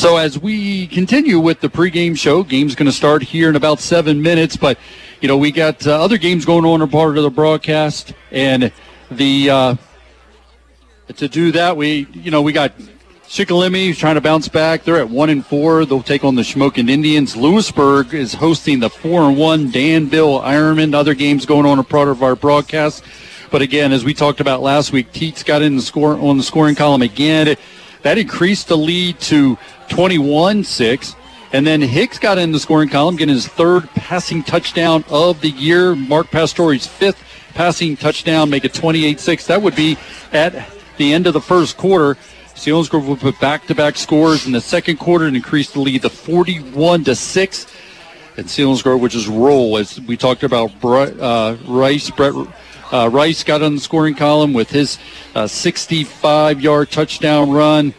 So as we continue with the pregame show, game's going to start here in about seven minutes. But you know, we got uh, other games going on as part of the broadcast, and the uh, to do that, we you know we got Shikellamy trying to bounce back. They're at one and four. They'll take on the Shamokin Indians. Lewisburg is hosting the four and one Danville Ironmen. Other games going on as part of our broadcast. But again, as we talked about last week, Teets got in the score on the scoring column again. That increased the lead to 21-6. And then Hicks got in the scoring column, getting his third passing touchdown of the year. Mark Pastore's fifth passing touchdown, make it 28-6. That would be at the end of the first quarter. Selinsgrove would put back-to-back scores in the second quarter and increase the lead to 41 to six. And Selinsgrove would just roll as we talked about. Uh, Rice, Brett uh, Rice got on the scoring column with his 65-yard uh, touchdown run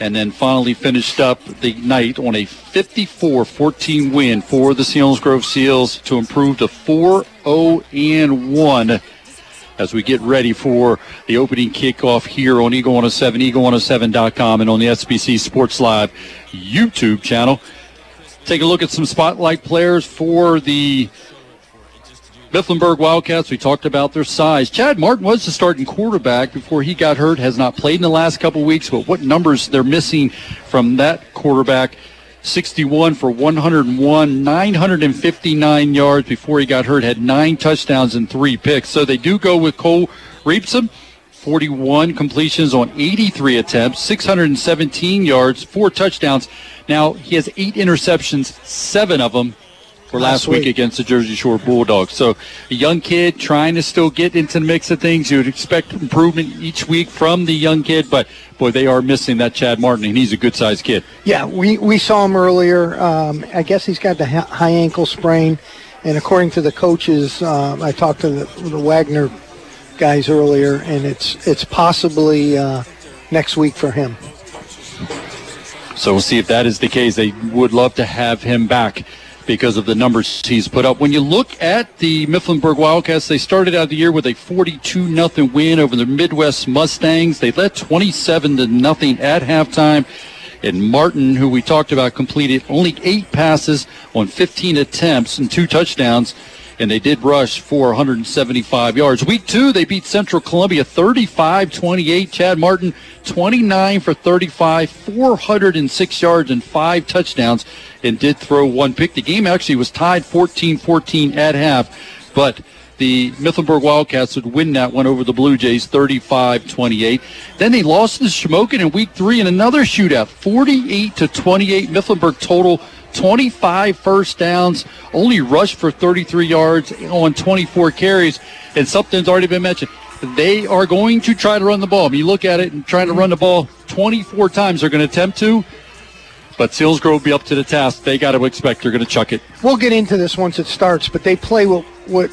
and then finally finished up the night on a 54-14 win for the Selinsgrove Seals to improve to 4-0 and 1 as we get ready for the opening kickoff here on Eagle 107, eagle107.com, and on the SBC Sports Live YouTube channel. Take a look at some spotlight players for the Mifflinburg Wildcats, we talked about their size. Chad Martin was the starting quarterback before he got hurt, has not played in the last couple weeks, but what numbers they're missing from that quarterback. 61 for 101, 959 yards before he got hurt, had nine touchdowns and three picks. So they do go with Cole Reepson. 41 completions on 83 attempts, 617 yards, four touchdowns. Now he has eight interceptions, seven of them for last, week. week. against the Jersey Shore Bulldogs. So a young kid trying to still get into the mix of things. You would expect improvement each week from the young kid, but boy, they are missing that Chad Martin, and he's a good sized kid. Yeah, we, we saw him earlier. Um, I guess he's got the high ankle sprain, and according to the coaches, uh, I talked to the, the, Wagner guys earlier, and it's it's possibly uh, next week for him. So we'll see if that is the case. They would love to have him back because of the numbers he's put up. When you look at the Mifflinburg Wildcats, they started out the year with a 42 nothing win over the Midwest Mustangs. They led 27 to nothing at halftime. And Martin, who we talked about, completed only eight passes on 15 attempts and two touchdowns and they did rush for 175 yards. Week two, they beat Central Columbia 35 28. Chad Martin, 29 for 35, 406 yards, and five touchdowns, and did throw one pick. The game actually was tied 14 14 at half, but the Mifflinburg Wildcats would win that one over the Blue Jays 35 28. Then they lost to Shamokin in week three in another shootout 48 to 28. Mifflinburg total 25 first downs, only rushed for 33 yards on 24 carries, and something's already been mentioned. They are going to try to run the ball. I mean, you look at it and trying to run the ball 24 times. They're going to attempt to, but Selinsgrove will be up to the task. They got to expect they're going to chuck it. We'll get into this once it starts, but they play what, what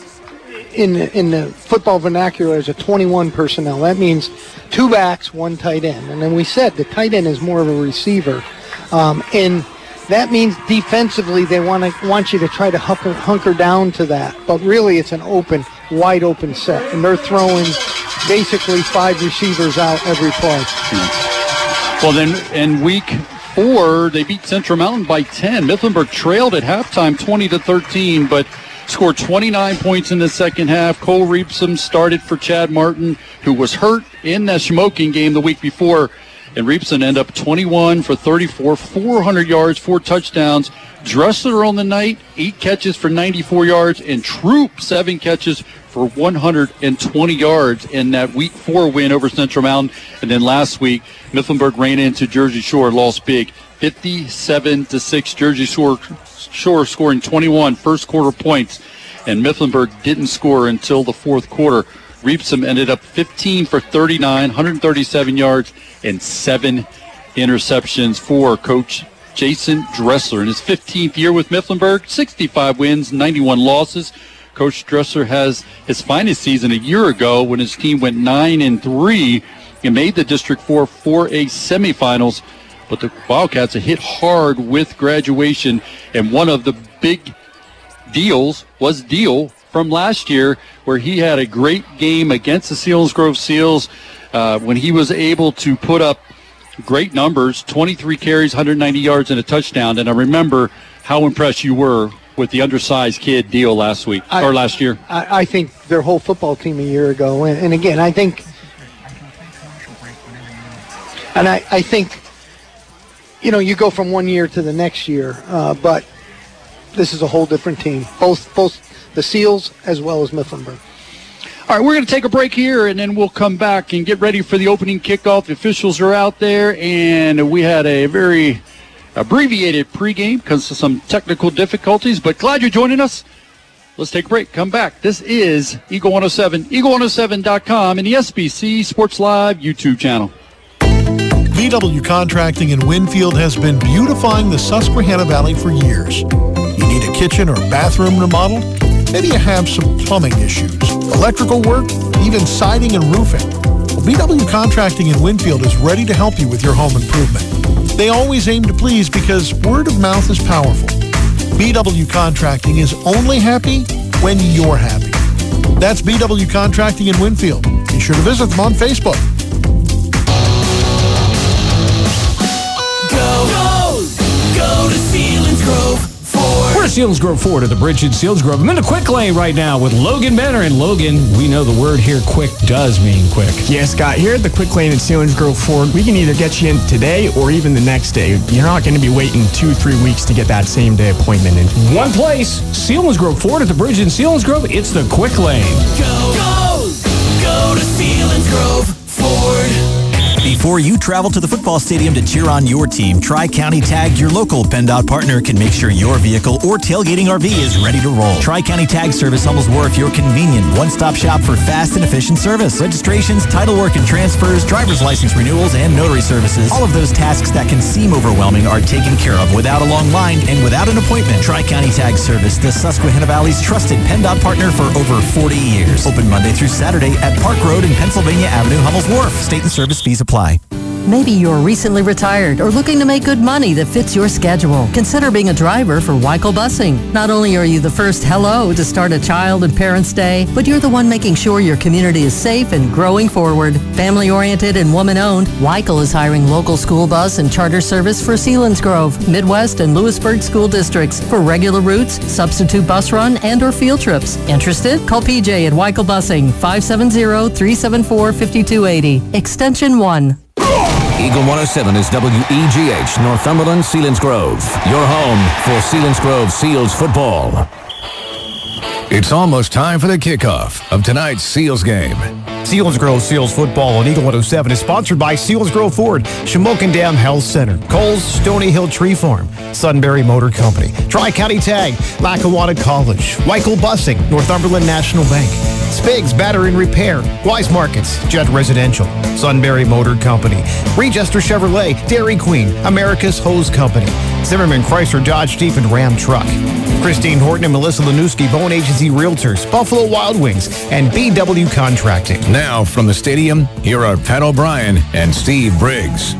in the, in the football vernacular as a 21 personnel. That means two backs, one tight end. And then we said the tight end is more of a receiver. Um, and that means defensively they want to want you to try to hunker, hunker down to that. But really, it's an open, wide open set, and they're throwing basically five receivers out every play. Well, then in week four, they beat Central Mountain by 10. Mifflinburg trailed at halftime, 20 to 13, but scored 29 points in the second half. Cole Reepson started for Chad Martin, who was hurt in that Shamokin game the week before and Reepson end up 21 for 34, 400 yards, four touchdowns. Dressler on the night, eight catches for 94 yards, and Troop, seven catches for 120 yards in that week four win over Central Mountain. And then last week, Mifflinburg ran into Jersey Shore, lost big, 57 to 6. Jersey Shore, Shore scoring 21 first quarter points, and Mifflinburg didn't score until the fourth quarter. Reepson ended up 15 for 39, 137 yards, and seven interceptions for Coach Jason Dressler. In his 15th year with Mifflinburg, 65 wins, 91 losses. Coach Dressler has his finest season a year ago when his team went 9 and 3 and made the District 4 4A semifinals. But the Wildcats hit hard with graduation, and one of the big deals was Deal from last year, where he had a great game against the Selinsgrove Seals uh, when he was able to put up great numbers 23 carries, 190 yards, and a touchdown. And I remember how impressed you were with the undersized kid deal last week I, or last year. I, I, think their whole football team a year ago. And, and again, I think, and I, I think, you know, you go from one year to the next year, uh, but this is a whole different team. Both, both the Seals as well as Mifflinburg. All right, we're going to take a break here, and then we'll come back and get ready for the opening kickoff. The officials are out there, and we had a very abbreviated pregame because of some technical difficulties. But glad you're joining us. Let's take a break. Come back. This is Eagle 107, eagle107.com, and the SBC Sports Live YouTube channel. BW Contracting in Winfield has been beautifying the Susquehanna Valley for years. You need a kitchen or bathroom remodeled? Maybe you have some plumbing issues, electrical work, even siding and roofing. BW Contracting in Winfield is ready to help you with your home improvement. They always aim to please because word of mouth is powerful. BW Contracting is only happy when you're happy. That's BW Contracting in Winfield. Be sure to visit them on Facebook. Go, go, go to Selinsgrove. We're at Selinsgrove Ford at the bridge in Selinsgrove. I'm in the quick lane right now with Logan Benner. And Logan, we know the word here, quick, does mean quick. Yeah, Scott, here at the quick lane at Selinsgrove Ford, we can either get you in today or even the next day. You're not going to be waiting two, three weeks to get that same day appointment in. One place, Selinsgrove Ford at the bridge in Selinsgrove. It's the quick lane. Go, go, go to Selinsgrove Ford. Before you travel to the football stadium to cheer on your team, Tri County Tag, your local PennDOT partner, can make sure your vehicle or tailgating RV is ready to roll. Tri County Tag Service Hummels Wharf, your convenient one-stop shop for fast and efficient service. Registrations, title work and transfers, driver's license renewals, and notary services. All of those tasks that can seem overwhelming are taken care of without a long line and without an appointment. Tri County Tag Service, the Susquehanna Valley's trusted PennDOT partner for over 40 years. Open Monday through Saturday at Park Road and Pennsylvania Avenue, Hummels Wharf. State and service fees apply apply. Maybe you're recently retired or looking to make good money that fits your schedule. Consider being a driver for Weichel Busing. Not only are you the first hello to start a child and parents' day, but you're the one making sure your community is safe and growing forward. Family oriented and woman owned, Weichel is hiring local school bus and charter service for Selinsgrove, Midwest, and Lewisburg school districts for regular routes, substitute bus run, and or field trips. Interested? Call PJ at Weichel Busing 570-374-5280, extension 1. Eagle 107 is WEGH, Northumberland, Selinsgrove. Your home for Selinsgrove Seals football. It's almost time for the kickoff of tonight's Seals game. Selinsgrove Seals football on Eagle 107 is sponsored by Selinsgrove Ford, Shamokin Dam Health Center, Coles Stony Hill Tree Farm, Sunbury Motor Company, Tri County Tag, Lackawanna College, Weichel Busing, Northumberland National Bank, Spigs Battery and Repair, Wise Markets, Jet Residential, Sunbury Motor Company, Regester Chevrolet, Dairy Queen, America's Hose Company, Zimmerman Chrysler Dodge Jeep and Ram Truck, Christine Horton and Melissa Lanuski, Bone Agency Realtors, Buffalo Wild Wings, and BW Contracting. Now from the stadium, here are Pat O'Brien and Steve Briggs.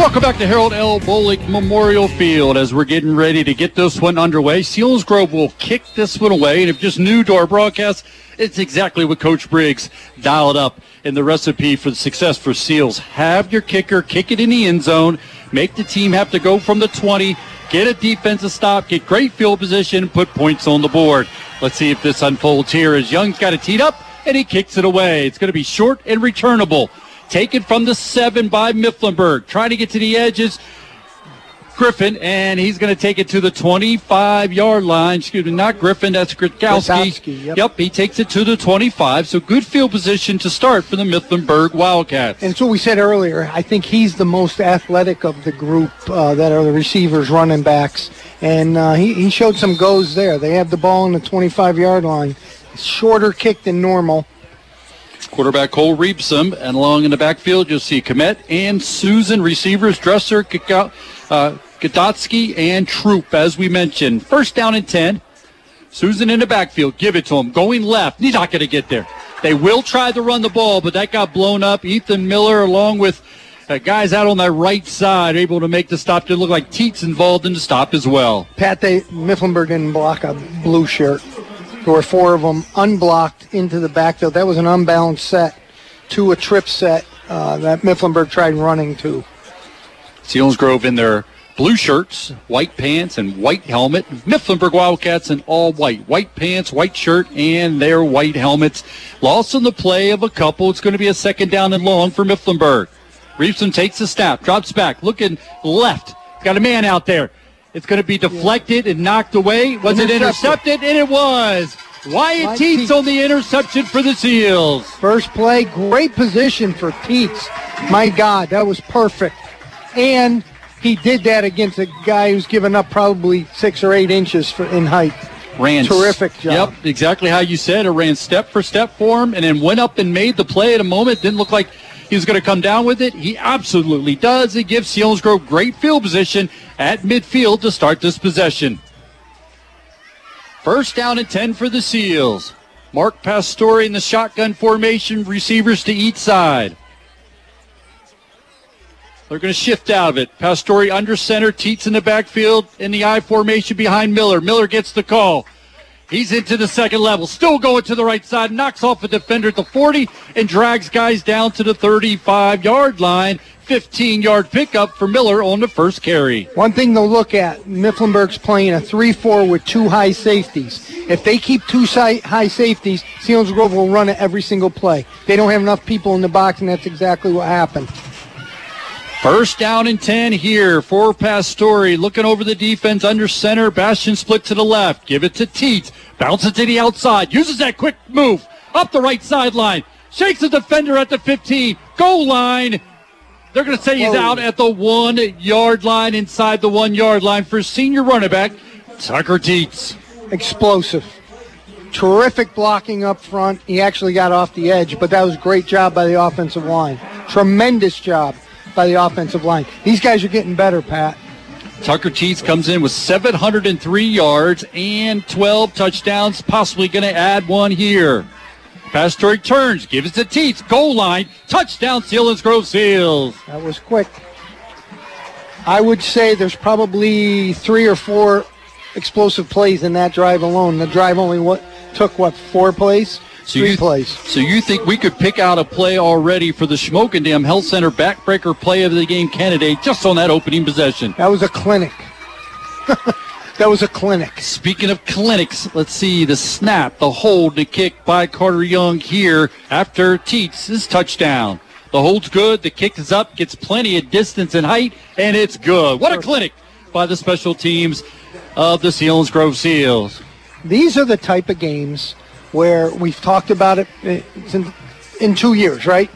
Welcome back to Harold L. Bolig Memorial Field as we're getting ready to get this one underway. Selinsgrove will kick this one away. And if just new to our broadcast, it's exactly what Coach Briggs dialed up in the recipe for the success for Seals. Have your kicker kick it in the end zone, make the team have to go from the 20, get a defensive stop, get great field position, put points on the board. Let's see if this unfolds here as Young's got it teed up and he kicks it away. It's going to be short and returnable. Taken from the seven by Mifflinburg. Trying to get to the edges. Griffin, and he's going to take it to the 25 yard line. Excuse me, not Griffin, that's Gritkowski. Yep. yep. he takes it to the 25. So good field position to start for the Mifflinburg Wildcats. And so we said earlier, I think he's the most athletic of the group uh, that are the receivers, running backs. And uh, he, he showed some goes there. They have the ball on the 25 yard line. Shorter kick than normal. Quarterback Cole Reepson, and along in the backfield, you'll see Komet and Susan, receivers, Dressler, kick out uh, Gadotsky, and Troop, as we mentioned. First down and 10. Susan in the backfield, give it to him. Going left, he's not going to get there. They will try to run the ball, but that got blown up. Ethan Miller, along with uh, guys out on that right side, able to make the stop. Did look like Teets involved in the stop as well. Pat, they Mifflinburg didn't block a blue shirt. There were four of them unblocked into the backfield. That was an unbalanced set to a trip set. uh, that Mifflinburg tried running to. Selinsgrove in their blue shirts, white pants, and white helmet. Mifflinburg Wildcats in all white. White pants, white shirt, and their white helmets. Loss in the play of a couple. It's going to be a second down and long for Mifflinburg. Reepson takes the snap, drops back, looking left. Got a man out there. It's going to be deflected and knocked away. Was it Intercepted. intercepted? And it was. Wyatt Wyatt Teets Teets. on the interception for the Seals. First play, great position for Teets. My God, that was perfect. And he did that against a guy who's given up probably six or eight inches for, in height. Ran Terrific job. Yep, exactly how you said. It ran step for step for him, and then went up and made the play at a moment. Didn't look like he was going to come down with it. He absolutely does. It gives Selinsgrove great field position at midfield to start this possession. First down and 10 for the Seals. Mark Pastore in the shotgun formation, receivers to each side. They're going to shift out of it. Pastore under center, Teets in the backfield, in the I formation behind Miller. Miller gets the call. He's into the second level, still going to the right side, knocks off a defender at the 40 and drags guys down to the 35 yard line. 15 yard pickup for Miller on the first carry. One thing to look at, Mifflinburg's playing a 3-4 with two high safeties. If they keep two high safeties, Selinsgrove will run it every single play. They don't have enough people in the box, and that's exactly what happened. First down and 10 here for Pastore. Looking over the defense under center. Bastion split to the left. Give it to Teets. Bounces to the outside. Uses that quick move up the right sideline. Shakes the defender at the 15. Goal line. They're going to say he's Whoa. out at the one yard line, inside the one yard line for senior running back Tucker Teets. Explosive. Terrific blocking up front. He actually got off the edge, but that was a great job by the offensive line. Tremendous job by the offensive line. These guys are getting better, Pat. Tucker Teets comes in with 703 yards and 12 touchdowns, possibly going to add one here. Pastore turns, gives it to Teets, goal line, touchdown, Selinsgrove Seals. That was quick. I would say there's probably three or four explosive plays in that drive alone. The drive only what took what four plays, So three you, plays. So you think we could pick out a play already for the Shamokin Dam Health Center backbreaker play of the game candidate just on that opening possession? That was a clinic. that was a clinic. Speaking of clinics, let's see the snap, the hold, the kick by Carter Young here after Teets' touchdown. The hold's good, the kick is up, gets plenty of distance and height, and it's good. What a clinic by the special teams of the Selinsgrove Seals. These are the type of games where we've talked about it eh, in, in two years, right?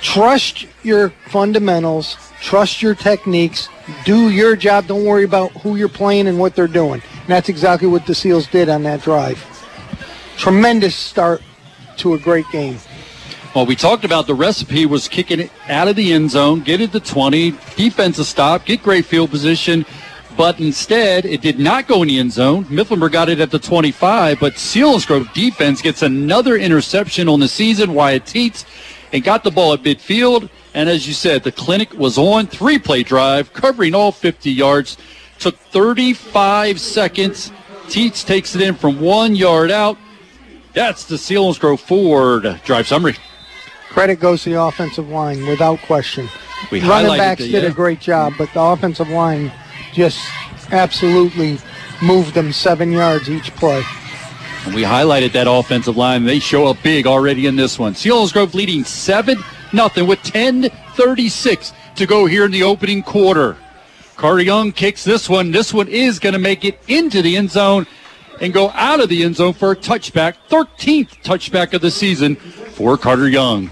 Trust your fundamentals, trust your techniques, do your job. Don't worry about who you're playing and what they're doing. And that's exactly what the Seals did on that drive. Tremendous start to a great game. Well, we talked about the recipe was kicking it out of the end zone, get it to 20, defensive stop, get great field position, but instead it did not go in the end zone. Mifflinburg got it at the 25, but Selinsgrove defense gets another interception on the season. Wyatt Teets and got the ball at midfield. And as you said, the clinic was on three play drive, covering all 50 yards. Took 35 seconds. Teets takes it in from one yard out. That's the Selinsgrove Ford drive summary. Credit goes to the offensive line without question. We Running backs the- did yeah. a great job, but the offensive line just absolutely moved them seven yards each play. And we highlighted that offensive line. They show up big already in this one. Selinsgrove leading 7 nothing with 10.36 to go here in the opening quarter. Carter Young kicks this one. This one is going to make it into the end zone and go out of the end zone for a touchback. 13th touchback of the season for Carter Young.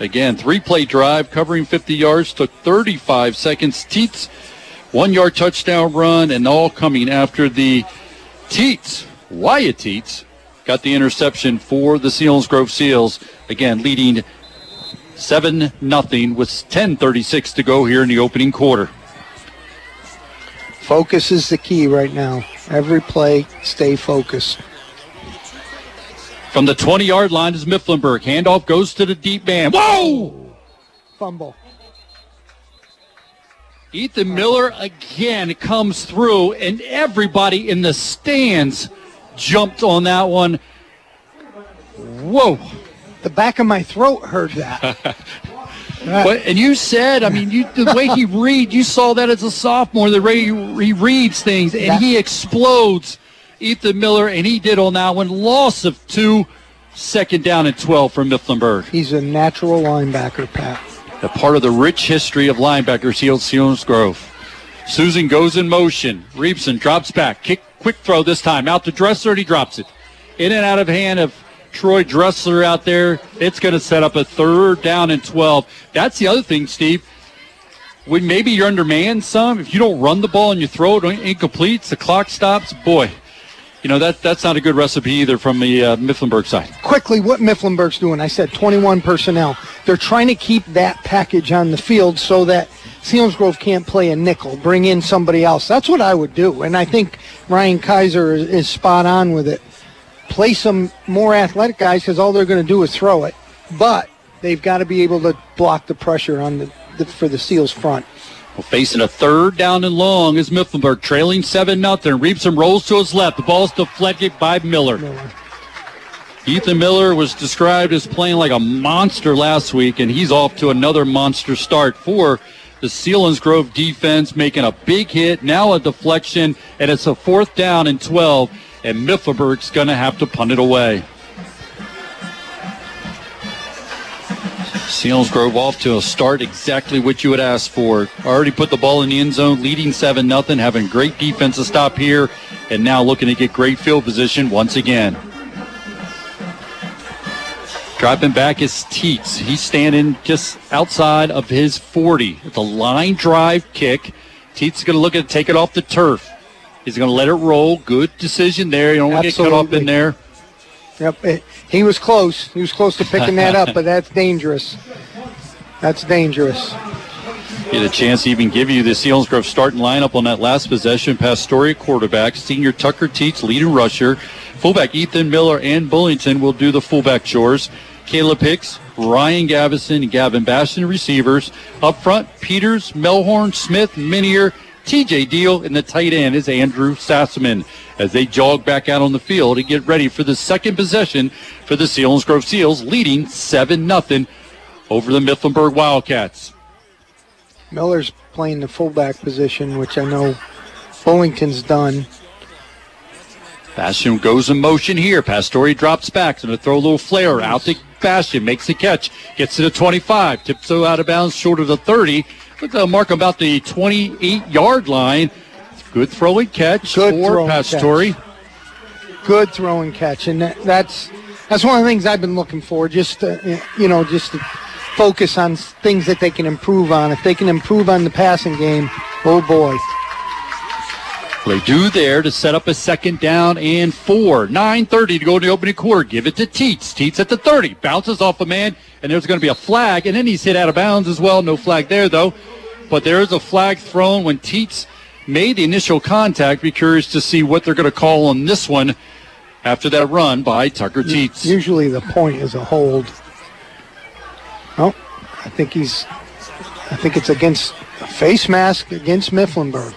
Again, three play drive covering 50 yards, took 35 seconds. Teets, one yard touchdown run, and all coming after the Teets, Wyatt Teets, got the interception for the Selinsgrove Seals. Again, leading 7 nothing with 10.36 to go here in the opening quarter. Focus is the key right now. Every play, stay focused. From the 20 yard line is Mifflinburg. Handoff goes to the deep man. Whoa! Fumble. Ethan Miller again comes through, and everybody in the stands jumped on that one. Whoa. the back of my throat heard that. Uh, but, and you said, I mean, you, the way he read, you saw that as a sophomore, the way he, he reads things, and That- he explodes Ethan Miller, and he did on that one. Loss of two, second down and 12 for Mifflinburg. He's a natural linebacker, Pat. A part of the rich history of linebackers here at Selinsgrove. Susan goes in motion. Reepson drops back. Kick, quick throw this time. Out to Dressler, and he drops it. In and out of hand of Troy Dressler out there. It's going to set up a third down and 12. That's the other thing, Steve. When maybe you're undermanned some, if you don't run the ball and you throw it incomplete, the clock stops. Boy, you know that that's not a good recipe either from the uh, Mifflinburg side. Quickly, what Mifflinburg's doing, I said 21 personnel. They're trying to keep that package on the field so that Selinsgrove can't play a nickel, bring in somebody else. That's what I would do. And I think Ryan Kaiser is, is spot on with it. Play some more athletic guys because all they're going to do is throw it. But they've got to be able to block the pressure on the, the for the Seals front. Well, facing a third down and long is Mifflinburg, trailing 7 nothing. Reepson rolls to his left. The ball ball's deflected by Miller. Ethan Miller was described as playing like a monster last week, and he's off to another monster start for the Selinsgrove defense, making a big hit, now a deflection, and it's a fourth down and 12, and Mifflinburg's going to have to punt it away. Selinsgrove off to a start exactly what you would ask for. Already put the ball in the end zone, leading 7 0, having great defensive stop here, and now looking to get great field position once again. Dropping back is Teets. He's standing just outside of his 40. It's a line drive kick. Teets is going to look at it, take it off the turf. He's going to let it roll. Good decision there. You don't want to get cut up in there. Yep, it, he was close. He was close to picking that up, but that's dangerous. That's dangerous. Get a chance to even give you the Selinsgrove starting lineup on that last possession. Pastoria quarterback, senior Tucker Teets, leading rusher. Fullback Ethan Miller and Bullington will do the fullback chores. Caleb Hicks, Ryan Gavison, and Gavin Bastion receivers. Up front, Peters, Melhorn, Smith, Minier, TJ Deal, and the tight end is Andrew Sassaman as they jog back out on the field and get ready for the second possession for the Selinsgrove Seals, leading 7 0 over the Mifflinburg Wildcats. Miller's playing the fullback position, which I know Bullington's done. Bastion goes in motion here. Pastore drops back. Going to throw a little flare out to Bastion. Makes the catch. Gets to the 25. Tips out of bounds short of the 30. Look at the mark about the 28 yard line. Good throwing catch Good for throwing Pastore. Good throwing catch, and that, that's that's one of the things I've been looking for. Just to, you know, just to focus on things that they can improve on. If they can improve on the passing game, oh boy. They do there to set up a second down and four. 9.30 to go in the opening quarter. Give it to Teets. Teets at the 30. Bounces off a man, and there's going to be a flag, and then he's hit out of bounds as well. No flag there, though. But there is a flag thrown when Teets made the initial contact. Be curious to see what they're going to call on this one after that run by Tucker Teets. Usually the point is a hold. Oh, I think he's. I think it's against a face mask against Mifflinburg.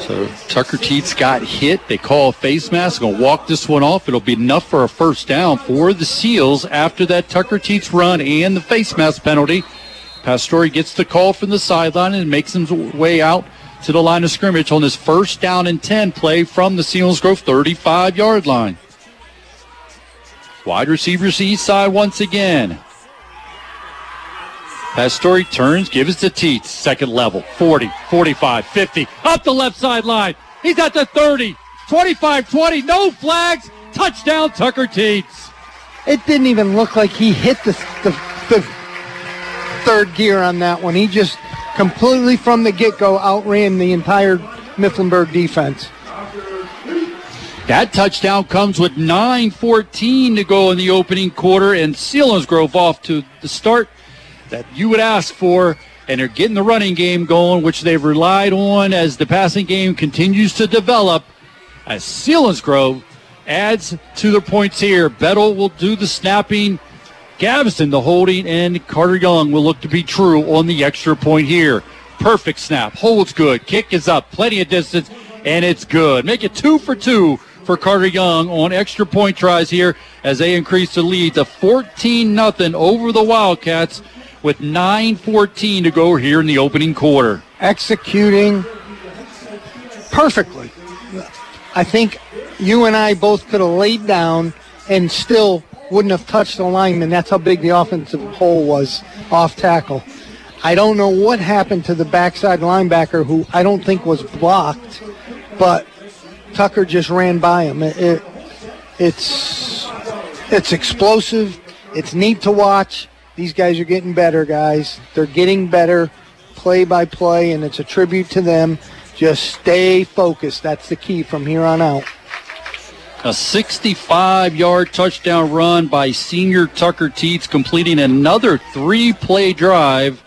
So Tucker Teets got hit. They call a face mask. Going to walk this one off. It'll be enough for a first down for the Seals after that Tucker Teets run and the face mask penalty. Pastore gets the call from the sideline and makes his way out to the line of scrimmage on this first down and 10 play from the Selinsgrove 35 yard line. Wide receivers east side once again. Pastore turns, gives it to Teets, second level, 40, 45, 50, up the left sideline. He's at the 30, 25, 20, no flags, touchdown Tucker Teets. It didn't even look like he hit the, the, the third gear on that one. He just completely from the get go outran the entire Mifflinburg defense. That touchdown comes with 9.14 to go in the opening quarter, and Selinsgrove off to the start that you would ask for. And they're getting the running game going, which they've relied on as the passing game continues to develop. As Selinsgrove adds to their points here, Bettle will do the snapping, Gavison the holding, and Carter Young will look to be true on the extra point here. Perfect snap, holds good, kick is up, plenty of distance, and it's good. Make it two for two for for Carter Young on extra point tries here as they increase the lead to 14 nothing over the Wildcats with 9:14 to go here in the opening quarter. Executing perfectly. I think you and I both could have laid down and still wouldn't have touched the lineman. That's how big the offensive hole was off tackle. I don't know what happened to the backside linebacker who I don't think was blocked, but Tucker just ran by him. It, it, it's it's explosive. It's neat to watch. These guys are getting better, guys. They're getting better play by play, and it's a tribute to them. Just stay focused. That's the key from here on out. A 65 yard touchdown run by senior Tucker Teets, completing another three play drive,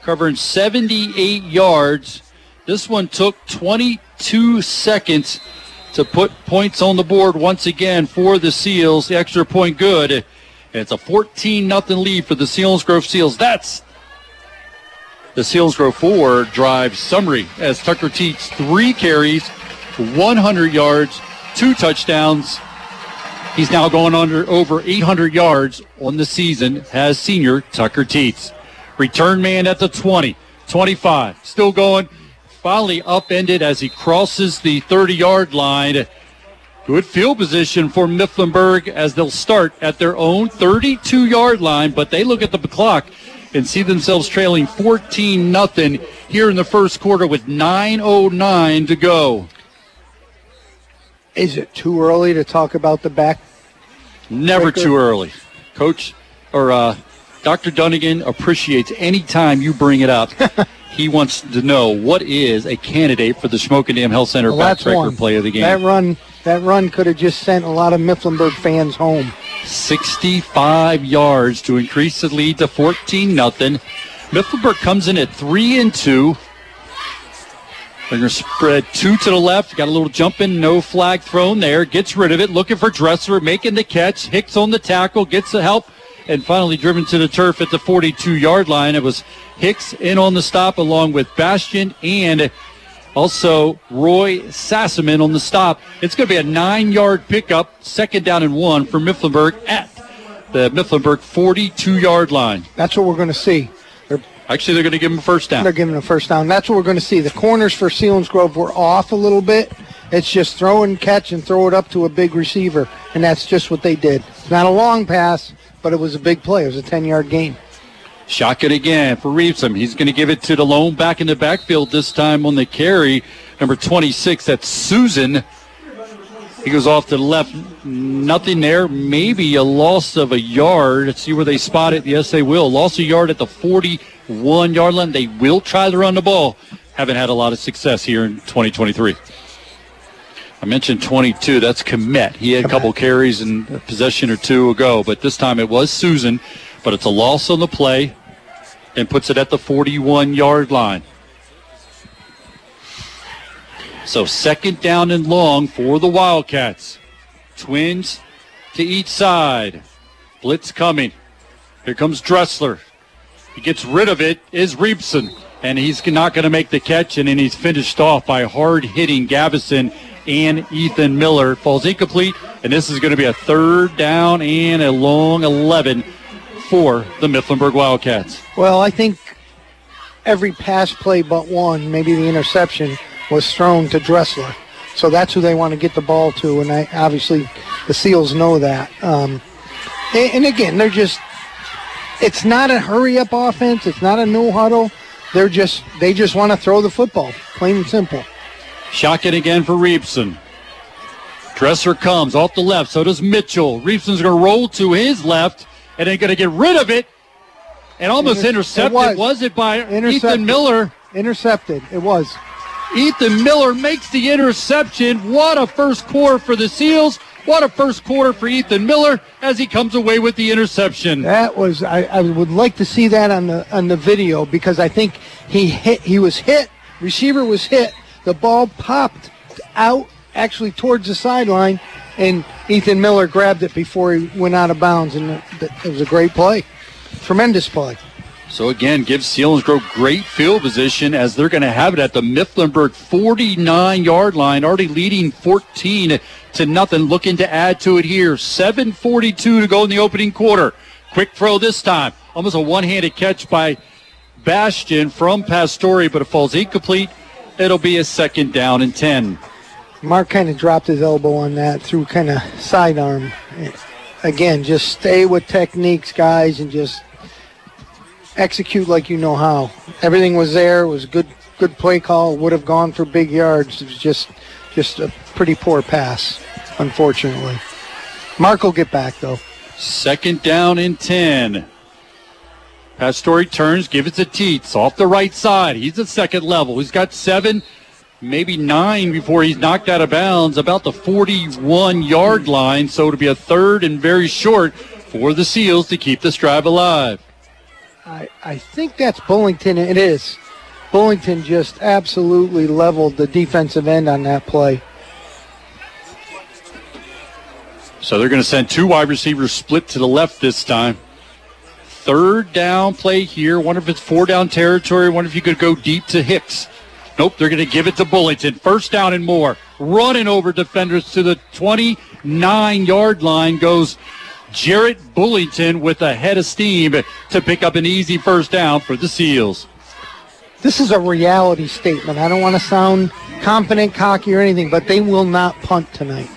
covering 78 yards. This one took 22 seconds to put points on the board once again for the Seals. The extra point good. It's a 14 nothing lead for the Selinsgrove Seals. That's the Selinsgrove Ford drive summary as Tucker Teets three carries, 100 yards, two touchdowns. He's now going under over 800 yards on the season as senior Tucker Teets. Return man at the 20, 25, still going. Finally upended as he crosses the 30 yard line. Good field position for Mifflinburg as they'll start at their own 32 yard line, but they look at the clock and see themselves trailing 14 nothing here in the first quarter with 9.09 to go. Is it too early to talk about the back? Never breaker? too early. Coach or uh, Dr. Dunnigan appreciates any time you bring it up. he wants to know what is a candidate for the Shamokin Dam Health Center Well, backbreaker play of the game. That run, that run could have just sent a lot of Mifflinburg fans home. 65 yards to increase the lead to 14 nothing. Mifflinburg comes in at three and two. They're going to spread two to the left. Got a little jump in, no flag thrown there. Gets rid of it. Looking for Dressler, making the catch. Hicks on the tackle, gets the help, and finally driven to the turf at the 42 yard line. It was Hicks in on the stop along with Bastion and also Roy Sassaman on the stop. It's going to be a nine yard pickup, second down and one for Mifflinburg at the Mifflinburg 42 yard line. That's what we're going to see. They're, Actually, they're going to give him a first down. they're giving a first down. That's what we're going to see. The corners for Selinsgrove were off a little bit. It's just throw and catch and throw it up to a big receiver, and that's just what they did. It's not a long pass, but it was a big play. It was a 10 yard gain. Shotgun again for Reepson. He's going to give it to the lone back in the backfield this time on the carry. Number 26, that's Susan. He goes off to the left. Nothing there. Maybe a loss of a yard. Let's see where they spot it. Yes, they will. Loss a yard at the 41 yard line. They will try to run the ball. Haven't had a lot of success here in 2023. I mentioned 22. That's Komet. He had a couple carries and a possession or two ago, but this time it was Susan. But it's a loss on the play and puts it at the 41 yard line. So second down and long for the Wildcats. Twins to each side. Blitz coming. Here comes Dressler. He gets rid of it, is Reepson. And he's not going to make the catch, and then he's finished off by hard hitting Gavison and Ethan Miller. Falls incomplete, and this is going to be a third down and a long 11 for the Mifflinburg Wildcats. Well, I think every pass play but one, maybe the interception, was thrown to Dressler. So that's who they want to get the ball to, and I, obviously the Seals know that. Um, and, and again, they're just, it's not a hurry up offense, it's not a no huddle. They're just, they just want to throw the football, plain and simple. Shotgun again for Reepson. Dressler comes off the left, so does Mitchell. Reepson's going to roll to his left, and then going to get rid of it, and almost Inter- intercepted. it was. was. it by. Ethan Miller? Intercepted, it was. Ethan Miller makes the interception. What a first quarter for the Seals. What a first quarter for Ethan Miller as he comes away with the interception. That was I, I would like to see that on the on the video because I think he hit he was hit, receiver was hit, the ball popped out actually towards the sideline and Ethan Miller grabbed it before he went out of bounds and it, was a great play. Tremendous play. So again, gives Selinsgrove great field position as they're going to have it at the Mifflinburg 49 yard line, already leading 14 to nothing. Looking to add to it here. 7:42 to go in the opening quarter. Quick throw this time, almost a one-handed catch by Bastion from Pastore, but it falls incomplete. It'll be a second down and 10. Mark kind of dropped his elbow on that through kind of sidearm. Again, just stay with techniques, guys, and just execute like you know how. Everything was there. It was good, good play call. Would have gone for big yards. It was just, just a pretty poor pass, unfortunately. Mark will get back though. Second down and 10. Pastore turns, give it to Teets off the right side. He's at second level. He's got seven, maybe nine before he's knocked out of bounds, about the 41 yard line. So it'll be a third and very short for the Seals to keep this drive alive. I, I think that's Bullington. It is. Bullington just absolutely leveled the defensive end on that play. So they're going to send two wide receivers split to the left this time. Third down play here. Wonder if it's four down territory. Wonder if you could go deep to Hicks. Nope, they're going to give it to Bullington. First down and more. Running over defenders to the 29 yard line goes Jarrett Bullington with a head of steam to pick up an easy first down for the Seals. This is a reality statement. I don't want to sound confident, cocky, or anything, but they will not punt tonight.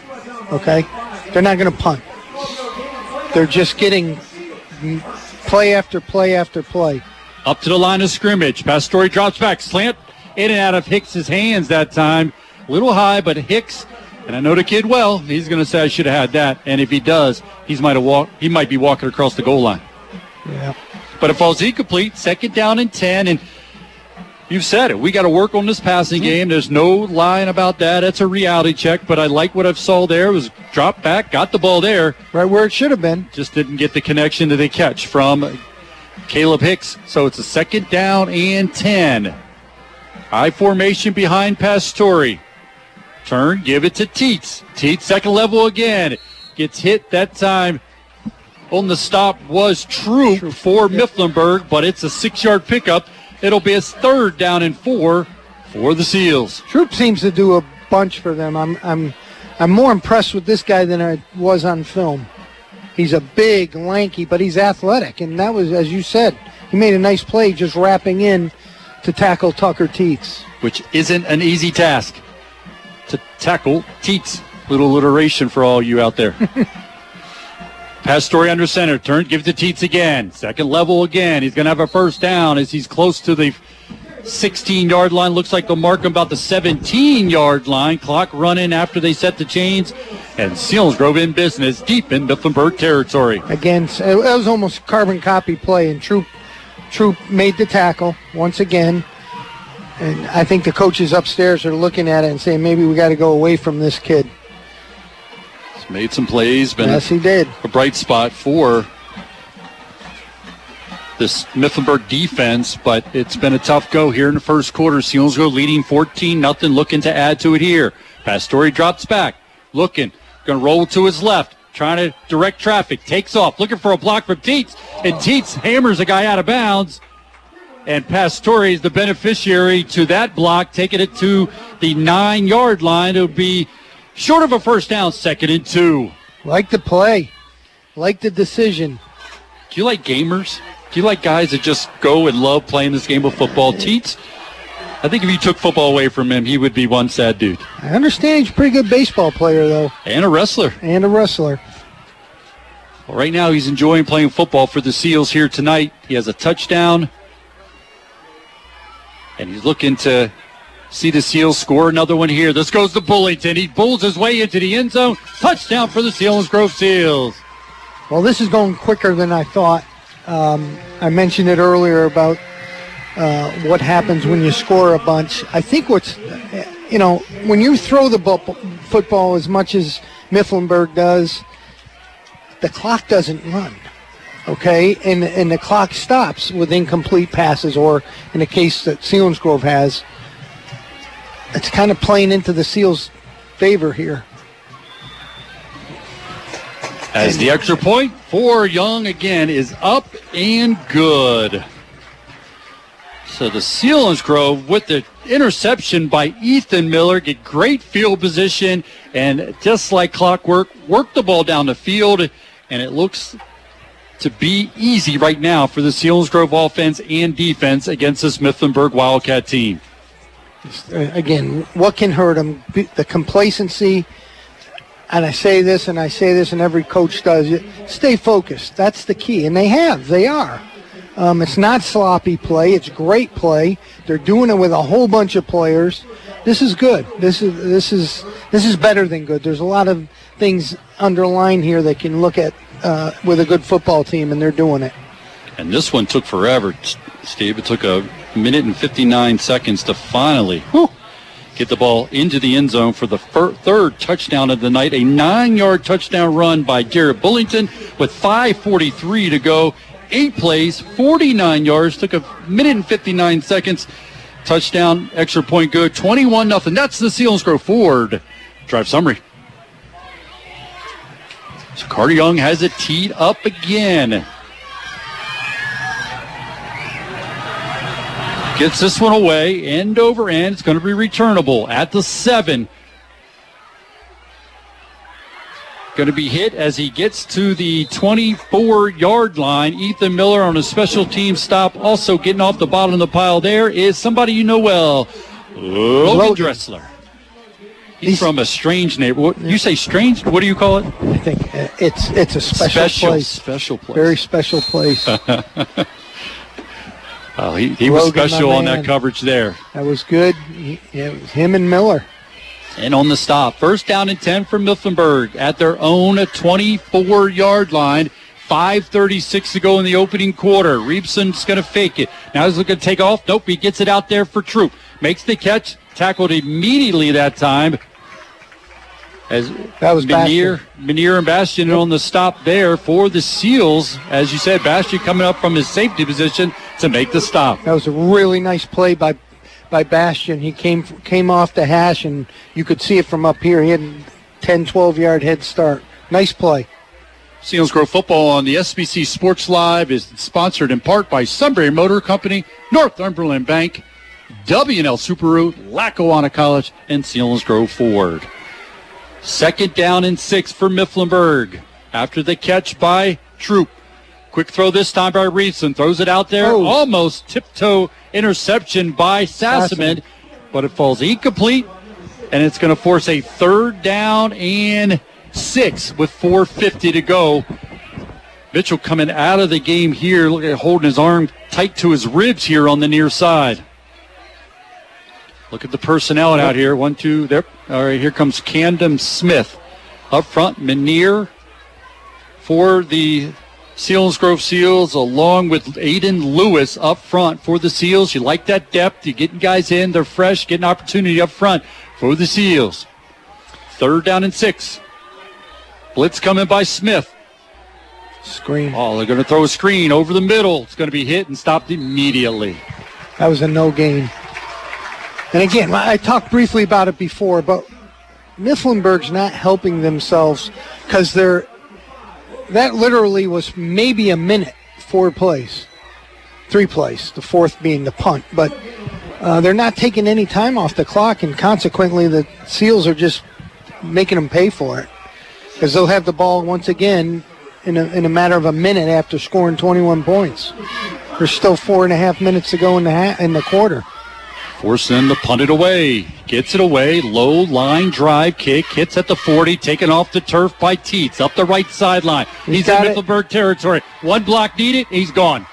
Okay? They're not going to punt. They're just getting play after play after play. Up to the line of scrimmage. Pastore drops back. Slant in and out of Hicks's hands that time. A little high, but Hicks, and I know the kid well, he's going to say I should have had that. And if he does, he's might have walk, he might be walking across the goal line. Yeah. But it falls incomplete. Second down and 10. And you've said it. We got to work on this passing mm-hmm. game. There's no lying about that. It's a reality check. But I like what I saw there. It was dropped back, got the ball there. Right where it should have been. Just didn't get the connection to the catch from Caleb Hicks. So it's a second down and 10. High formation behind Pastore. Turn, give it to Teets. Teets, second level again. Gets hit that time. On the stop was Troop for Mifflinburg, but it's a six yard pickup. It'll be his third down and four for the Seals. Troop seems to do a bunch for them. I'm, I'm, I'm more impressed with this guy than I was on film. He's a big, lanky, but he's athletic, and that was, as you said, he made a nice play just wrapping in to tackle Tucker Teets. Which isn't an easy task to tackle Teets. Little alliteration for all you out there. Pastore under center. Turn, give it to Teets again. Second level again. He's going to have a first down as he's close to the 16 yard line. Looks like they'll mark him about the 17 yard line. Clock running after they set the chains. And Selinsgrove in business deep in Mifflinburg territory. Again, it was almost carbon copy play, and Troop, Troop made the tackle once again. And I think the coaches upstairs are looking at it and saying maybe we got to go away from this kid. He's made some plays. Been yes, he did. A bright spot for this Mifflinburg defense, but it's been a tough go here in the first quarter. Seals go leading 14 nothing, looking to add to it here. Pastore drops back, looking, going to roll to his left, trying to direct traffic, takes off, looking for a block from Teets, and Teets hammers a guy out of bounds. And Pastore is the beneficiary to that block, taking it to the nine yard line. It would be short of a first down, second and two. Like the play, like the decision. Do you like gamers? Do you like guys that just go and love playing this game of football? Teets, I think if you took football away from him, he would be one sad dude. I understand he's a pretty good baseball player, though. And a wrestler. And a wrestler. Well, right now, he's enjoying playing football for the Seals here tonight. He has a touchdown. And he's looking to see the Seals score another one here. This goes to Bullington. He pulls his way into the end zone. Touchdown for the Selinsgrove Seals. Well, this is going quicker than I thought. Um, I mentioned it earlier about uh, what happens when you score a bunch. I think what's, you know, when you throw the football as much as Mifflinburg does, the clock doesn't run. Okay, and and the clock stops with incomplete passes, or in the case that Selinsgrove has, it's kind of playing into the Seals' favor here. As the extra point for Young again is up and good. So the Selinsgrove with the interception by Ethan Miller get great field position and just like clockwork, work the ball down the field, and it looks to be easy right now for the Selinsgrove offense and defense against this Mifflinburg Wildcat team. Uh, again, what can hurt them? The complacency, and I say this and I say this, and every coach does it. Stay focused. That's the key, and they have. They are. Um, it's not sloppy play. It's great play. They're doing it with a whole bunch of players. This is good. This is this is this is better than good. There's a lot of things underlined here that can look at uh, with a good football team, and they're doing it. And this one took forever, Steve. It took a minute and 59 seconds to finally whew, get the ball into the end zone for the fir- third touchdown of the night. A nine-yard touchdown run by Garrett Bullington with 5:43 to go. Eight plays, 49 yards. Took a minute and 59 seconds. Touchdown, extra point good. 21 nothing. That's the Selinsgrove Ford drive summary. So Carter Young has it teed up again. Gets this one away, end over end. It's going to be returnable at the seven. Going to be hit as he gets to the 24 yard line. Ethan Miller on a special team stop. Also getting off the bottom of the pile there is somebody you know well, Logan, Logan. Dressler. He's, He's, from a strange neighborhood. You say strange? What do you call it? I think uh, it's it's a special, special place. Special place. Very special place. oh, he, he was special on that coverage there. That was good. He, it was him and Miller. And on the stop, first down and 10 for Mifflinburg at their own 24 yard line. 5.36 to go in the opening quarter. Reepson's going to fake it. Now he's looking to take off. Nope, he gets it out there for Troop. Makes the catch. Tackled immediately that time. As that was Menier, Menier and Bastion on the stop there for the Seals. As you said, Bastion coming up from his safety position to make the stop. That was a really nice play by by Bastion. He came came off the hash, and you could see it from up here. He had 10, 12 yard head start. Nice play. Selinsgrove football on the SBC Sports Live is sponsored in part by Sunbury Motor Company, Northumberland Bank, W&L Subaru, Lackawanna College, and Selinsgrove Ford. Second down and six for Mifflinburg. After the catch by Troop. Quick throw this time by Reepson. Throws it out there. Oh. Almost tiptoe interception by Sassaman, but it falls incomplete. And it's going to force a third down and six with 4.50 to go. Mitchell coming out of the game here, look at holding his arm tight to his ribs here on the near side. Look at the personnel out here. One, two, there. All right, here comes Camden Smith. Up front, Menier for the Selinsgrove Seals, along with Aiden Lewis up front for the Seals. You like that depth. You're getting guys in. They're fresh, getting opportunity up front for the Seals. Third down and six. Blitz coming by Smith. Screen. Oh, they're going to throw a screen over the middle. It's going to be hit and stopped immediately. That was a no gain. And again, I talked briefly about it before, but Mifflinburg's not helping themselves because they're that literally was maybe a minute, four plays, three plays, the fourth being the punt. But uh, they're not taking any time off the clock, and consequently, the Seals are just making them pay for it because they'll have the ball once again in a, in a matter of a minute after scoring 21 points. There's still four and a half minutes to go in the ha- in the quarter. Forcing them to punt it away. Gets it away. Low line drive kick. Hits at the 40. Taken off the turf by Teets. Up the right sideline. He's, he's in Mifflinburg territory. One block needed. He's gone.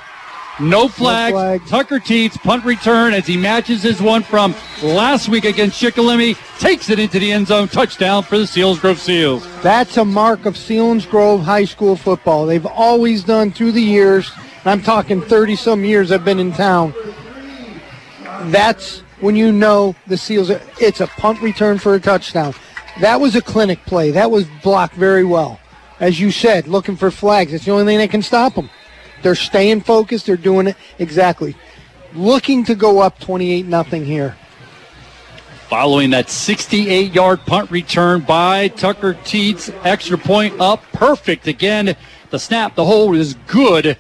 No flags. No flag. Tucker Teets punt return as he matches his one from last week against Shikellamy. Takes it into the end zone. Touchdown for the Selinsgrove Seals. That's a mark of Selinsgrove High School football. They've always done through the years. I'm talking 30 some years I've been in town that's when you know the Seals, are, it's a punt return for a touchdown. That was a clinic play. That was blocked very well. As you said, looking for flags. It's the only thing that can stop them. They're staying focused. They're doing it exactly. Looking to go up 28 nothing here. Following that 68 yard punt return by Tucker Teets, extra point up, perfect again. The snap, the hold is good.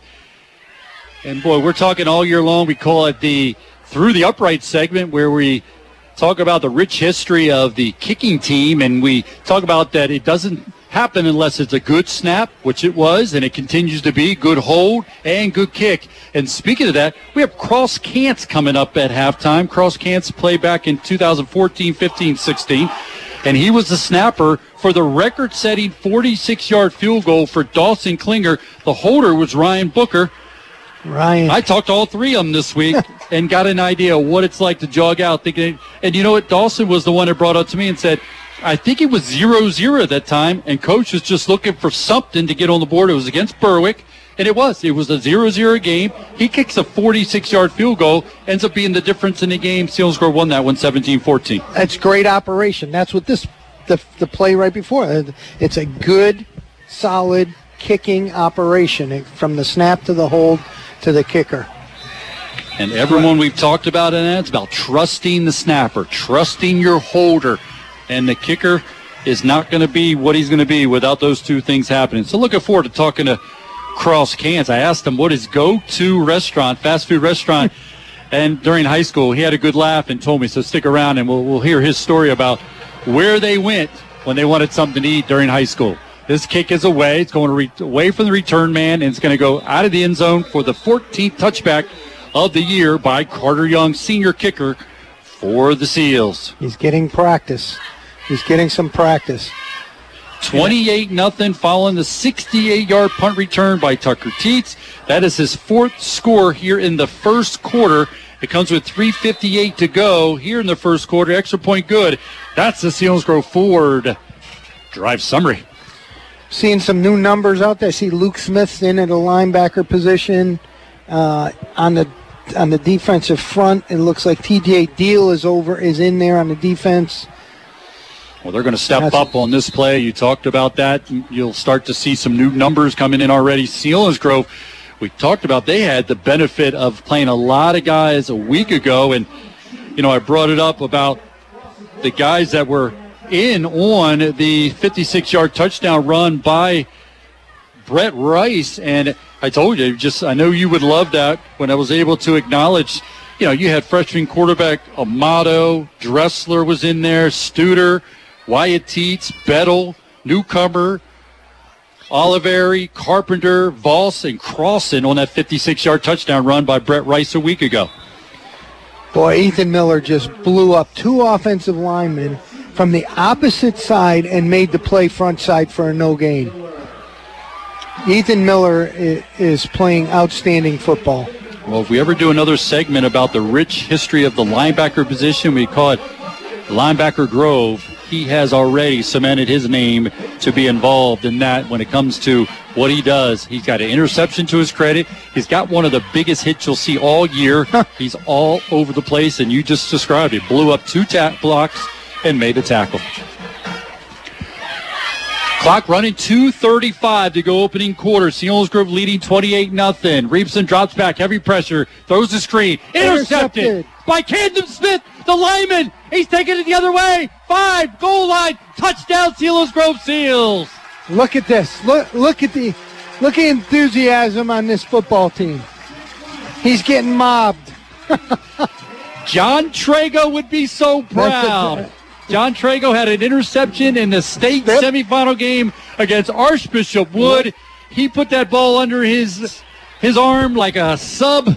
And boy, we're talking all year long. We call it the through the upright segment where we talk about the rich history of the kicking team, and we talk about that it doesn't happen unless it's a good snap, which it was, and it continues to be good hold and good kick. And speaking of that, we have Cross Cants coming up at halftime. Cross Cants played back in 2014, 15, 16, and he was the snapper for the record-setting 46-yard field goal for Dawson Klinger. The holder was Ryan Booker. Ryan. I talked to all three of them this week and got an idea of what it's like to jog out. Thinking, and you know what? Dawson was the one that brought up to me and said, I think it was 0 0 at that time, and coach was just looking for something to get on the board. It was against Berwick, and it was. It was a 0 0 game. He kicks a 46 yard field goal, ends up being the difference in the game. Selinsgrove won that one 17 14. That's great operation. That's what this, the, the play right before. It's a good, solid kicking operation from the snap to the hold to the kicker. And everyone we've talked about in that, it's about trusting the snapper, trusting your holder. And the kicker is not going to be what he's going to be without those two things happening. So looking forward to talking to Cross Cans. I asked him what his go-to restaurant, fast food restaurant, and during high school he had a good laugh and told me. So stick around and we'll, we'll hear his story about where they went when they wanted something to eat during high school. This kick is away. It's going re- away from the return man, and it's going to go out of the end zone for the 14th touchback of the year by Carter Young, senior kicker for the Seals. He's getting practice. He's getting some practice. 28 nothing following the 68 yard punt return by Tucker Teets. That is his fourth score here in the first quarter. It comes with 3.58 to go here in the first quarter. Extra point good. That's the Selinsgrove Ford drive summary. Seeing some new numbers out there. I see Luke Smith's in at a linebacker position. Uh, on the on the defensive front, it looks like TJ Deal is over is in there on the defense. Well, they're going to step That's up on this play. You talked about that. You'll start to see some new numbers coming in already. Selinsgrove, we talked about they had the benefit of playing a lot of guys a week ago, and you know I brought it up about the guys that were in on the 56-yard touchdown run by Brett Rice, and I told you, just I know you would love that when I was able to acknowledge. You know, you had freshman quarterback Amato, Dressler was in there, Studer, Wyatt Teets, Bettle, newcomer, Oliveri, Carpenter, Voss, and Crossan on that 56-yard touchdown run by Brett Rice a week ago. Boy, Ethan Miller just blew up two offensive linemen from the opposite side and made the play front side for a no gain. Ethan Miller is playing outstanding football. Well, if we ever do another segment about the rich history of the linebacker position, we call it Linebacker Grove. He has already cemented his name to be involved in that when it comes to what he does. He's got an interception to his credit. He's got one of the biggest hits you'll see all year. He's all over the place, and you just described it. Blew up two tap blocks and made a tackle. Clock running 2.35 to go opening quarter. Selinsgrove leading 28 nothing. Reepson drops back, heavy pressure, throws the screen. Intercepted, Intercepted. by Camden Smith, the lineman. He's taking it the other way. Five, goal line, touchdown, Selinsgrove Seals. Look at this. Look, look at the, look at enthusiasm on this football team. He's getting mobbed. John Trago would be so proud. John Trago had an interception in the state yep. semifinal game against Archbishop Wood. He put that ball under his his arm like a sub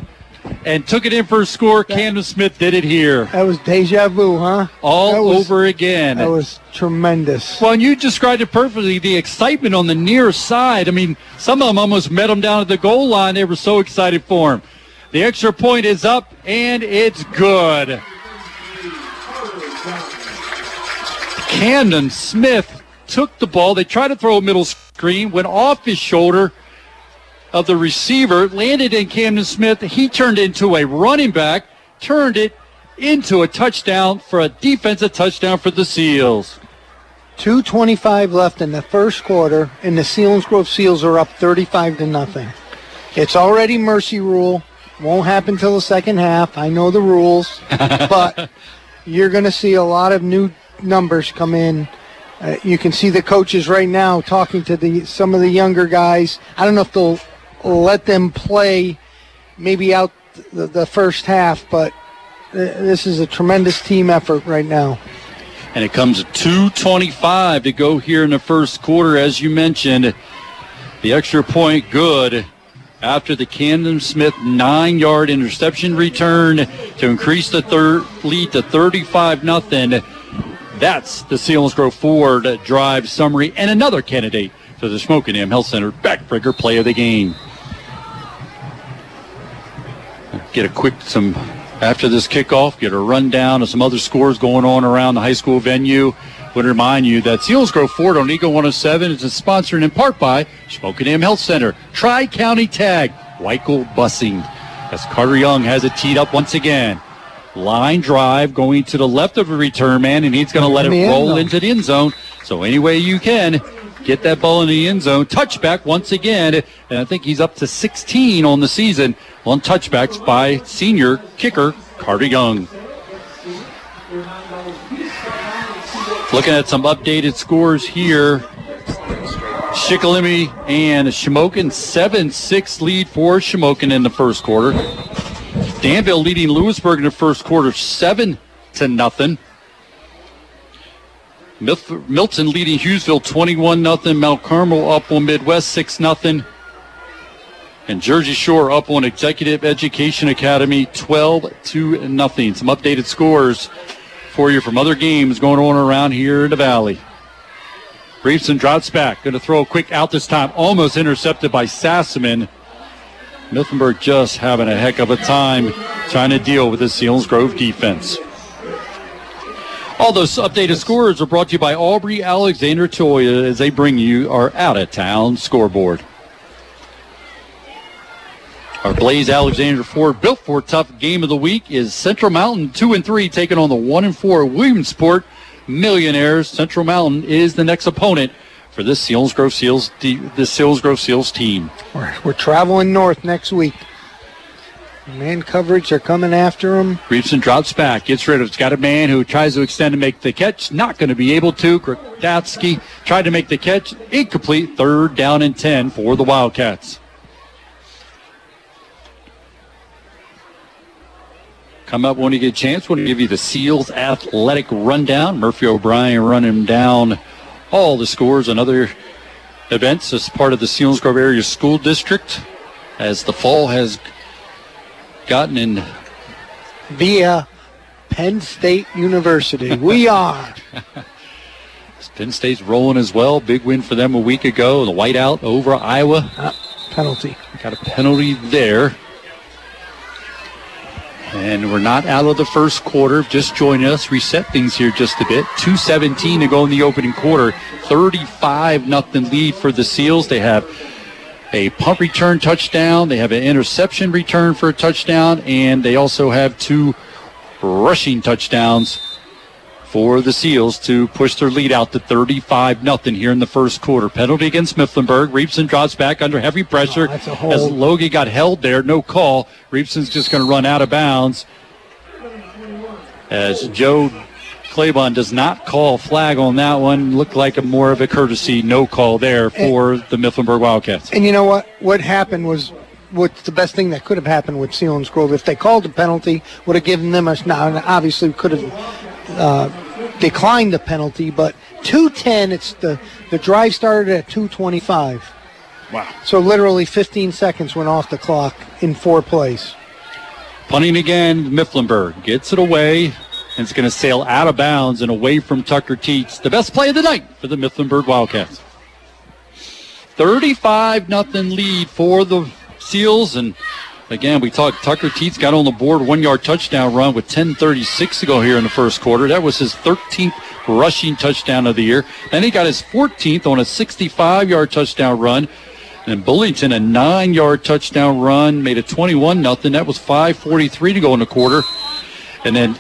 and took it in for a score. That, Camden Smith did it here. That was deja vu, huh? All was, over again. That was tremendous. Well, and you described it perfectly. The excitement on the near side. I mean, some of them almost met him down at the goal line. They were so excited for him. The extra point is up, and it's good. Camden Smith took the ball. They tried to throw a middle screen, went off his shoulder of the receiver, landed in Camden Smith. He turned into a running back, turned it into a touchdown for a defensive touchdown for the Seals. 225 left in the first quarter, and the Selinsgrove Seals are up 35 to nothing. It's already mercy rule. Won't happen till the second half. I know the rules, but you're going to see a lot of new numbers come in. Uh, you can see the coaches right now talking to the some of the younger guys. I don't know if they'll let them play maybe out the, the first half, but this is a tremendous team effort right now. And it comes at 2.25 to go here in the first quarter, as you mentioned. The extra point good after the Camden Smith nine yard interception return to increase the third lead to 35 nothing. That's the Selinsgrove Ford drive summary and another candidate for the Shamokin Dam Health Center backbreaker play of the game. Get a quick some after this kickoff, get a rundown of some other scores going on around the high school venue. Would remind you that Selinsgrove Ford on Eagle 107 is sponsored in part by Shamokin Dam Health Center, Tri County Tag, Weichel Busing. As Carter Young has it teed up once again. Line drive going to the left of a return man, and he's going to let it roll into the end zone. So any way you can, get that ball in the end zone. Touchback once again, and I think he's up to 16 on the season on touchbacks by senior kicker Carter Young. Looking at some updated scores here. Shikellamy and Shamokin 7-6 lead for Shamokin in the first quarter. Danville leading Lewisburg in the first quarter 7 to nothing. Milton leading Hughesville 21 nothing. Mount Carmel up on Midwest 6 nothing. And Jersey Shore up on Executive Education Academy 12 to nothing. Some updated scores for you from other games going on around here in the valley. Reepson drops back. Going to throw a quick out this time. Almost intercepted by Sassaman. Mifflinburg just having a heck of a time trying to deal with the Selinsgrove defense. All those updated scores are brought to you by Aubrey Alexander Toyota as they bring you our out of town scoreboard. Our Blaise Alexander Ford built for tough game of the week is Central Mountain two and three taking on the one and four Williamsport Millionaires. Central Mountain is the next opponent for this Selinsgrove Seals this Selinsgrove Seals team. We're, we're traveling north next week. Man coverage, they're coming after him. Reepson drops back, gets rid of it. It's got a man who tries to extend and make the catch. Not going to be able to. Kratatsky tried to make the catch. Incomplete. Third down and 10 for the Wildcats. Come up when you get a chance. Want to give you the Seals athletic rundown. Murphy O'Brien running down all the scores and other events as part of the Selinsgrove Area School District as the fall has gotten in via Penn State University. We are. Penn State's rolling as well. Big win for them a week ago. The whiteout over Iowa. Uh, penalty. Got a penalty there. And we're not out of the first quarter. Just join us. Reset things here just a bit. 2.17 to go in the opening quarter. 35 nothing lead for the Seals. They have a punt return touchdown. They have an interception return for a touchdown. And they also have two rushing touchdowns for the Seals to push their lead out to 35 nothing here in the first quarter. Penalty against Mifflinburg. Reepson drops back under heavy pressure oh, as Logie got held there. No call. Reepson's just going to run out of bounds as Joe Claiborne does not call flag on that one. Looked like a more of a courtesy no call there for and, the Mifflinburg Wildcats. And you know what? What happened was what's the best thing that could have happened with Selinsgrove. If they called the penalty, would have given them a now obviously we could have uh, declined the penalty, but 210, it's the, the drive started at 225. Wow. So literally 15 seconds went off the clock in four plays. Punting again, Mifflinburg gets it away, and it's going to sail out of bounds and away from Tucker Teets. The best play of the night for the Mifflinburg Wildcats. 35 nothing lead for the Seals, and Again, we talked. Tucker Teets got on the board, one yard touchdown run with 10:36 to go here in the first quarter. That was his 13th rushing touchdown of the year. Then he got his 14th on a 65 yard touchdown run. And Bullington, a nine yard touchdown run, made it 21 nothing. That was 5:43 to go in the quarter. And then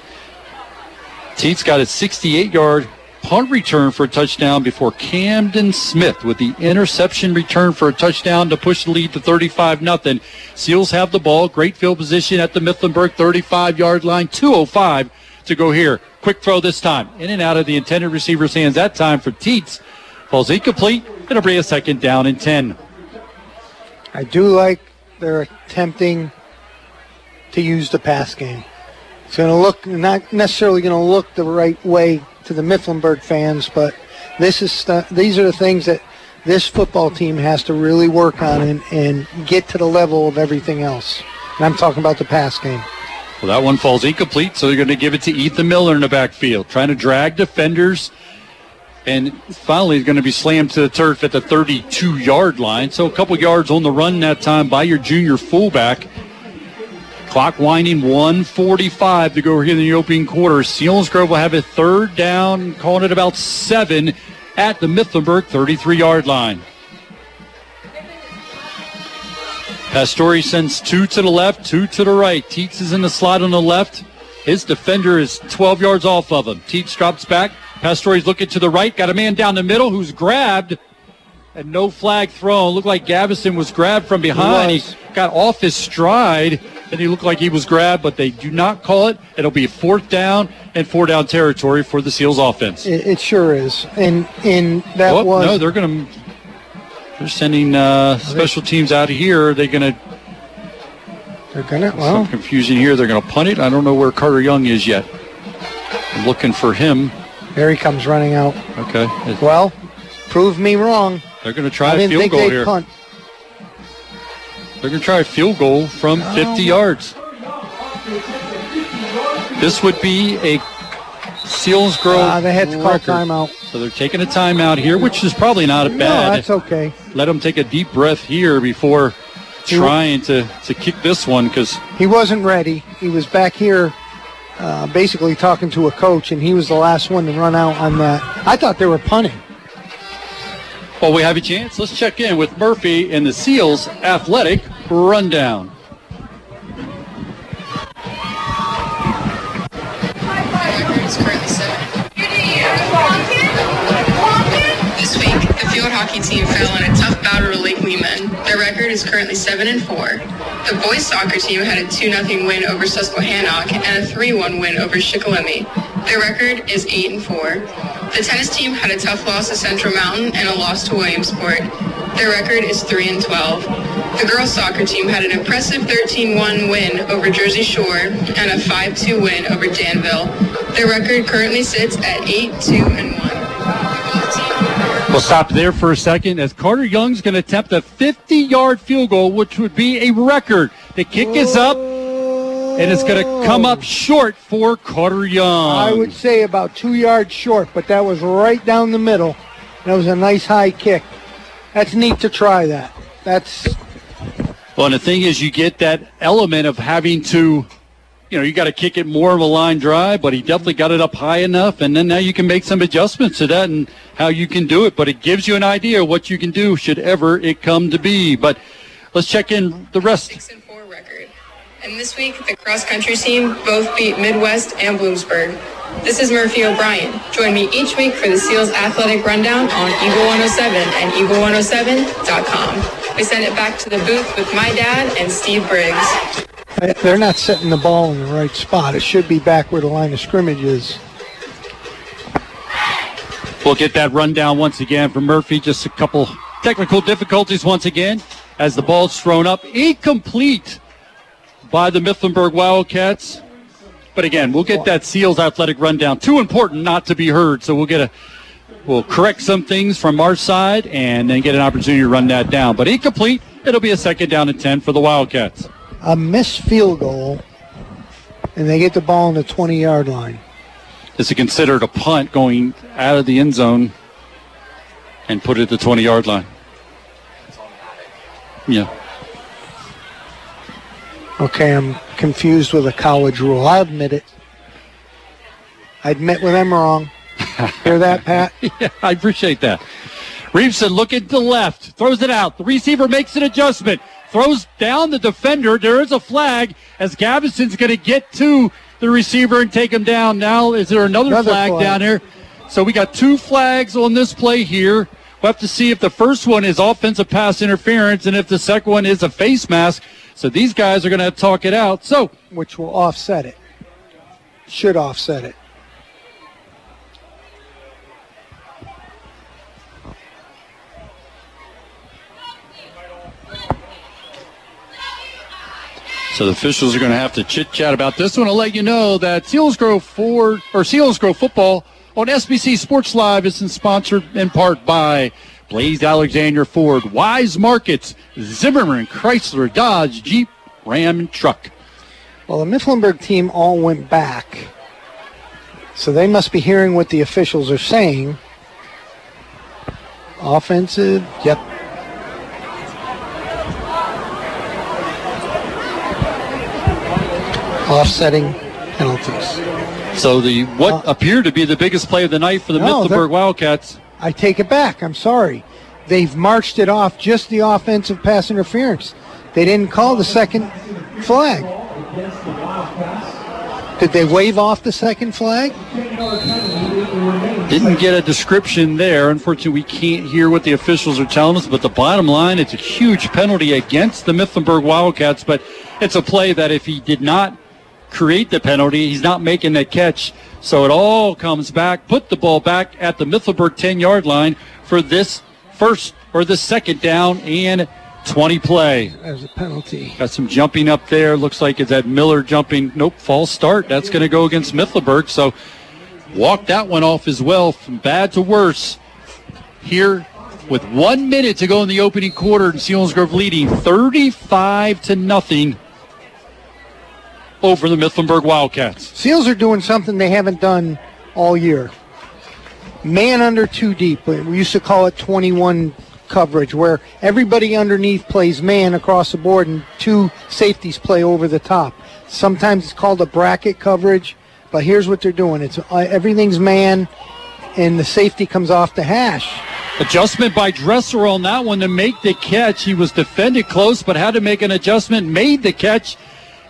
Teets got a 68 yard punt return for a touchdown before Camden Smith with the interception return for a touchdown to push the lead to 35 nothing. Seals have the ball. Great field position at the Mifflinburg 35 yard line. 205 to go here. Quick throw this time. In and out of the intended receiver's hands that time for Teets. Falls incomplete. It'll be a second down and 10. I do like they're attempting to use the pass game. It's going to look not necessarily going to look the right way to the Mifflinburg fans, but this is these are the things that this football team has to really work on and, and get to the level of everything else. And I'm talking about the pass game. Well, that one falls incomplete, so they're going to give it to Ethan Miller in the backfield, trying to drag defenders. And finally, he's going to be slammed to the turf at the 32 yard line. So a couple yards on the run that time by your junior fullback. Clock winding 145 to go here in the opening quarter. Seals Selinsgrove will have a third down, calling it about seven at the Mifflinburg 33 yard line. Pastore sends two to the left, two to the right. Teets is in the slot on the left. His defender is 12 yards off of him. Teets drops back. Pastore's looking to the right. Got a man down the middle who's grabbed and no flag thrown. Looked like Gavison was grabbed from behind. He, was. got off his stride and he looked like he was grabbed, but they do not call it. It'll be fourth down and four down territory for the Seals offense. It, it sure is. And and that Oh, was no, they're going to. They're sending uh, special teams out of here. Are they going to they're gonna some well confusion here. They're going to punt it. I don't know where Carter Young is yet. I'm looking for him. there he comes running out. Okay. Well, prove me wrong. They're going to try I a field goal here. punt. They're going to try a field goal from 50 yards. This would be a Selinsgrove. Ah, they had to call record. timeout. So they're taking a timeout here, which is probably not a No, bad. that's okay. Let them take a deep breath here before trying to, to kick this one because He wasn't ready. He was back here uh, basically talking to a coach, and he was the last one to run out on that. I thought they were punting. Well, we have a chance. Let's check in with Murphy and the Seals athletic rundown. This week, the field hockey team fell in a tough battle to Lake Lehman. Their record is currently 7 and 4. The boys soccer team had a 2-0 win over Susquehannock and a 3-1 win over Shikellamy. Their record is 8 and 4. The tennis team had a tough loss to Central Mountain and a loss to Williamsport. Their record is 3 and 12. The girls soccer team had an impressive 13-1 win over Jersey Shore and a 5-2 win over Danville. Their record currently sits at 8-2 and 1. We'll stop there for a second as Carter Young's going to attempt a 50 yard field goal, which would be a record. The kick is up, and it's going to oh. come up short for Carter Young. I would say about two yards short, but that was right down the middle. That was a nice high kick. That's neat to try that. That's Well, and the thing is, you get that element of having to, you know, you got to kick it more of a line drive, but he definitely got it up high enough, and then now you can make some adjustments to that and how you can do it. But it gives you an idea of what you can do should ever it come to be. But let's check in the rest. And this week, the cross country team both beat Midwest and Bloomsburg. This is Murphy O'Brien. Join me each week for the Seals Athletic Rundown on Eagle 107 and Eagle107.com. We send it back to the booth with my dad and Steve Briggs. they're not setting the ball in the right spot. It should be back where the line of scrimmage is. We'll get that rundown once again from Murphy. Just a couple technical difficulties once again as the ball's thrown up. Incomplete by the Mifflinburg Wildcats. But again, we'll get that Seals athletic rundown. Too important not to be heard. So we'll get a we'll correct some things from our side and then get an opportunity to run that down. But incomplete, it'll be a second down and ten for the Wildcats. A missed field goal, and they get the ball on the 20 yard line. This is considered a punt going out of the end zone and put it at the 20 yard line. Yeah. Okay, I'm confused with a college rule. I admit it. I admit when I'm wrong. Hear that, Pat? yeah, I appreciate that. Reeveson looking to the left, throws it out. The receiver makes an adjustment, throws down the defender. There is a flag as Gavison's going to get to the receiver and take him down. Now, is there another, Another flag, flag. down here? So we got two flags on this play here. We'll have to see if the first one is offensive pass interference and if the second one is a face mask. So these guys are going to talk it out. So Which will offset it. Should offset it. So the officials are going to have to chit chat about this one. I'll let you know that Selinsgrove Ford or Selinsgrove football on SBC Sports Live is sponsored in part by Blaise Alexander Ford, Weis Markets, Zimmerman, Chrysler, Dodge, Jeep, Ram, and Truck. Well, the Mifflinburg team all went back. So they must be hearing what the officials are saying. Offensive, yep. Offsetting penalties. So the what appeared to be the biggest play of the night for the Uh, No, Mifflinburg Wildcats. I take it back. I'm sorry. They've marched it off just the offensive pass interference. They didn't call the second flag. Did they wave off the second flag? Didn't get a description there. Unfortunately, we can't hear what the officials are telling us, but the bottom line, it's a huge penalty against the Mifflinburg Wildcats, but it's a play that if he did not create the penalty, he's not making that catch. So it all comes back, put the ball back at the Mifflinburg 10 yard line for this first or the second down and 20 play. There's a penalty. Got some jumping up there. Looks like it's that Miller jumping. Nope, false start. That's going to go against Mifflinburg. So walk that one off as well from bad to worse. Here with one minute to go in the opening quarter, and Selinsgrove leading 35 to nothing over the Mifflinburg Wildcats. Seals are doing something they haven't done all year. Man under two deep. We used to call it 21 coverage, where everybody underneath plays man across the board and two safeties play over the top. Sometimes it's called a bracket coverage, but here's what they're doing: it's uh, everything's man, and the safety comes off the hash. Adjustment by Dressler on that one to make the catch. He was defended close, but had to make an adjustment, made the catch,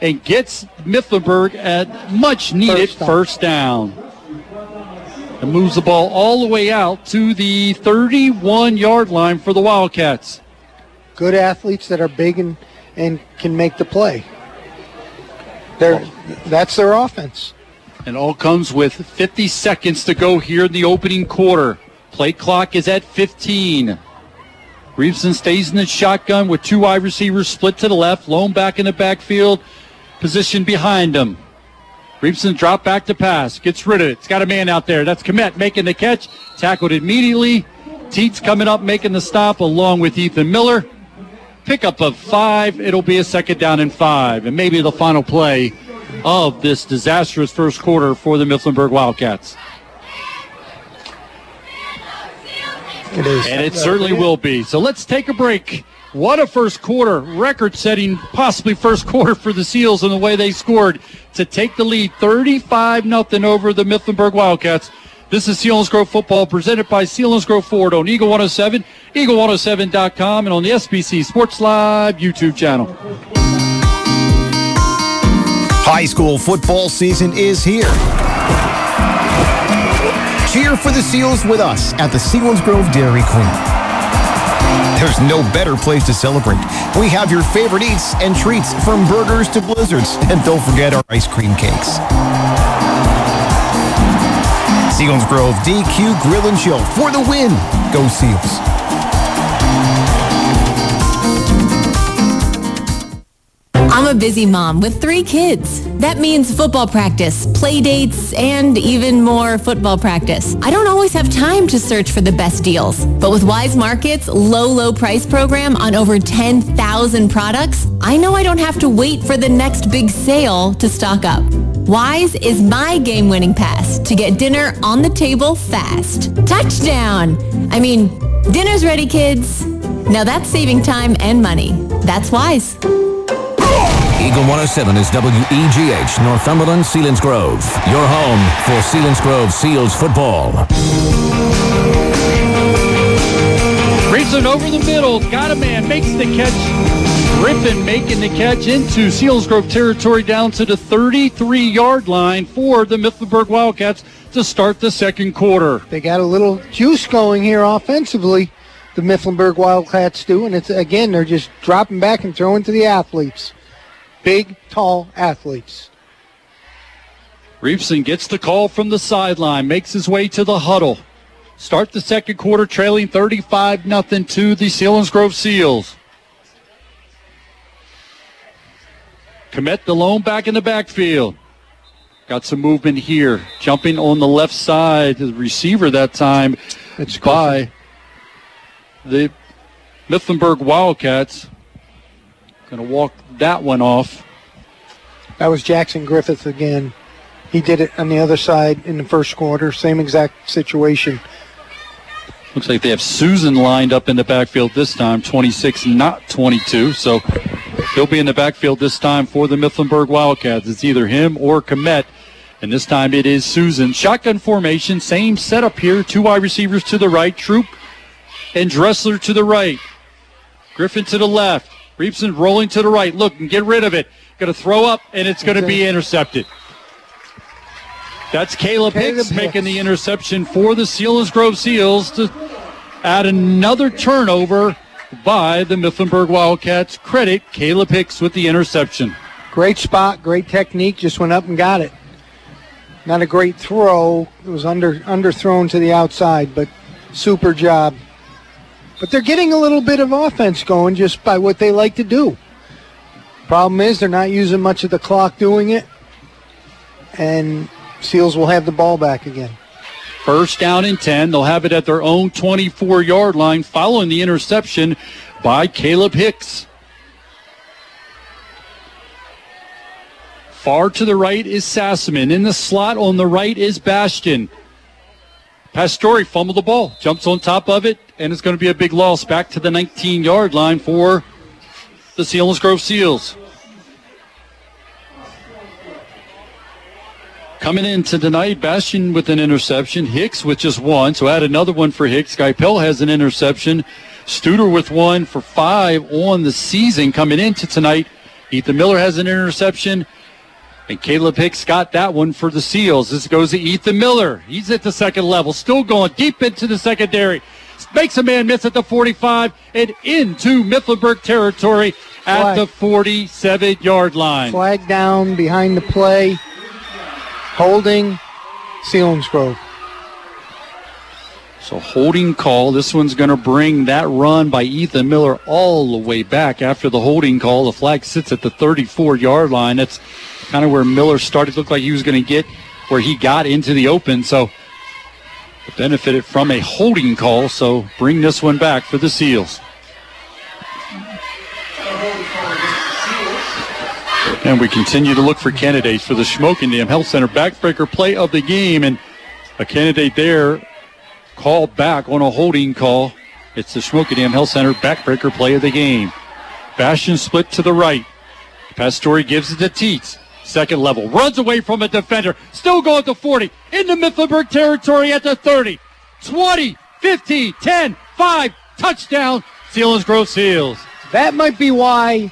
and gets Mifflinburg at much needed First down. And moves the ball all the way out to the 31 yard line for the Wildcats. Good athletes that are big and, and can make the play. They're, that's their offense. And all comes with 50 seconds to go here in the opening quarter. Play clock is at 15. Reeveson stays in the shotgun with two wide receivers split to the left, lone back in the backfield, position behind him. Reeveson drop back to pass, gets rid of it. It's got a man out there. That's Komet making the catch, tackled immediately. Teets coming up making the stop along with Ethan Miller. Pickup of five. It'll be a second down and five, and maybe the final play of this disastrous first quarter for the Mifflinburg Wildcats. It is. And it certainly will be. So let's take a break. What a first quarter, record setting, possibly first quarter for the Seals and the way they scored to take the lead 35 nothing over the Mifflinburg Wildcats. This is Selinsgrove football presented by Selinsgrove Ford on Eagle 107, eagle107.com, and on the SBC Sports Live YouTube channel. High school football season is here. Cheer for the Seals with us at the Selinsgrove Dairy Queen. There's no better place to celebrate. We have your favorite eats and treats from burgers to blizzards. And don't forget our ice cream cakes. Selinsgrove DQ Grill and Chill for the win. Go Seals. I'm a busy mom with three kids. That means football practice, play dates, and even more football practice. I don't always have time to search for the best deals. But with Weis Market's low, low price program on over 10,000 products, I know I don't have to wait for the next big sale to stock up. Weis is my game-winning pass to get dinner on the table fast. Touchdown! I mean, dinner's ready, kids. Now that's saving time and money. That's Weis. Eagle 107 is WEGH, Northumberland, Selinsgrove. Your home for Selinsgrove Seals football. Reeves over the middle, got a man, makes the catch. Griffin making the catch into Seals Selinsgrove territory down to the 33 yard line for the Mifflinburg Wildcats to start the second quarter. They got a little juice going here offensively. The Mifflinburg Wildcats do, and it's again they're just dropping back and throwing to the athletes, big, tall athletes. Reeveson gets the call from the sideline, makes his way to the huddle. Start the second quarter trailing 35 nothing to the Selinsgrove Seals. Komet Delone back in the backfield. Got some movement here. Jumping on the left side. The receiver that time It's by the Mifflinburg Wildcats. Going to walk that one off. That was Jackson Griffith again. He did it on the other side in the first quarter. Same exact situation. Looks like they have Susan lined up in the backfield this time, 26, not 22. So he'll be in the backfield this time for the Mifflinburg Wildcats. It's either him or Komet. And this time it is Susan. Shotgun formation, same setup here. Two wide receivers to the right, Troop and Dressler to the right. Griffin to the left. Reepson rolling to the right. Look and get rid of it. Going to throw up, and it's going to be intercepted. That's Caleb, Caleb Hicks Hicks. making the interception for the Selinsgrove Seals to add another turnover by the Mifflinburg Wildcats. Credit Caleb Hicks with the interception. Great spot, great technique. Just went up and got it. Not a great throw. It was under underthrown to the outside, but super job. But they're getting a little bit of offense going just by what they like to do. Problem is they're not using much of the clock doing it, and Seals will have the ball back again. First down and 10. They'll have it at their own 24 yard line following the interception by Caleb Hicks. Far to the right is Sassaman. In the slot on the right is Bastion. Pastore fumbled the ball, jumps on top of it, and it's going to be a big loss back to the 19 yard line for the Selinsgrove Seals. Coming into tonight, Bastion with an interception, Hicks with just one, so add another one for Hicks. Guy Pell has an interception, Studer with one for five on the season. Coming into tonight, Ethan Miller has an interception, and Caleb Hicks got that one for the Seals. This goes to Ethan Miller. He's at the second level, still going deep into the secondary. Makes a man miss at the 45 and into Mifflinburg territory at Flag. the 47 yard line. Flag down behind the play. Holding Selinsgrove. So holding call. This one's going to bring that run by Ethan Miller all the way back after the holding call. The flag sits at the 34 yard line. That's kind of where Miller started. Looked like he was going to get where he got into the open. So it benefited from a holding call. So bring this one back for the Seals. And we continue to look for candidates for the Shamokin Dam Health Center backbreaker play of the game. And a candidate there called back on a holding call. It's the Shamokin Dam Health Center backbreaker play of the game. Bastion split to the right. Pastore gives it to Teets. Second level. Runs away from a defender. Still going to 40. Into Mifflinburg territory at the 30. 20, 15, 10, 5. Touchdown. Selinsgrove Seals. That might be why.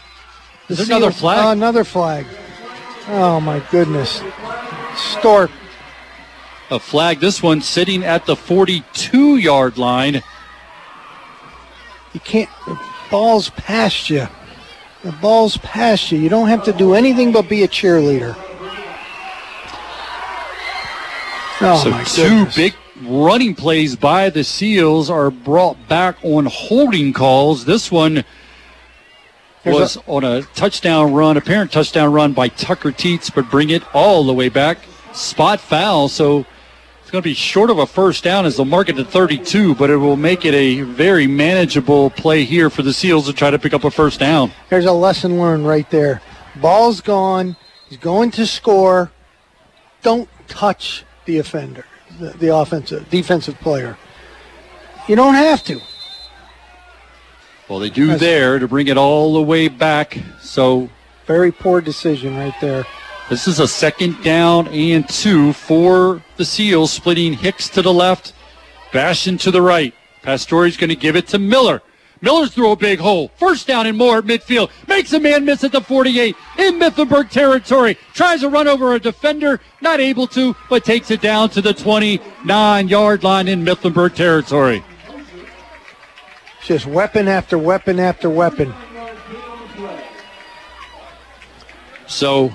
the Is there another flag? Oh, another flag. Oh my goodness. Stork. A flag. This one sitting at the 42 yard line. You can't. The ball's past you. The ball's past you. You don't have to do anything but be a cheerleader. Oh so my two goodness. big running plays by the Seals are brought back on holding calls. This one There's was on a touchdown run, apparent touchdown run by Tucker Teets, but bring it all the way back. Spot foul, so it's going to be short of a first down as they'll mark it at 32, but it will make it a very manageable play here for the Seals to try to pick up a first down. There's a lesson learned right there. Ball's gone. He's going to score. Don't touch the offender, the, the offensive, uh, defensive player. You don't have to. Well, they do That's- there to bring it all the way back. So Very poor decision right there. This is a second down and two for the Seals, splitting Hicks to the left, Bastion to the right. Pastore's going to give it to Miller. Miller's through a big hole. First down and more at midfield. Makes a man miss at the 48 in Mifflinburg territory. Tries to run over a defender. Not able to, but takes it down to the 29 yard line in Mifflinburg territory. Just weapon after weapon after weapon. So,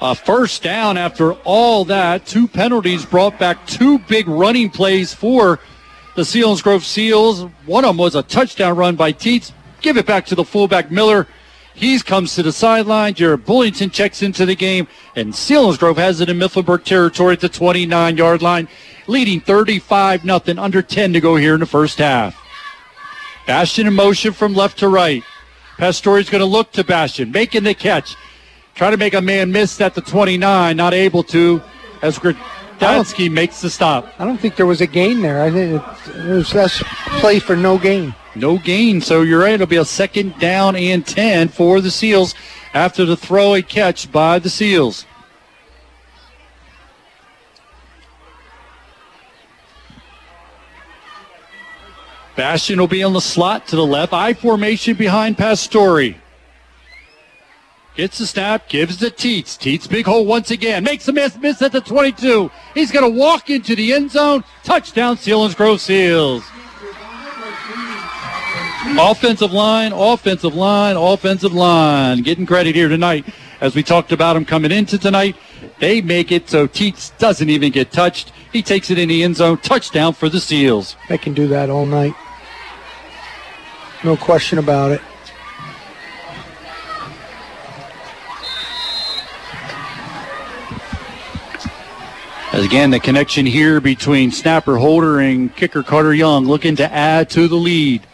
a first down after all that. Two penalties brought back two big running plays for the Selinsgrove Seals. One of them was a touchdown run by Teets. Give it back to the fullback Miller. He comes to the sideline. Jared Bullington checks into the game, and Selinsgrove has it in Mifflinburg territory at the 29 yard line, leading 35 nothing. Under 10 to go here in the first half. Bastion in motion from left to right. Pastore's going to look to Bastion, making the catch. Try to make a man miss at the 29, not able to, as Gradansky makes the stop. I don't think there was a gain there. I think it, was that's play for no gain. No gain, so you're right. It'll be a second down and 10 for the Seals after the throw and catch by the Seals. Bastion will be on the slot to the left. I formation behind Pastore. Gets the snap, gives to Teets. Teets big hole once again. Makes a miss, miss at the 22. He's going to walk into the end zone. Touchdown, Selinsgrove Seals. Offensive line, offensive line, offensive line. Getting credit here tonight. As we talked about him coming into tonight, they make it so Teets doesn't even get touched. He takes it in the end zone. Touchdown for the Seals. They can do that all night. No question about it. As again, the connection here between snapper Holder and kicker Carter Young looking to add to the lead.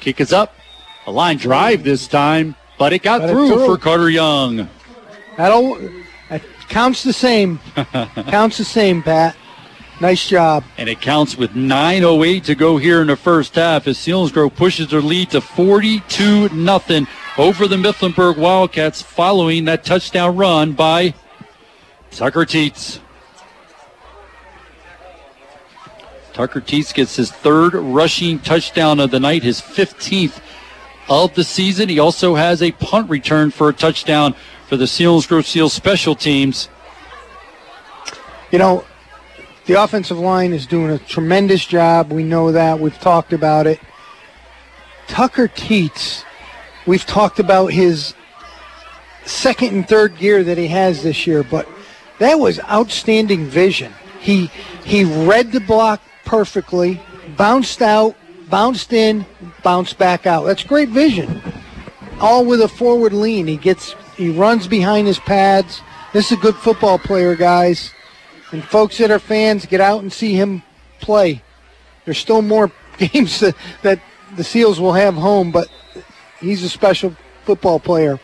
Kick is up. A line drive this time, but it got, Got it through, through. for Carter Young. That, all, that counts the same. counts the same, Pat. Nice job. And it counts with 9.08 to go here in the first half as Selinsgrove pushes their lead to 42 nothing over the Mifflinburg Wildcats following that touchdown run by Tucker Teets. Tucker Teets gets his third rushing touchdown of the night, his 15th of the season. He also has a punt return for a touchdown for the Selinsgrove Seals special teams. You know, the offensive line is doing a tremendous job. We know that. We've talked about it. Tucker Teets, we've talked about his second and third gear that he has this year, but that was outstanding vision. He he read the block perfectly, bounced out, bounced in, bounced back out. That's great vision. All with a forward lean. He gets he runs behind his pads. This is a good football player, guys. And folks that are fans, get out and see him play. There's still more games that, that the Seals will have home, but he's a special football player.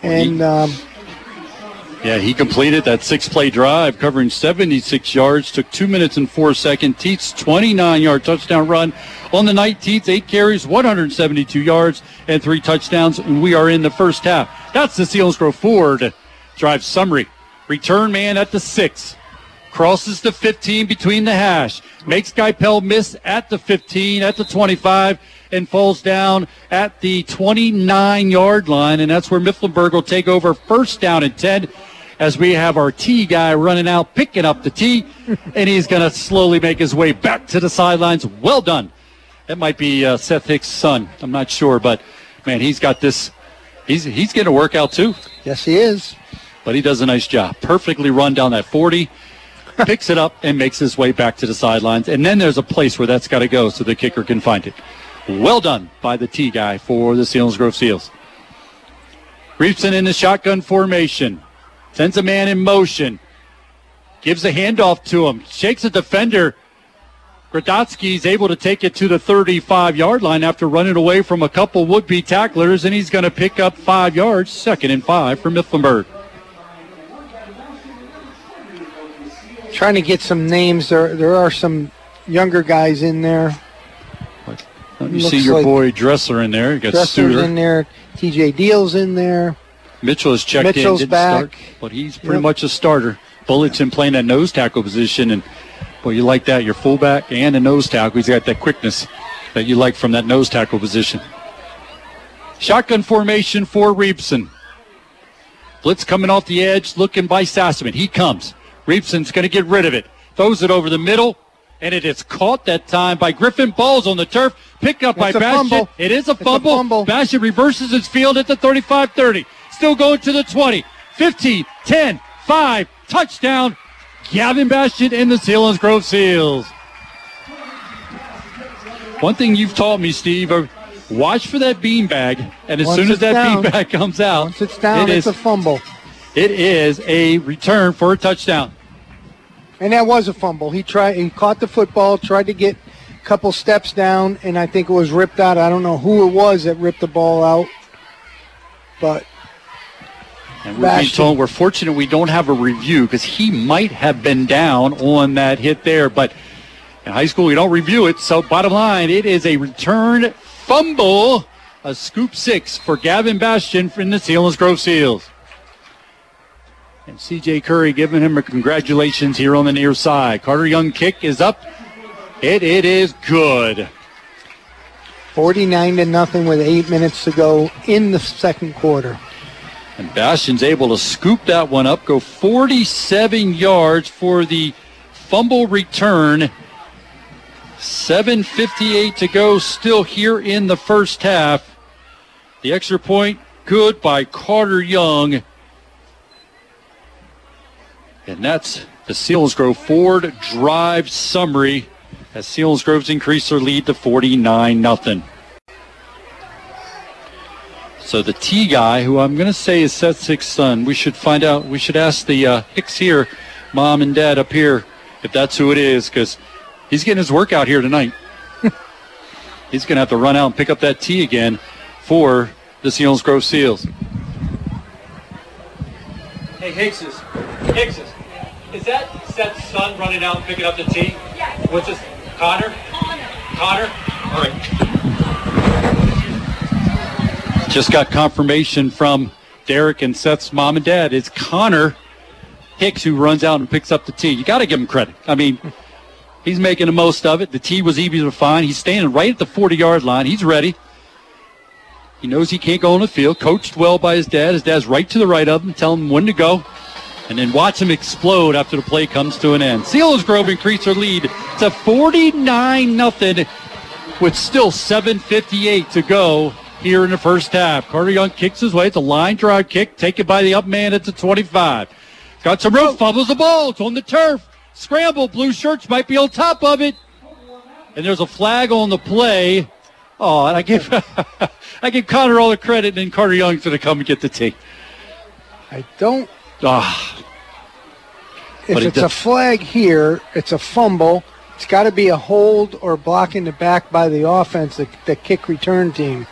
And um, Yeah, he completed that six play drive covering 76 yards, took two minutes and four seconds. Teets 29 yard touchdown run on the night. Teets eight carries, 172 yards, and three touchdowns. And we are in the first half. That's the Selinsgrove Ford drive summary. Return man at the six. Crosses the 15 between the hash. Makes Geipel miss at the 15, at the 25, and falls down at the 29 yard line. And that's where Mifflinburg will take over first down and 10 as we have our T guy running out, picking up the T, and he's going to slowly make his way back to the sidelines. Well done. That might be uh, Seth Hicks' son. I'm not sure, but man, he's got this. He's he's getting a workout too. Yes, he is. But he does a nice job. Perfectly run down that 40, picks it up, and makes his way back to the sidelines. And then there's a place where that's got to go so the kicker can find it. Well done by the T guy for the Selinsgrove Seals. Reepson in the shotgun formation. Sends a man in motion. Gives a handoff to him. Shakes a defender. Gradotsky's able to take it to the 35 yard line after running away from a couple would be tacklers, and he's going to pick up five yards, second and five for Mifflinburg. trying to get some names. There, there are some younger guys in there. You Looks see your like boy Dressler in there. You got Dresser's Suter. in there. TJ Deal's in there. Mitchell is checked Mitchell's in, didn't back. start, but he's pretty Yep. much a starter. Bullington playing that nose tackle position, and well, you like that. Your fullback and a nose tackle. He's got that quickness that you like from that nose tackle position. Shotgun formation for Reepson. Blitz coming off the edge, looking by Sassaman. He comes. Reepson's going to get rid of it. Throws it over the middle, and it is caught that time by Griffin. Balls on the turf, picked up by It's a Bastian. fumble. It is a It's a fumble. fumble. Bastian reverses his field at the 35-30. Still going to the 20, 15, 10, 5. Touchdown. Gavin Bastion and the Selinsgrove Seals. One thing you've taught me, Steve, are Watch for that beanbag, and as Once soon as that down- beanbag comes out, Once it's down, it it's is- a fumble. it is a return for a touchdown. And that was a fumble. He tried. He caught the football, tried to get a couple steps down, and I think it was ripped out. I don't know who it was that ripped the ball out, but And we're being told we're fortunate we don't have a review because he might have been down on that hit there. But in high school, we don't review it. So bottom line, it is a return fumble, a scoop six for Gavin Bastion from the Selinsgrove Seals. And CJ Curry giving him a congratulations here on the near side. Carter Young kick is up. It, it is good. 49 to nothing with eight minutes to go in the second quarter. And Bastion's able to scoop that one up, go 47 yards for the fumble return. 7.58 to go still here in the first half. The extra point good by Carter Young. And that's the Selinsgrove Ford drive summary as Selinsgrove's increase their lead to 49 nothing. So the T guy, who I'm going to say is Seth Hicks' son, we should find out. We should ask the uh, Hicks here, mom and dad up here, if that's who it is, because he's getting his workout here tonight. he's going to have to run out and pick up that T again for the Selinsgrove Seals. Hey, Hickses. Hickses. Is that Seth's son running out and picking up the T? Yes. What's his? Connor? Connor. Connor? All right. Just got confirmation from Derek and Seth's mom and dad. It's Connor Hicks who runs out and picks up the tee. You got to give him credit. I mean, he's making the most of it. The tee was easy to find. He's standing right at the 40 yard line. He's ready. He knows he can't go on the field. Coached well by his dad. His dad's right to the right of him, telling him when to go. And then watch him explode after the play comes to an end. Selinsgrove increase their lead to 49 nothing with still 7.58 to go here in the first half. Carter Young kicks his way. It's a line drive kick taken by the up man at the 25. Got some room, fumbles the ball. It's on the turf. Scramble. Blue shirts might be on top of it. And there's a flag on the play. Oh, and I give I give Connor all the credit, and then Carter Young's going to come and get the tee. I don't. Ah, If But it it's a flag here, it's a fumble. It's got to be a hold or blocking the back by the offense, the, the kick return team,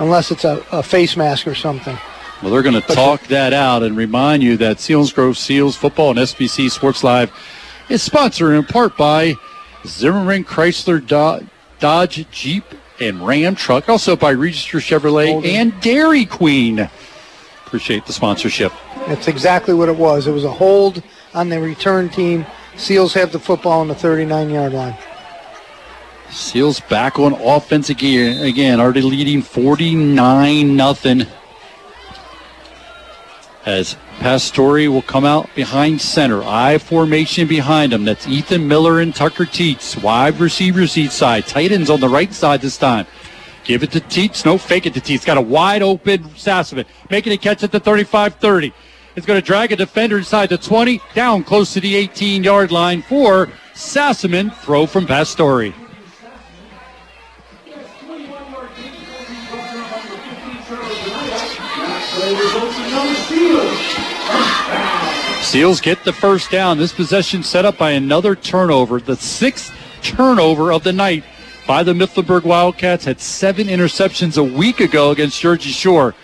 unless it's a, a face mask or something. Well, they're going to talk that out and remind you that Selinsgrove Seals Football and SBC Sports Live is sponsored in part by Zimmerman Chrysler Do- Dodge Jeep and Ram Truck, also by Register Chevrolet and Dairy Queen. Appreciate the sponsorship. That's exactly what it was. It was a hold on the return team. Seals have the football on the 39 yard line. Seals back on offense again, again already leading 49 nothing. As Pastore will come out behind center. I formation behind him. That's Ethan Miller and Tucker Teets. Wide receivers each side. Tight ends on the right side this time. Give it to Teets. No, fake it to Teets. Got a wide open Sassaman. Making a catch at the 35 30. It's going to drag a defender inside the 20, down close to the 18 yard line for Sassaman. Throw from Pastore. Seals get the first down. This possession set up by another turnover, the sixth turnover of the night by the Mifflinburg Wildcats. Had seven interceptions a week ago against Jersey Shore.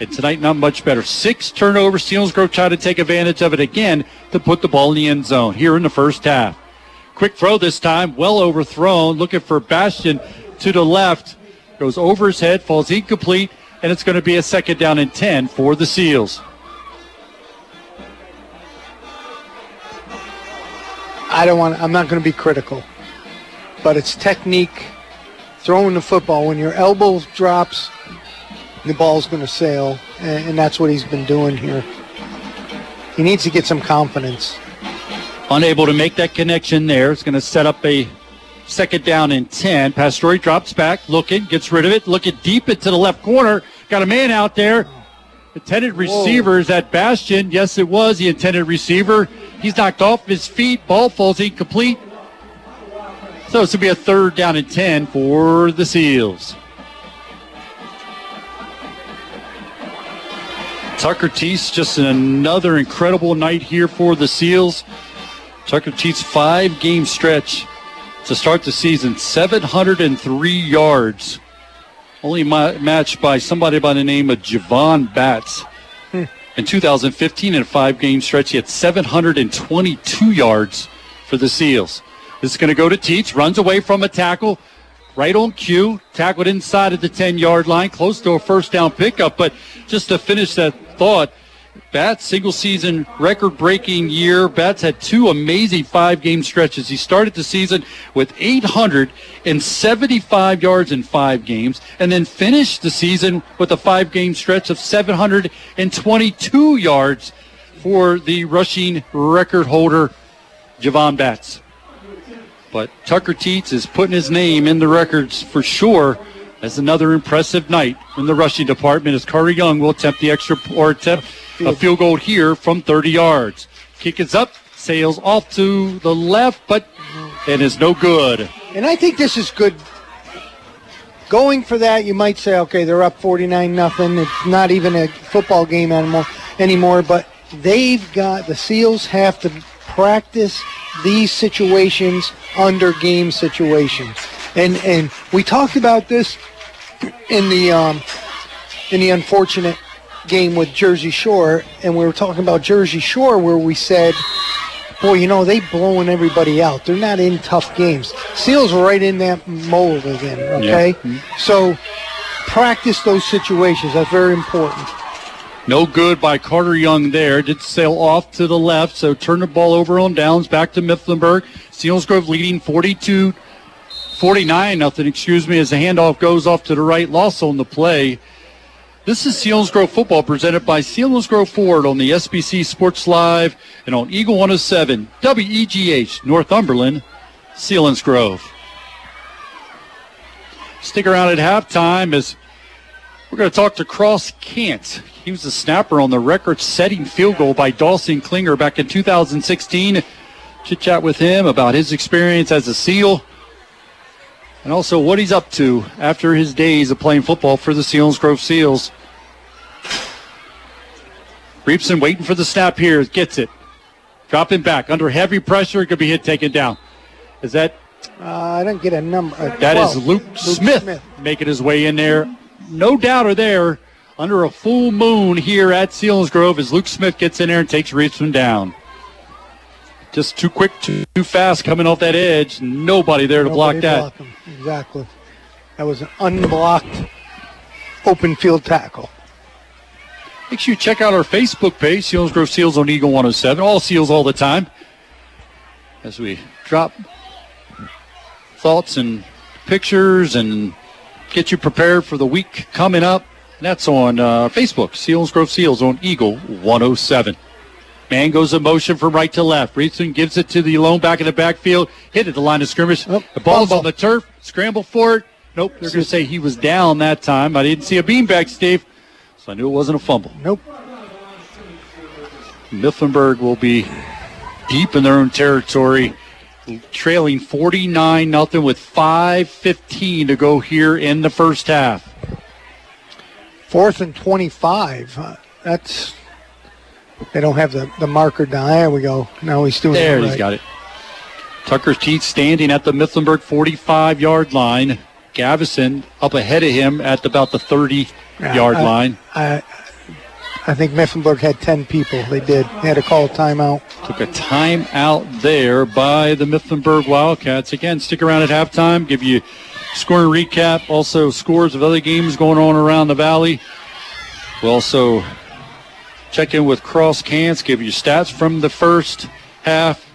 And tonight, not much better. Six turnovers. Selinsgrove trying to take advantage of it again to put the ball in the end zone here in the first half. Quick throw this time, well overthrown. Looking for Bastion to the left. Goes over his head, falls incomplete, and it's going to be a second down and 10 for the Seals. I don't want. I'm not going to be critical, but it's technique. Throwing the football when your elbow drops, the ball's going to sail, and, and that's what he's been doing here. He needs to get some confidence. Unable to make that connection there. It's going to set up a second down and 10. Pastore drops back, looking, gets rid of it, looking deep into the left corner. Got a man out there. Intended receiver is at Bastion. Yes, it was the intended receiver. He's knocked off his feet. Ball falls incomplete. So it's to be a third down and 10 for the Seals. Tucker Teets, just another incredible night here for the Seals. Tucker Teets, five game stretch to start the season, 703 yards. Only ma- matched by somebody by the name of Javon Batts. Hmm. In 2015, in a five game stretch, he had 722 yards for the Seals. This is going to go to Teets, runs away from a tackle, right on cue, tackled inside of the 10 yard line, close to a first down pickup. But just to finish that thought, Bats single season record breaking year. Bats had two amazing five game stretches. He started the season with 875 yards in five games and then finished the season with a five game stretch of 722 yards for the rushing record holder, Javon Bats. But Tucker Teets is putting his name in the records for sure as another impressive night in the rushing department as Carter Young will attempt the extra or attempt a field goal here from 30 yards. Kick is up, sails off to the left, but it is no good. And I think this is good. Going for that, you might say, okay, they're up 49 nothing. It's not even a football game anymore, anymore. But they've got the Seals have to practice these situations under game situations. And and we talked about this in the um, in the unfortunate game with Jersey Shore, and we were talking about Jersey Shore where we said, boy, you know, they blowing everybody out. They're not in tough games. Seals are right in that mold again, okay? Yeah. So practice those situations. That's very important. No good by Carter Young there. Did sail off to the left, so turn the ball over on downs back to Mifflinburg. Selinsgrove leading 42 49 nothing, excuse me, as the handoff goes off to the right. Loss on the play. This is Selinsgrove football presented by Selinsgrove Ford on the SBC Sports Live and on Eagle 107 WEGH Northumberland, Selinsgrove. Stick around at halftime as we're going to talk to Cross Kant. He was the snapper on the record-setting field goal by Dawson Klinger back in 2016. Chit chat with him about his experience as a SEAL and also what he's up to after his days of playing football for the Selinsgrove Seals. Reepson waiting for the snap here. Gets it. Dropping back under heavy pressure. Could be hit taken down. Is that? Uh, I didn't get a number. Uh, That is 12. Luke, Smith, making his way in there. No doubter there. Under a full moon here at Selinsgrove as Luke Smith gets in there and takes Reepson down. Just too quick, too, too fast coming off that edge. Nobody there to block that. block. Exactly. That was an unblocked open field tackle. Make sure you check out our Facebook page, Selinsgrove Seals on Eagle 107. All seals all the time. As we drop thoughts and pictures and get you prepared for the week coming up. And that's on uh, Facebook, Selinsgrove Seals on Eagle 107. Man goes in motion from right to left. Reepson gives it to the lone back in the backfield. Hit at the line of scrimmage. the ball's on the turf. Scramble for it. Nope. They're going to say he was down that time. I didn't see a beanbag, Steve. So I knew it wasn't a fumble. Nope. Mifflinburg will be deep in their own territory, trailing 49 nothing with 5:15 to go here in the first half. Fourth and 25. Uh, that's. They don't have the, the marker down. There we go. Now he's doing it. There, it he's right. got it. Tucker's Teets standing at the Mifflinburg 45 yard line. Gavison up ahead of him at about the 30 Yeah, yard I- line. I, I think Mifflinburg had 10 people. They did. They had to call a timeout. Took a timeout there by the Mifflinburg Wildcats. Again, stick around at halftime, give you scoring recap, also scores of other games going on around the valley. We'll also check in with Cross Cans, give you stats from the first half.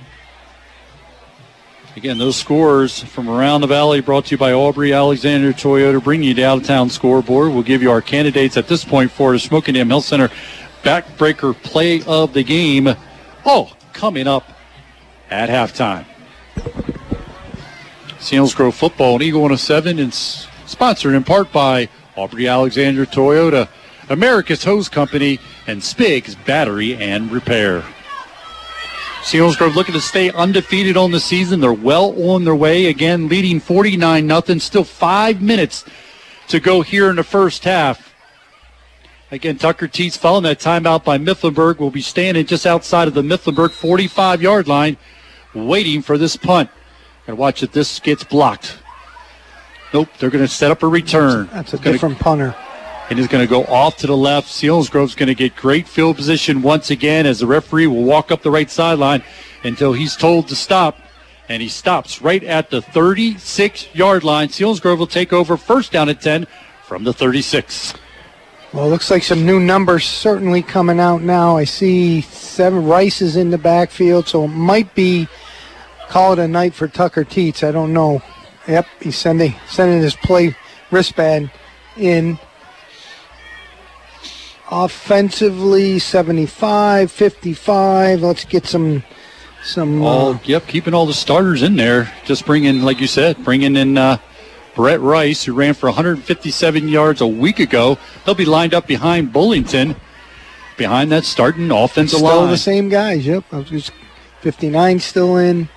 Again, those scores from around the valley brought to you by Aubrey Alexander Toyota, bringing you the out of town scoreboard. We'll give you our candidates at this point for the Shamokin Dam Health Center backbreaker play of the game. Oh, coming up at halftime. Selinsgrove Football and Eagle 107 is sponsored in part by Aubrey Alexander Toyota, America's Hose Company, and Spig's Battery and Repair. Selinsgrove looking to stay undefeated on the season. They're well on their way. Again, leading 49 nothing. Still five minutes to go here in the first half. Again, Tucker Teets following that timeout by Mifflinburg will be standing just outside of the Mifflinburg 45 yard line, waiting for this punt. And watch if this gets blocked. Nope, they're going to set up a return. That's a Gonna- different punter. Is going to go off to the left. Selinsgrove's going to get great field position once again as the referee will walk up the right sideline until he's told to stop. And he stops right at the 36 yard line. Selinsgrove will take over first down at 10 from the 36. Well, looks like some new numbers certainly coming out now. I see seven Rice is in the backfield, so it might be call it a night for Tucker Teets. I don't know. Yep, he's sending sending his play wristband in. Offensively, 75, 55. Let's get some some. All Uh, yep, keeping all the starters in there. Just bringing, like you said, bringing in uh, Brett Rice, who ran for 157 yards a week ago. He'll be lined up behind Bullington, behind that starting offensive still line. the same guys. Yep, I was just 59 still in.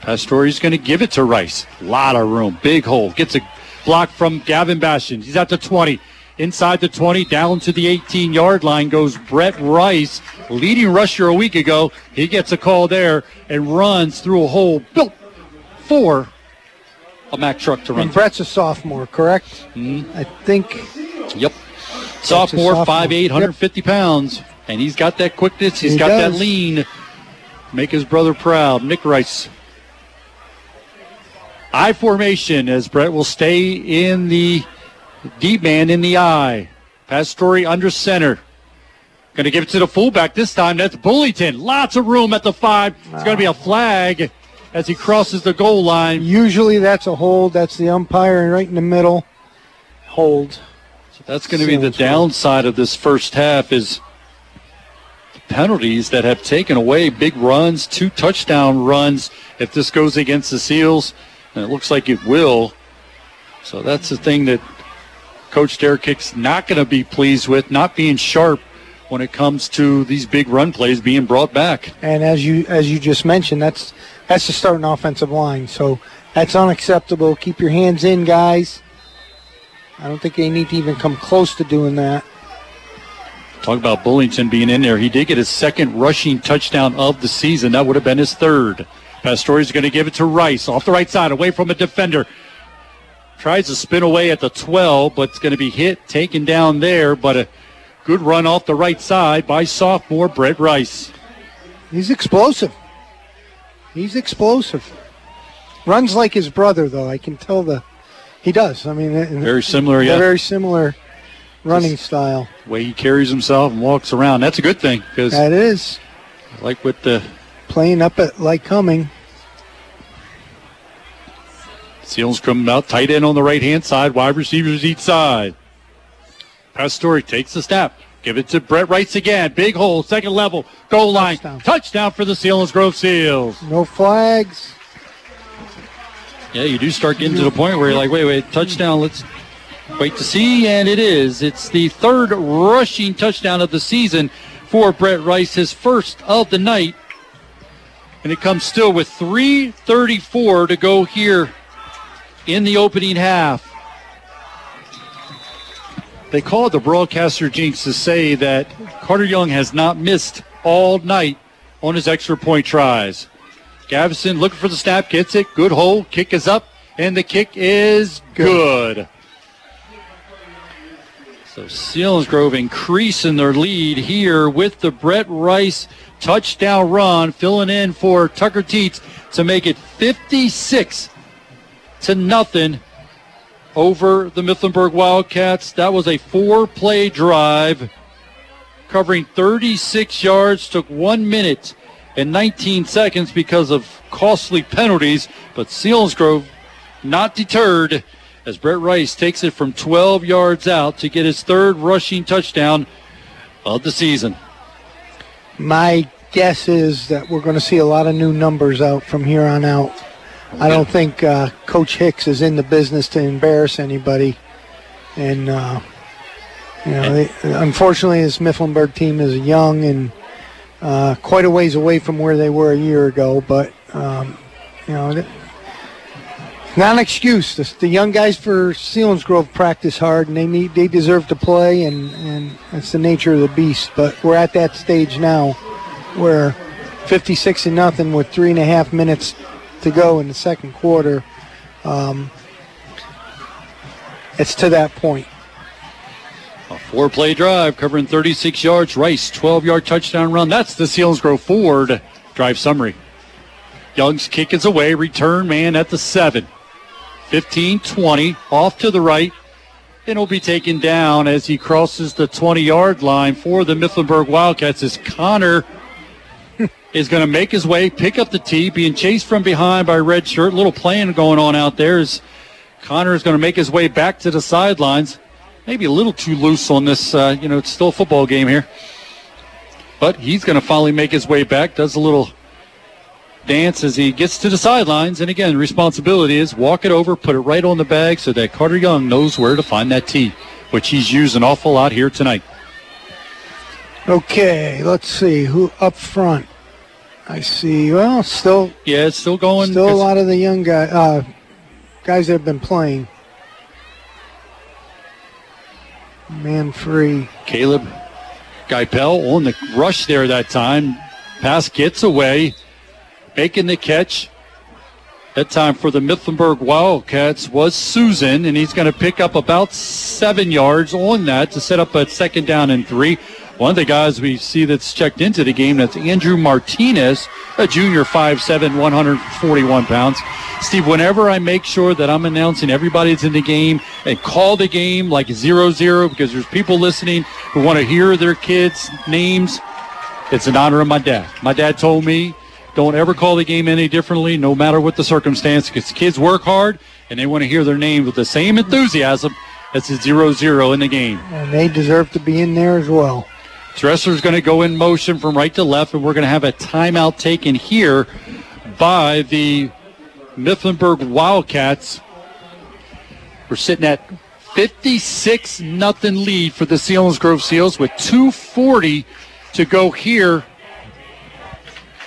Pastore's going to give it to Rice. Lot of room. Big hole. Gets a block from Gavin Bastion. He's at the 20. Inside the 20, down to the 18 yard line goes Brett Rice, leading rusher a week ago. He gets a call there and runs through a hole built for a Mack truck to run. And Brett's a sophomore, correct? Mhm. I think. Yep. Sophomore, sophomore. 5'8", 150 pounds. And he's got that quickness. He's He got that lean. Make his brother proud. Nick Rice. I formation as Brett will stay in the deep man in the eye. Pastore under center. Going to give it to the fullback this time. That's Bullington. Lots of room at the five. It's going to be a flag as he crosses the goal line. Usually that's a hold. That's the umpire right in the middle. Hold. So That's going to be the downside of this first half is the penalties that have taken away big runs, two touchdown runs. If this goes against the Seals, and it looks like it will. So that's the thing that Coach Derek Hicks' not going to be pleased with, not being sharp when it comes to these big run plays being brought back. And as you as you just mentioned, that's that's the starting offensive line. So that's unacceptable. Keep your hands in, guys. I don't think they need to even come close to doing that. Talk about Bullington being in there. He did get his second rushing touchdown of the season. That would have been his third. Pastore is going to give it to Rice off the right side, away from a defender. Tries to spin away at the 12, but it's going to be hit, taken down there. But a good run off the right side by sophomore Brett Rice. He's explosive. He's explosive. Runs like his brother, though. I can tell the he does. I mean, Very similar, yeah. Very similar running style. Way he carries himself and walks around. That's a good thing because, That is like with the playing up at like coming. Seals coming out tight end on the right hand side, wide receivers each side. Pastore takes the snap. Give it to Brett Rice again. Big hole, second level, goal line. Touchdown, for the Selinsgrove Seals. No flags. Yeah, you do start getting to the point where you're like, wait, wait, touchdown, let's wait to see. And it is. It's the third rushing touchdown of the season for Brett Rice, his first of the night. And it comes still with 3.34 to go here in the opening half. They called the broadcaster jinx to say that Carter Young has not missed all night on his extra point tries. Gavison looking for the snap, gets it. Good hole. Kick is up, and the kick is good. So Seals Selinsgrove increasing their lead here with the Brett Rice touchdown run, filling in for Tucker Teets to make it 56 to nothing over the Mifflinburg Wildcats. That was a four-play drive covering 36 yards, took one minute and 19 seconds because of costly penalties, but Selinsgrove not deterred as Brett Rice takes it from 12 yards out to get his third rushing touchdown of the season. My guess is that we're going to see a lot of new numbers out from here on out. I don't think uh, Coach Hicks is in the business to embarrass anybody, and uh, you know, they, unfortunately, this Mifflinburg team is young and uh, quite a ways away from where they were a year ago. But um, you know, Not an excuse. The, the young guys for Selinsgrove practice hard, and they need they deserve to play, and and that's the nature of the beast. But we're at that stage now, where 56 and nothing with three and a half minutes to go in the second quarter. Um, it's to that point. A four play drive covering 36 yards. Rice, 12 yard touchdown run. That's the Seals Selinsgrove Ford drive summary. Young's kick is away. Return man at the seven. 15 20. Off to the right. And will be taken down as he crosses the 20 yard line for the Mifflinburg Wildcats as Connor is going to make his way, pick up the tee, being chased from behind by red shirt. Little playing going on out there as Connor is going to make his way back to the sidelines. Maybe a little too loose on this. Uh, you know, it's still a football game here. But he's going to finally make his way back. Does a little dance as he gets to the sidelines. And again, responsibility is walk it over, put it right on the bag so that Carter Young knows where to find that tee, which he's used an awful lot here tonight. Okay, let's see who up front. I see. Well, still. Yeah, it's still going. Still a lot of the young guy, uh, guys that have been playing. Man free. Caleb Geipel on the rush there that time. Pass gets away, making the catch. That time for the Mifflinburg Wildcats was Susan, and he's going to pick up about seven yards on that to set up a second down and three. One of the guys we see that's checked into the game, that's Andrew Martinez, a junior 5'7", 141 pounds. Steve, whenever I make sure that I'm announcing everybody's in the game and call the game like 0-0 because there's people listening who want to hear their kids' names, it's in honor of my dad. My dad told me, don't ever call the game any differently, no matter what the circumstance, because kids work hard and they want to hear their name with the same enthusiasm as a 0-0 in the game. And they deserve to be in there as well. Dressler's going to go in motion from right to left, and we're going to have a timeout taken here by the Mifflinburg Wildcats. We're sitting at 56 nothing lead for the Selinsgrove Seals with 240 to go here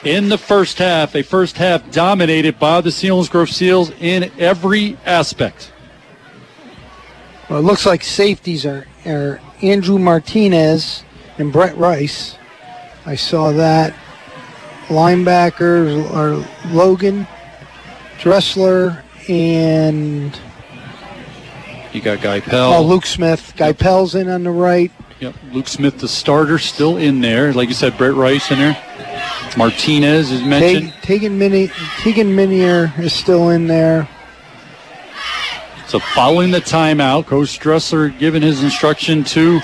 in the first half. A first half dominated by the Selinsgrove Seals in every aspect. Well, it looks like safeties are, are Andrew Martinez and Brett Rice. I saw that. Linebackers are Logan, Dressler, and You got Geipel. oh, Luke Smith. Geipel's in on the right. Yep, Luke Smith, the starter, still in there. Like you said, Brett Rice in there. Martinez is mentioned. Tegan, Mini, Tegan Minier is still in there. So following the timeout, Coach Dressler giving his instruction to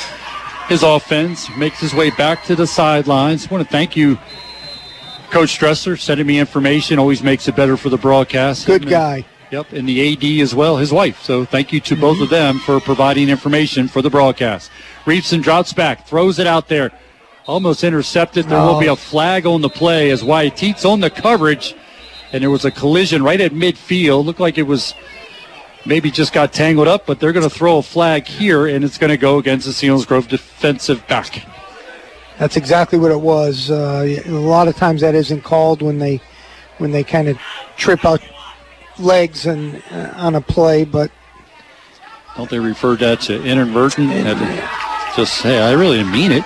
his offense, makes his way back to the sidelines. I want to thank you, Coach Dressler, sending me information. Always makes it better for the broadcast. Good And, uh, guy. Yep, and the AD as well, his wife. So thank you to both of mm-hmm. them for providing information for the broadcast. Reepson drops back, throws it out there, almost intercepted. There will be oh. a flag on the play as Wyatt Teets on the coverage, and there was a collision right at midfield. Looked like it was maybe just got tangled up, but they're going to throw a flag here, and it's going to go against the Selinsgrove defensive back. That's exactly what it was. Uh, a lot of times that isn't called when they when they kind of trip out legs and uh, on a play, but Don't they refer that to inadvertent? Had to Just say, I really didn't mean it.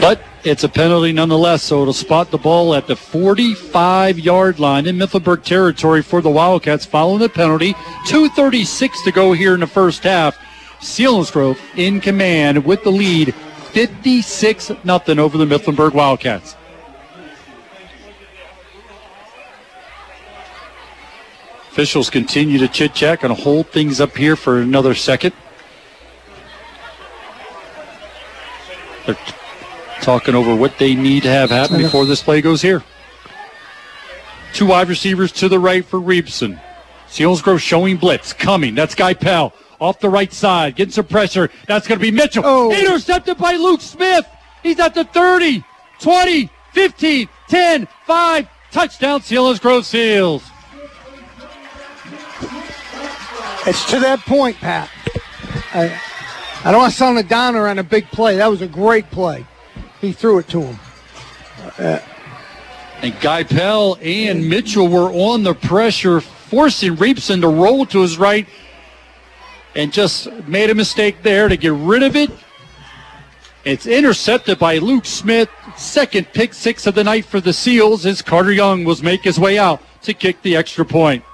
But it's a penalty nonetheless, so it'll spot the ball at the 45 yard line in Mifflinburg territory for the Wildcats following the penalty. 2.36 to go here in the first half. Selinsgrove in command with the lead 56 0 over the Mifflinburg Wildcats. Officials continue to chit chat, and hold things up here for another second. They're talking over what they need to have happen before this play goes here. Two wide receivers to the right for Reepson. Selinsgrove showing blitz coming. That's Geipel off the right side, getting some pressure. That's going to be Mitchell. Oh. Intercepted by Luke Smith. He's at the 30, 20, 15, 10, 5. Touchdown, Selinsgrove Seals. it's to that point, Pat. I, I don't want to sound a downer on a big play. That was a great play. He threw it to him. Uh, And Geipel and Mitchell were on the pressure, forcing Reepson to roll to his right and just made a mistake there to get rid of it. It's intercepted by Luke Smith. Second pick six of the night for the Seals as Carter Young was make his way out to kick the extra point.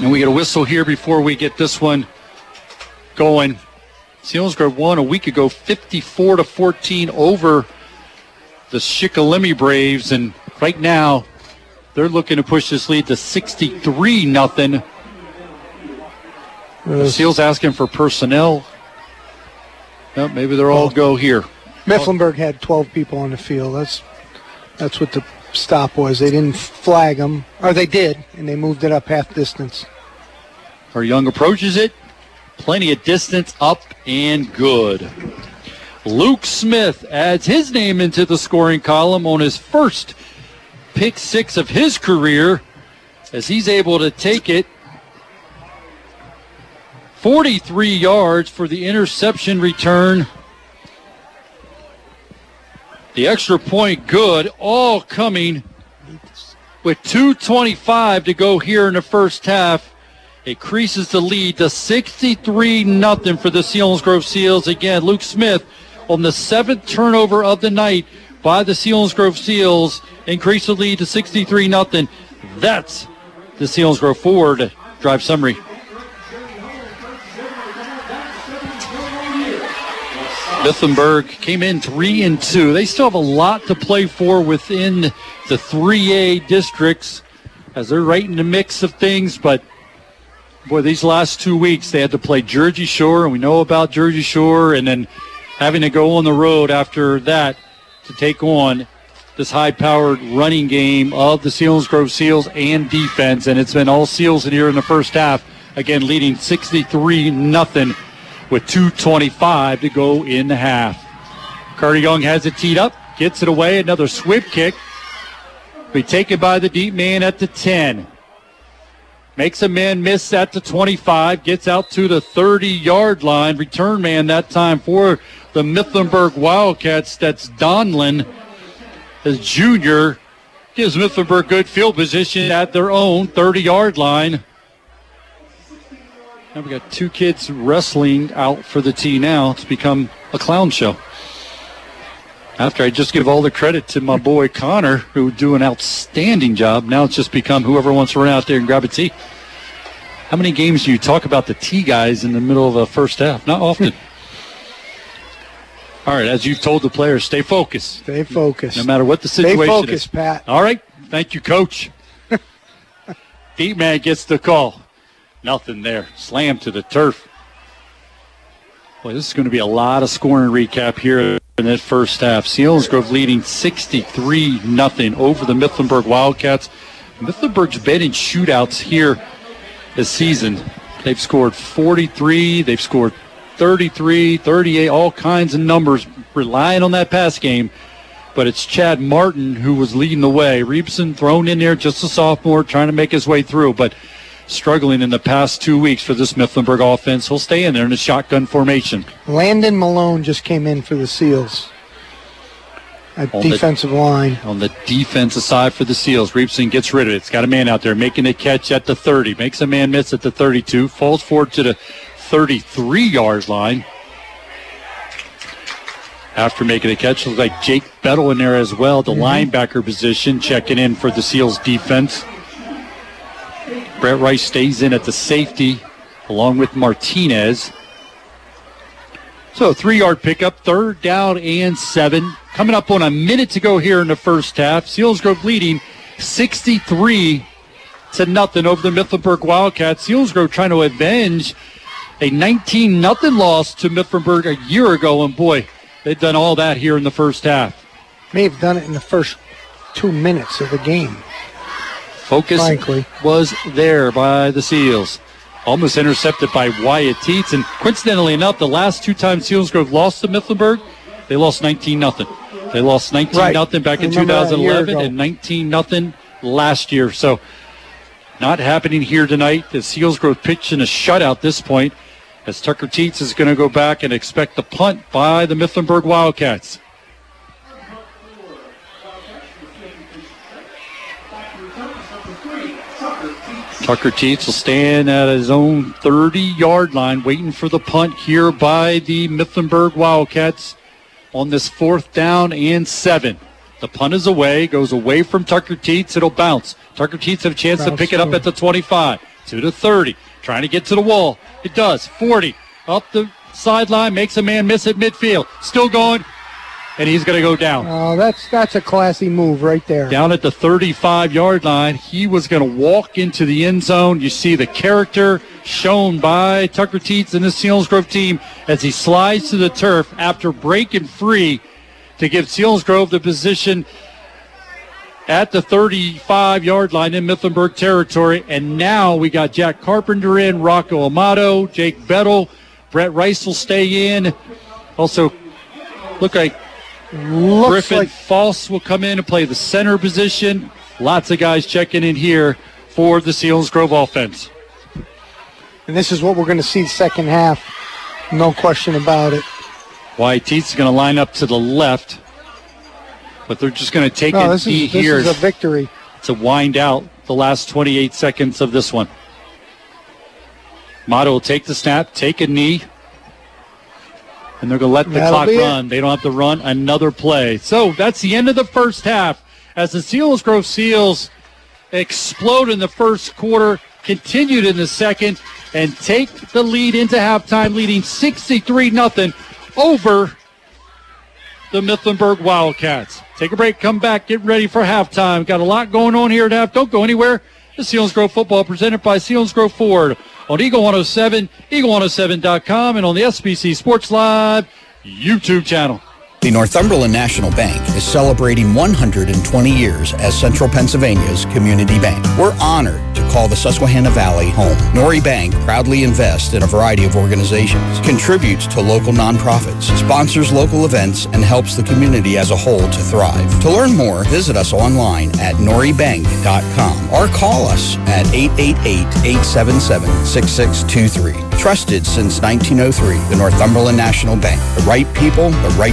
And we get a whistle here before we get this one going. Selinsgrove won a week ago 54 to 14 over the Shikellamy Braves and right now they're looking to push this lead to 63 nothing. The Seals asking for personnel. Well, maybe they're all go here. Mifflinburg had 12 people on the field. That's that's what the stop was. They didn't flag them, or they did, and they moved it up half distance. Our Young approaches it. Plenty of distance up and good. Luke Smith adds his name into the scoring column on his first pick six of his career as he's able to take it 43 yards for the interception return. The extra point good, all coming with 225 to go here in the first half. Increases the lead to 63 nothing for the Selinsgrove Seals. Again, Luke Smith on the seventh turnover of the night by the Selinsgrove Seals increase the lead to 63 nothing. That's the Selinsgrove Ford drive summary. Mifflinburg came in three and two. They still have a lot to play for within the 3A districts as they're right in the mix of things. But boy, these last two weeks they had to play Jersey Shore, and we know about Jersey Shore, and then having to go on the road after that to take on this high-powered running game of the Selinsgrove Seals and defense, and it's been all Seals in here in the first half. Again, leading 63 nothing with 2.25 to go in the half. Carter Young has it teed up, gets it away, another swift kick. Be taken by the deep man at the 10. Makes a man miss at the 25, gets out to the 30 yard line. Return man that time for the Mifflinburg Wildcats. That's Donlin, as junior. Gives Mifflinburg good field position at their own 30 yard line. Now we got two kids wrestling out for the tee now. It's become a clown show. After I just give all the credit to my boy Connor, who do an outstanding job, now it's just become whoever wants to run out there and grab a tee. How many games do you talk about the tee guys in the middle of a first half? Not often. all right, as you've told the players, stay focused. Stay focused. No matter what the situation Stay focused, is. Pat. All right. Thank you, coach. Deep man gets the call. Nothing there. Slam to the turf. Boy, this is going to be a lot of scoring recap here in that first half. Selinsgrove leading 63 nothing over the Mifflinburg Wildcats. Mifflinburg's been in shootouts here this season. They've scored 43, they've scored 33, 38, all kinds of numbers, relying on that pass game. But it's Chad Martin who was leading the way. Reepson thrown in there, just a sophomore, trying to make his way through. But struggling in the past two weeks for this Mifflinburg offense. He'll stay in there in a shotgun formation. Landon Malone just came in for the Seals. At On the- defensive line. On the defensive side for the Seals, Reepson gets rid of it. It's got a man out there making a catch at the 30, makes a man miss at the 32, falls forward to the 33 yard line. After making a catch, looks like Jake Bettle in there as well, the mm-hmm. linebacker position, checking in for the Seals defense. Brett Rice stays in at the safety along with Martinez. So three yard pickup, third down and seven. Coming up on a minute to go here in the first half. Selinsgrove leading 63 to nothing over the Mifflinburg Wildcats. Selinsgrove trying to avenge a 19 nothing loss to Mifflinburg a year ago. And boy, they've done all that here in the first half. May have done it in the first two minutes of the game. Focus Frankly. was there by the Seals. Almost intercepted by Wyatt Teets. And coincidentally enough, the last two times Selinsgrove lost to Mifflinburg, they lost 19 nothing. They lost 19 Right. nothing back in remember that a year 2011 and 19 nothing last year. So not happening here tonight. The Selinsgrove pitched in a shutout this point. as Tucker Teets is going to go back and expect the punt by the Mifflinburg Wildcats. Tucker Teets will stand at his own 30 yard line, waiting for the punt here by the Mifflinburg Wildcats on this fourth down and seven. The punt is away, goes away from Tucker Teets. It'll bounce. Tucker Teets have a chance to pick it up at the 25, to the 30, trying to get to the wall. It does. 40, up the sideline, makes a man miss at midfield. Still going, and he's going to go down. Oh, that's that's a classy move right there. Down at the 35 yard line, he was going to walk into the end zone. You see the character shown by Tucker Teets and the Selinsgrove team as he slides to the turf after breaking free to give Selinsgrove the position at the 35 yard line in Mifflinburg territory. And now we got Jack Carpenter in, Rocco Amato, Jake Bettle, Brett Rice will stay in. Also, look like Looks Griffin like Voss will come in and play the center position. Lots of guys checking in here for the Selinsgrove offense. and this is what we're going to see second half. No question about it. Wyatt Teets is going to line up to the left, but they're just going to take No, a this knee is this here is a victory. to wind out the last 28 seconds of this one. Motto will take the snap, take a knee, and they're going to let the That'll clock be it. run. They don't have to run another play. So that's the end of the first half as the Selinsgrove Seals explode in the first quarter, continued in the second, and take the lead into halftime, leading 63 0 over the Mifflinburg Wildcats. Take a break, come back, get ready for halftime. Got a lot going on here at half. Don't go anywhere. The Selinsgrove football presented by Selinsgrove Ford on Eagle 107, eagle107.com, and on the SBC Sports Live YouTube channel. The Northumberland National Bank is celebrating 120 years as Central Pennsylvania's community bank. We're honored to call the Susquehanna Valley home. Nori Bank proudly invests in a variety of organizations, contributes to local nonprofits, sponsors local events, and helps the community as a whole to thrive. To learn more, visit us online at noribank.com or call us at 888-877-6623. Trusted since 1903, the Northumberland National Bank. The right people, the right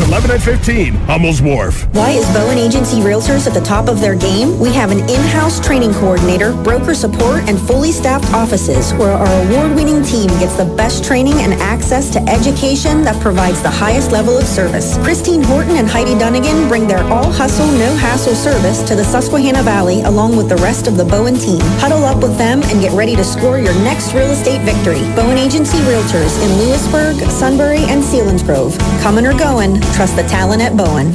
routes 11 and 15, Hummel's Wharf. Why is Bowen Agency Realtors at the top of their game? We have an in-house training coordinator, broker support, and fully staffed offices where our award-winning team gets the best training and access to education that provides the highest level of service. Christine Horton and Heidi Dunnigan bring their all-hustle, no-hassle service to the Susquehanna Valley along with the rest of the Bowen team. Huddle up with them and get ready to score your next real estate victory. Bowen Agency Realtors in Lewisburg, Sunbury, and Selinsgrove. Coming or going, trust the talent at Bowen.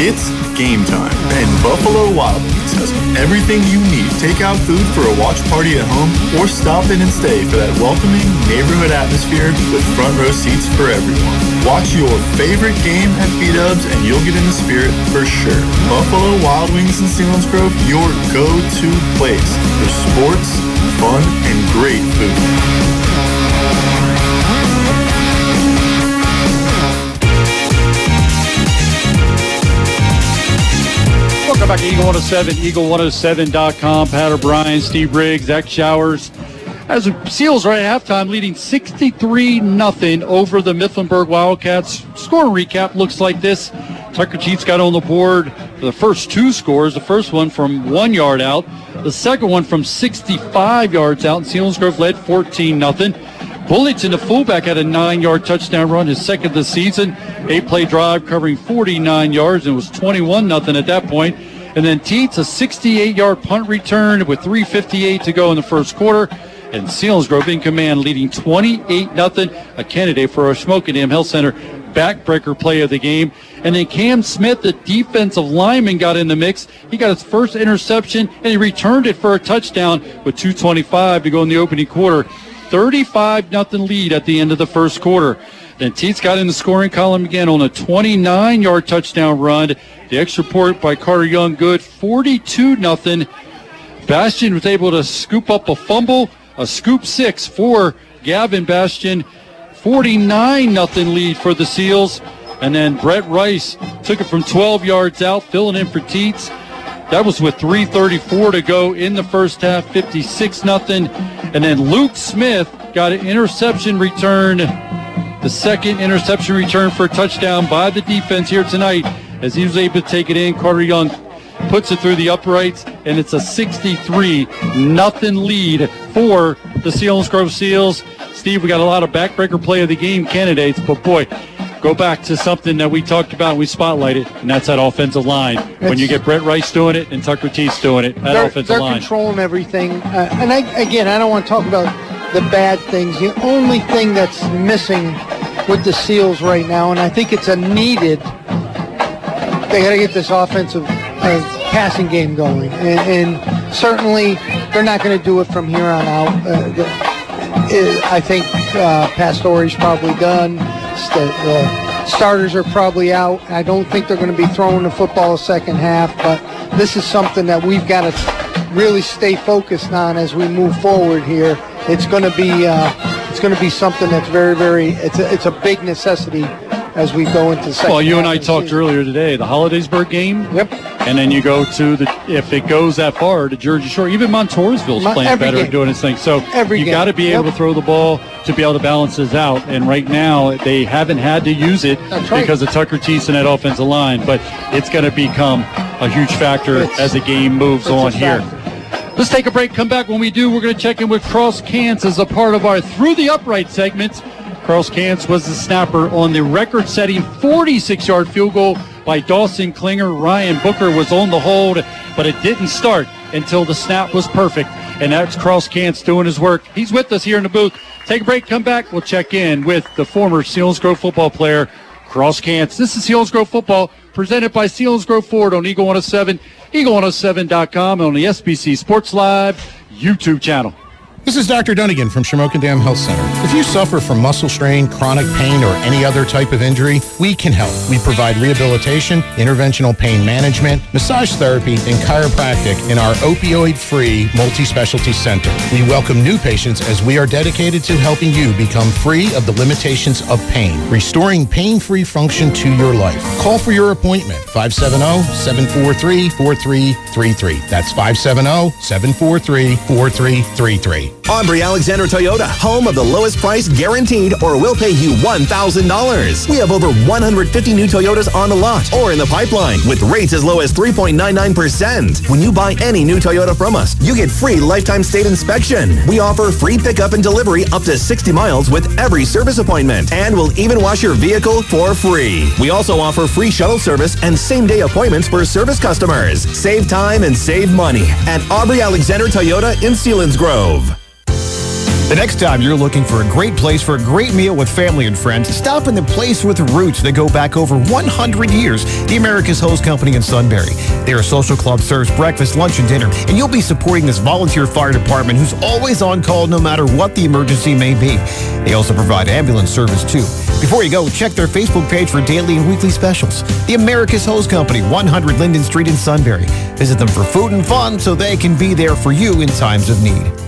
It's game time, and Buffalo Wild Wings has everything you need. Take out food for a watch party at home, or stop in and stay for that welcoming neighborhood atmosphere with front row seats for everyone. Watch your favorite game at B-Dubs, and you'll get in the spirit for sure. Buffalo Wild Wings in Selinsgrove, your go-to place for sports, fun, and great food. Welcome back to Eagle 107, eagle107.com. Pat O'Brien, Steve Riggs, Zach Showers. As Seals right at halftime, leading 63 0 over the Mifflinburg Wildcats. Score recap looks like this. Tucker Teets got on the board for the first two scores. The first one from one yard out, the second one from 65 yards out. And Selinsgrove led 14 0. Bullington, the fullback, had a nine-yard touchdown run, his second this season. Eight-play drive covering 49 yards, and it was 21 nothing at that point. And then Teets, a 68-yard punt return with 3:58 to go in the first quarter. And Selinsgrove in command, leading 28 nothing. A candidate for our Shamokin Dam Health Center backbreaker play of the game. And then Cam Smith, the defensive lineman, got in the mix. He got his first interception and he returned it for a touchdown with 2.25 to go in the opening quarter. 35 nothing lead at the end of the first quarter. Then Teets got in the scoring column again on a 29 yard touchdown run. The extra point by Carter Young good. 42 nothing. Bastion was able to scoop up a fumble, a scoop six for Gavin Bastion. 49 nothing lead for the Seals. And then Brett Rice took it from 12 yards out, filling in for Teets. That was with 3:34 to go in the first half, 56 nothing. And then Luke Smith got an interception return, the second interception return for a touchdown by the defense here tonight, as he was able to take it in. Carter Young puts it through the uprights, and it's a 63 nothing lead for the Selinsgrove Seals. Steve, we got a lot of backbreaker play of the game candidates, but boy, go back to something that we talked about and we spotlighted, and that's that offensive line. when you get Brett Rice doing it and Tucker Teets doing it, that they're, offensive they're line. controlling everything. Uh, and I, again, I don't want to talk about the bad things. The only thing that's missing with the Seals right now, and I think it's a needed, they got to get this offensive uh, passing game going. And, and certainly they're not going to do it from here on out. Uh, the, uh, I think uh, Pastore's probably done. St- The starters are probably out. I don't think they're going to be throwing the football second half, but this is something that we've got to really stay focused on as we move forward here. It's going to be uh, it's going to be something that's very very it's a, it's a big necessity as we go into the second. Well, you and I talked season. earlier today, the Hollidaysburg game. Yep. And then you go to the, if it goes that far, to Jersey Shore. Even Montoursville's Mon- playing better game. and doing its thing. So Every you got to be able Yep. to throw the ball to be able to balance this out. And right now, they haven't had to use it right. because of Tucker Teets and that offensive line. But it's going to become a huge factor It's- as the game moves on here. Let's take a break. Come back when we do. We're going to check in with Cross Cants as a part of our Through the Upright segment. Cross Cants was the snapper on the record setting 46 yard field goal by Dawson Klinger. Ryan Booker was on the hold, but it didn't start until the snap was perfect. And that's Cross Cants doing his work. He's with us here in the booth. Take a break, come back. We'll check in with the former Selinsgrove football player, Cross Cants. This is Selinsgrove football presented by Selinsgrove Ford on Eagle 107, eagle107.com, and on the SBC Sports Live YouTube channel. This is Dr. Dunnigan from Shamokin Dam Health Center. If you suffer from muscle strain, chronic pain, or any other type of injury, we can help. We provide rehabilitation, interventional pain management, massage therapy, and chiropractic in our opioid-free multi-specialty center. We welcome new patients as we are dedicated to helping you become free of the limitations of pain, restoring pain-free function to your life. Call for your appointment, 570-743-4333. That's 570-743-4333. Aubrey Alexander Toyota, home of the lowest price guaranteed or we'll pay you $1,000. We have over 150 new Toyotas on the lot or in the pipeline with rates as low as 3.99%. When you buy any new Toyota from us, you get free lifetime state inspection. We offer free pickup and delivery up to 60 miles with every service appointment and we'll even wash your vehicle for free. We also offer free shuttle service and same day appointments for service customers. Save time and save money at Aubrey Alexander Toyota in Selinsgrove. The next time you're looking for a great place for a great meal with family and friends, stop in the place with roots that go back over 100 years, the America's Hose Company in Sunbury. Their social club serves breakfast, lunch, and dinner, and you'll be supporting this volunteer fire department who's always on call no matter what the emergency may be. They also provide ambulance service too. Before you go, check their Facebook page for daily and weekly specials. The America's Hose Company, 100 Linden Street in Sunbury. Visit them for food and fun so they can be there for you in times of need.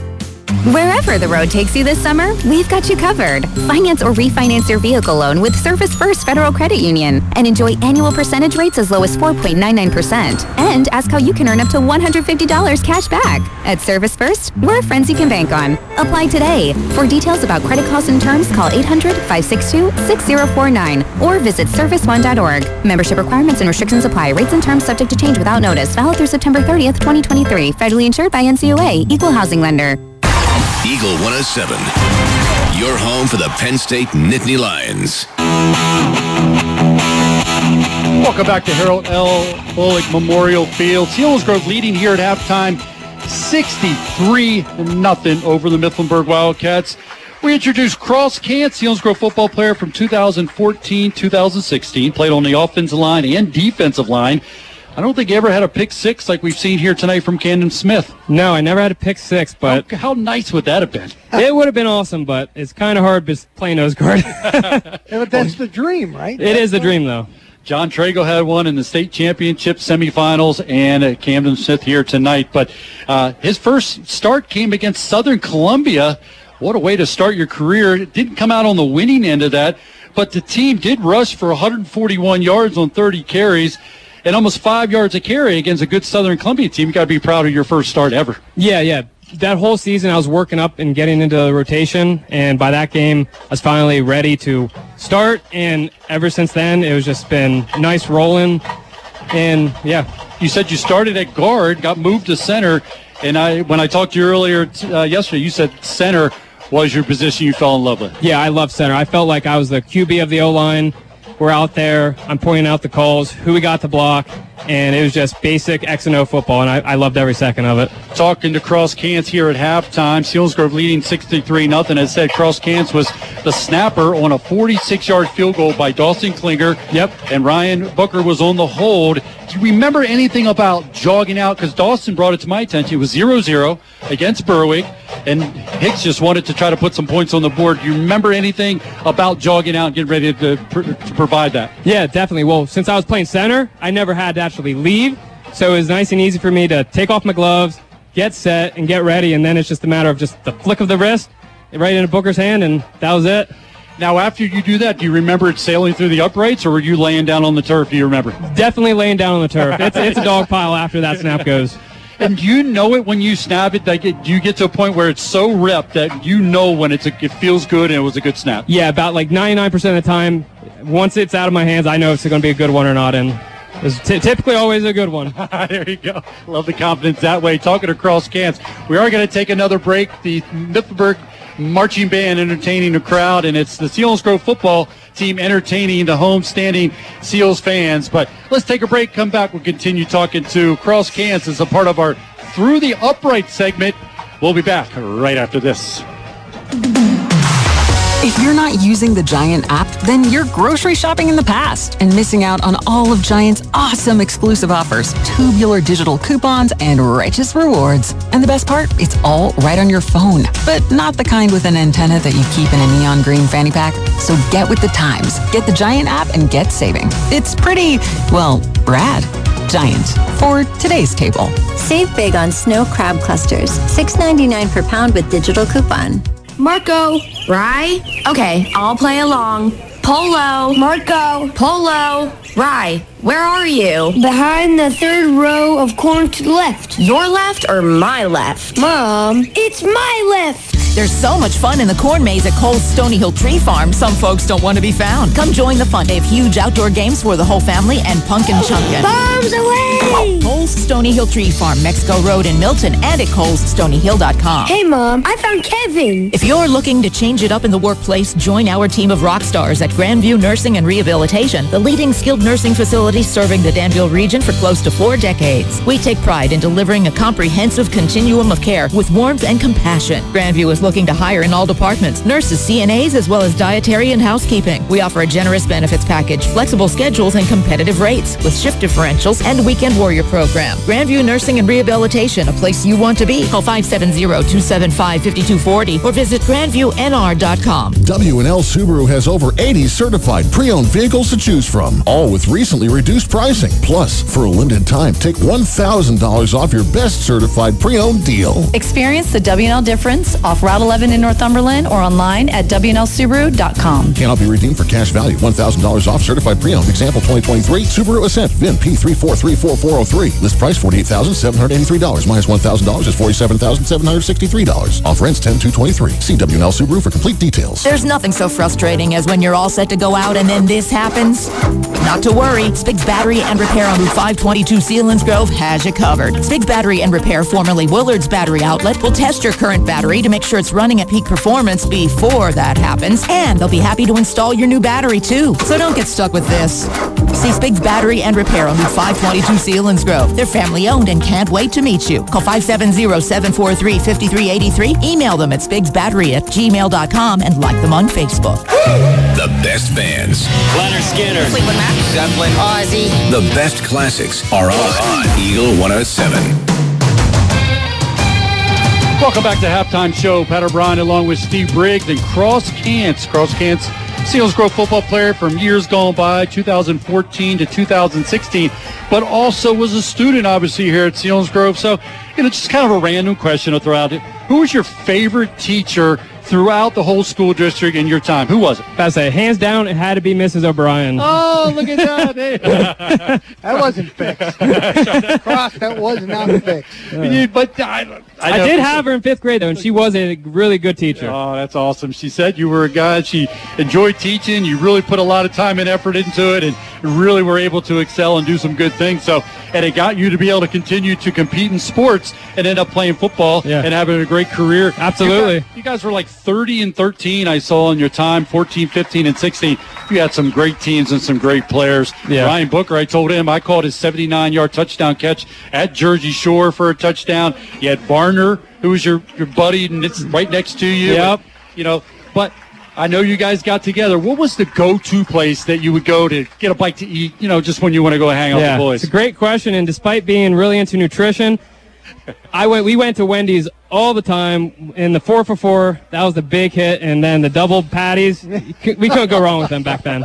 Wherever the road takes you this summer, we've got you covered. Finance or refinance your vehicle loan with Service First Federal Credit Union and enjoy annual percentage rates as low as 4.99%. And ask how you can earn up to $150 cash back. At Service First, we're friends you can bank on. Apply today. For details about credit costs and terms, call 800-562-6049 or visit serviceone.org. Membership requirements and restrictions apply. Rates and terms subject to change without notice. Valid through September 30th, 2023. Federally insured by NCUA. Equal housing lender. Eagle 107. Your home for the Penn State Nittany Lions. Welcome back to Harold L. Bullock Memorial Field. Seals Selinsgrove leading here at halftime, 63 nothing over the Mifflinburg Wildcats. We introduced Cross Kent, Selinsgrove football player from 2014 2016. Played on the offensive line and defensive line. I don't think he ever had a pick six like we've seen here tonight from Camden Smith. No, I never had a pick six, but how, how nice would that have been? it would have been awesome. But it's kind of hard playing nose guard. Yeah, but that's the dream, right? it is the dream, though. John Trago had one in the state championship semifinals and uh, Camden Smith here tonight. But uh, his first start came against Southern Columbia. What a way to start your career. It didn't come out on the winning end of that, but the team did rush for 141 yards on 30 carries and almost five yards a carry against a good Southern Columbia team. You got to be proud of your first start ever. Yeah, yeah. That whole season, I was working up and getting into the rotation, and by that game, I was finally ready to start. And ever since then, it was just been nice rolling. And yeah, You said you started at guard, got moved to center, and I when I talked to you earlier uh, yesterday, you said center was your position you fell in love with. yeah, I love center. I felt like I was the QB of the O line. We're out there. I'm pointing out the calls, who we got to block, and it was just basic X and O football, and I, I loved every second of it. Talking to Cross Cants here at halftime, Selinsgrove leading 63 nothing. As said, Cross Cants was the snapper on a 46-yard field goal by Dawson Klinger. Yep. And Ryan Booker was on the hold. Do you remember anything about jogging out? Because Dawson brought it to my attention. It was 0-0 against Berwick, and Hicks just wanted to try to put some points on the board. Do you remember anything about jogging out and getting ready to, pr- to provide that? Yeah, definitely. Well, since I was playing center, I never had to actually leave. So it was nice and easy for me to take off my gloves, get set, and get ready. And then it's just a matter of just the flick of the wrist right into Booker's hand, and that was it. Now, after you do that, do you remember it sailing through the uprights, or were you laying down on the turf? Do you remember? Definitely laying down on the turf. It's, it's a dog pile after that snap goes. And do you know it when you snap it. Like it, you get to a point where it's so ripped that you know when it's a, it feels good and it was a good snap. Yeah, about like 99% of the time, once it's out of my hands, I know if it's going to be a good one or not. And it's t- typically always a good one. there you go. Love the confidence that way. Talking across cans, we are going to take another break. The Mifflinburg marching band entertaining the crowd, and it's the Selinsgrove football team entertaining the home-standing Seals fans. But let's take a break. Come back. We'll continue talking to Cross Cans as a part of our Through the Upright segment. We'll be back right after this. If you're not using the Giant app, then you're grocery shopping in the past and missing out on all of Giant's awesome exclusive offers, tubular digital coupons, and righteous rewards. And the best part, it's all right on your phone, but not the kind with an antenna that you keep in a neon green fanny pack. So get with the times. Get the Giant app and get saving. It's pretty, well, rad. Giant for today's table. Save big on snow crab clusters. $6.99 per pound with digital coupon. Marco. Rye. Okay, I'll play along. Polo. Marco. Polo. Rye, where are you? Behind the third row of corn to the left. Your left or my left? Mom, it's my left. There's so much fun in the corn maze at Cole's Stony Hill Tree Farm. Some folks don't want to be found. Come join the fun. They have huge outdoor games for the whole family and pumpkin chunkin'. Bombs away! Cole's Stony Hill Tree Farm, Mexico Road in Milton, and at colesstonyhill.com. Hey, Mom, I found Kevin. If you're looking to change it up in the workplace, join our team of rock stars at Grandview Nursing and Rehabilitation, the leading skilled nursing facility serving the Danville region for close to four decades. We take pride in delivering a comprehensive continuum of care with warmth and compassion. Grandview is looking to hire in all departments, nurses, CNAs, as well as dietary and housekeeping. We offer a generous benefits package, flexible schedules, and competitive rates with shift differentials and weekend warrior program. Grandview Nursing and Rehabilitation, a place you want to be. Call 570-275-5240 or visit grandviewnr.com. W&L Subaru has over 80 certified pre-owned vehicles to choose from, all with recently reduced pricing. Plus, for a limited time, take $1,000 off your best certified pre-owned deal. Experience the W&L difference off Route 11 in Northumberland or online at WNLSubaru.com. Cannot be redeemed for cash value. $1,000 off certified pre-owned. Example 2023 Subaru Ascent VIN P34344003. List price $48,783. Minus $1,000 is $47,763. Offer ends 10-223. See WNL Subaru for complete details. There's nothing so frustrating as when you're all set to go out and then this happens. Not to worry, Spig's Battery and Repair on Route 522 Selinsgrove has you covered. Spig's Battery and Repair, formerly Willard's Battery Outlet, will test your current battery to make sure it's running at peak performance before that happens, and they'll be happy to install your new battery too. So don't get stuck with this. See Spig's Battery and Repair on Route 522 Selinsgrove. They're family owned and can't wait to meet you. Call 570-743-5383. Email them at spigsbattery at gmail.com and like them on Facebook. The best bands, Lynyrd Skynyrd. Fleetwood Mac. Zeppelin. Ozzy. the best classics are on Eagle 107. Welcome back to Halftime Show. Pat O'Brien along with Steve Briggs and Cross Cants. Cross Cants, Selinsgrove football player from years gone by, 2014 to 2016, but also was a student, obviously, here at Selinsgrove. So, you know, just kind of a random question to throw out. Who was your favorite teacher throughout the whole school district in your time? Who was it? I say, hands down, it had to be Mrs. O'Brien. Oh, look at that. Hey. That wasn't fixed. Cross, that was not fixed. but I, I, know- did have her in fifth grade, though, and she was a really good teacher. Oh, that's awesome. She said you were a guy, she enjoyed teaching. You really put a lot of time and effort into it and really were able to excel and do some good things. So, and it got you to be able to continue to compete in sports and end up playing football and having a great career. Absolutely. You guys, you guys were like 30 and 13, I saw in your time, 14, 15, and 16. You had some great teams and some great players. Yeah. Ryan Booker, I told him I caught his 79 yard touchdown catch at Jersey Shore for a touchdown. You had Barner, who was your, your buddy, and it's right next to you. Yep. You know, but I know you guys got together. What was the go to place that you would go to get a bite to eat, you know, just when you want to go hang out with the boys? it's a great question, and despite being really into nutrition, I went. We went to Wendy's all the time. In the four for four, that was the big hit, and then the double patties. we couldn't go wrong with them back then.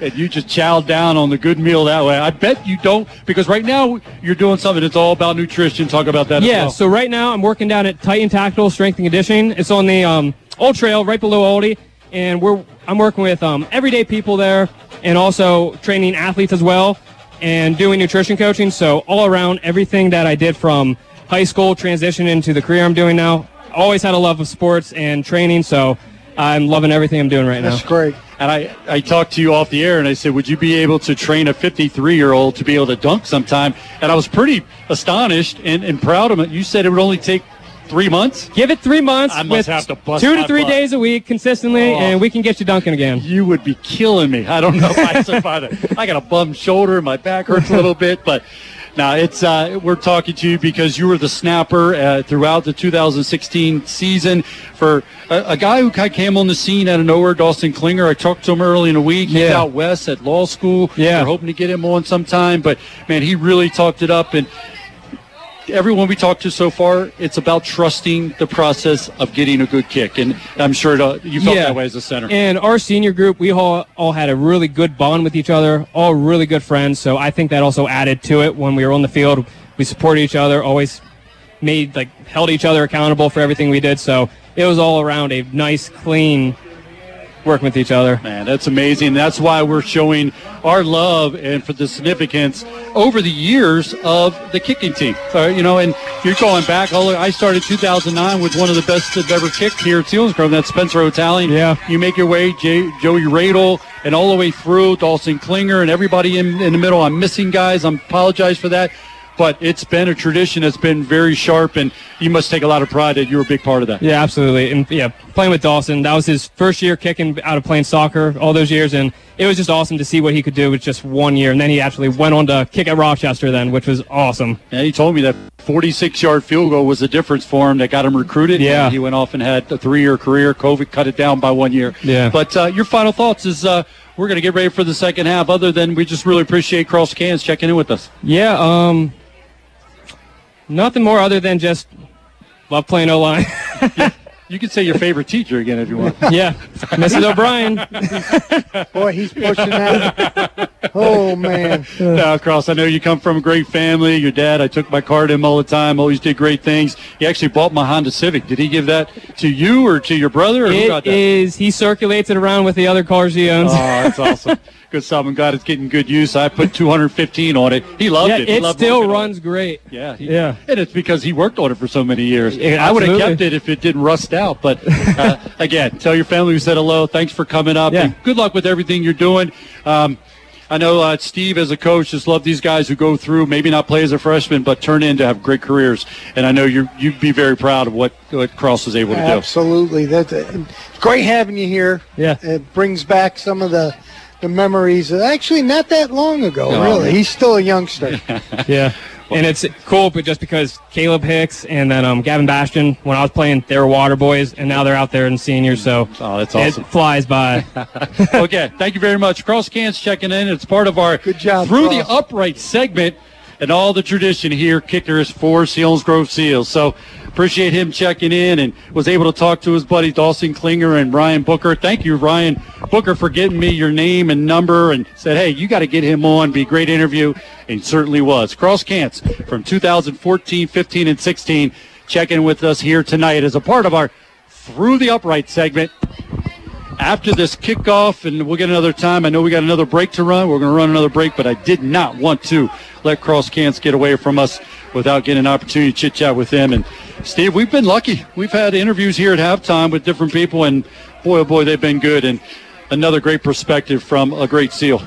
and you just chowed down on the good meal that way. I bet you don't, because right now you're doing something that's all about nutrition. Talk about that as Yeah. well. So right now I'm working down at Titan Tactical Strength and Conditioning. It's on the um, Old Trail, right below Oldie, and we're I'm working with um, everyday people there, and also training athletes as well, and doing nutrition coaching. So all around, everything that I did from high school transition into the career I'm doing now. Always had a love of sports and training, so I'm loving everything I'm doing right now. That's great. And I, I talked to you off the air and I said, would you be able to train a 53 year old to be able to dunk sometime? And I was pretty astonished and, and proud of it. You said it would only take three months? Give it three months. I must with have to bust two to three butt. days a week consistently, Oh. and we can get you dunking again. You would be killing me. I don't know if I survive it. I got a bum shoulder, my back hurts a little bit, but now it's uh, we're talking to you because you were the snapper uh, throughout the 2016 season for a, a guy who kind of came on the scene out of nowhere, Dawson Klinger. I talked to him early in the week. He's Yeah. out west at law school. Yeah. we're hoping to get him on sometime, but man, he really talked it up and everyone we talked to so far, it's about trusting the process of getting a good kick, and I'm sure it, uh, you felt that way as a center. And our senior group, we all, all had a really good bond with each other, all really good friends. So I think that also added to it when we were on the field. We supported each other, always made like held each other accountable for everything we did. So it was all around a nice, clean working with each other. Man, that's amazing. That's why we're showing our love and for the significance over the years of the kicking team. So, you know, and you're going back. I started 2009 with one of the best that ever kicked here at Selinsgrove. That's Spencer O'Talion. Yeah. You make your way, Jay, Joey Radel, and all the way through Dawson Klinger and everybody in, in the middle. I'm missing guys. I apologize for that. But it's been a tradition that's been very sharp, and you must take a lot of pride that you're a big part of that. Yeah, absolutely. And yeah, playing with Dawson, that was his first year kicking out of playing soccer all those years, and it was just awesome to see what he could do with just one year. And then he actually went on to kick at Rochester then, which was awesome. Yeah, he told me that 46 yard field goal was the difference for him that got him recruited. Yeah. And he went off and had a three year career. COVID cut it down by one year. Yeah. But uh, your final thoughts is uh, we're going to get ready for the second half, other than we just really appreciate Cross Cans checking in with us. Yeah, um, nothing more other than just love playing O line. You can say your favorite teacher again if you want. yeah, Mrs. O'Brien. Boy, he's pushing that. Oh man. Now, Cross, I know you come from a great family. Your dad, I took my car to him all the time, always did great things. He actually bought my Honda Civic. Did he give that to you or to your brother? Or who got that? is. He circulates it around with the other cars he owns. Oh, that's awesome. Good stuff. I'm glad it's getting good use. I put 215 on it. He loved yeah, it. He it loved still working on runs great. Yeah, he- yeah. And it's because he worked on it for so many years. Yeah, I would have kept it if it didn't rust out. But uh, again, tell your family we said hello. Thanks for coming up. Yeah. And good luck with everything you're doing. Um, I know uh, Steve, as a coach, just love these guys who go through, maybe not play as a freshman, but turn in to have great careers. And I know you you'd be very proud of what, what Cross was able to do. Absolutely. That's it's great having you here. Yeah. It brings back some of the the memories. Actually, not that long ago, No. really. He's still a youngster. yeah. And it's cool, but just because Caleb Hicks and then um, Gavin Bastion, when I was playing, they were water boys, and now they're out there and seniors. So oh, that's awesome. It flies by. okay, thank you very much. Cross Cans checking in. It's part of our Good job, Through the Upright segment and all the tradition here, kickers for Selinsgrove Seals. So appreciate him checking in and was able to talk to his buddy Dawson Klinger and Ryan Booker. Thank you, Ryan Booker, for getting me your name and number and said, hey, you got to get him on. Be a great interview. And certainly was. Cross Cants from 2014, 15, and 16 checking with us here tonight as a part of our Through the Upright segment after this kickoff, and we'll get another time. I know we got another break to run. We're going to run another break, but I did not want to let Cross Cants get away from us without getting an opportunity to chit chat with them. And Steve, we've been lucky. We've had interviews here at halftime with different people, and boy, oh boy, they've been good. And another great perspective from a great SEAL.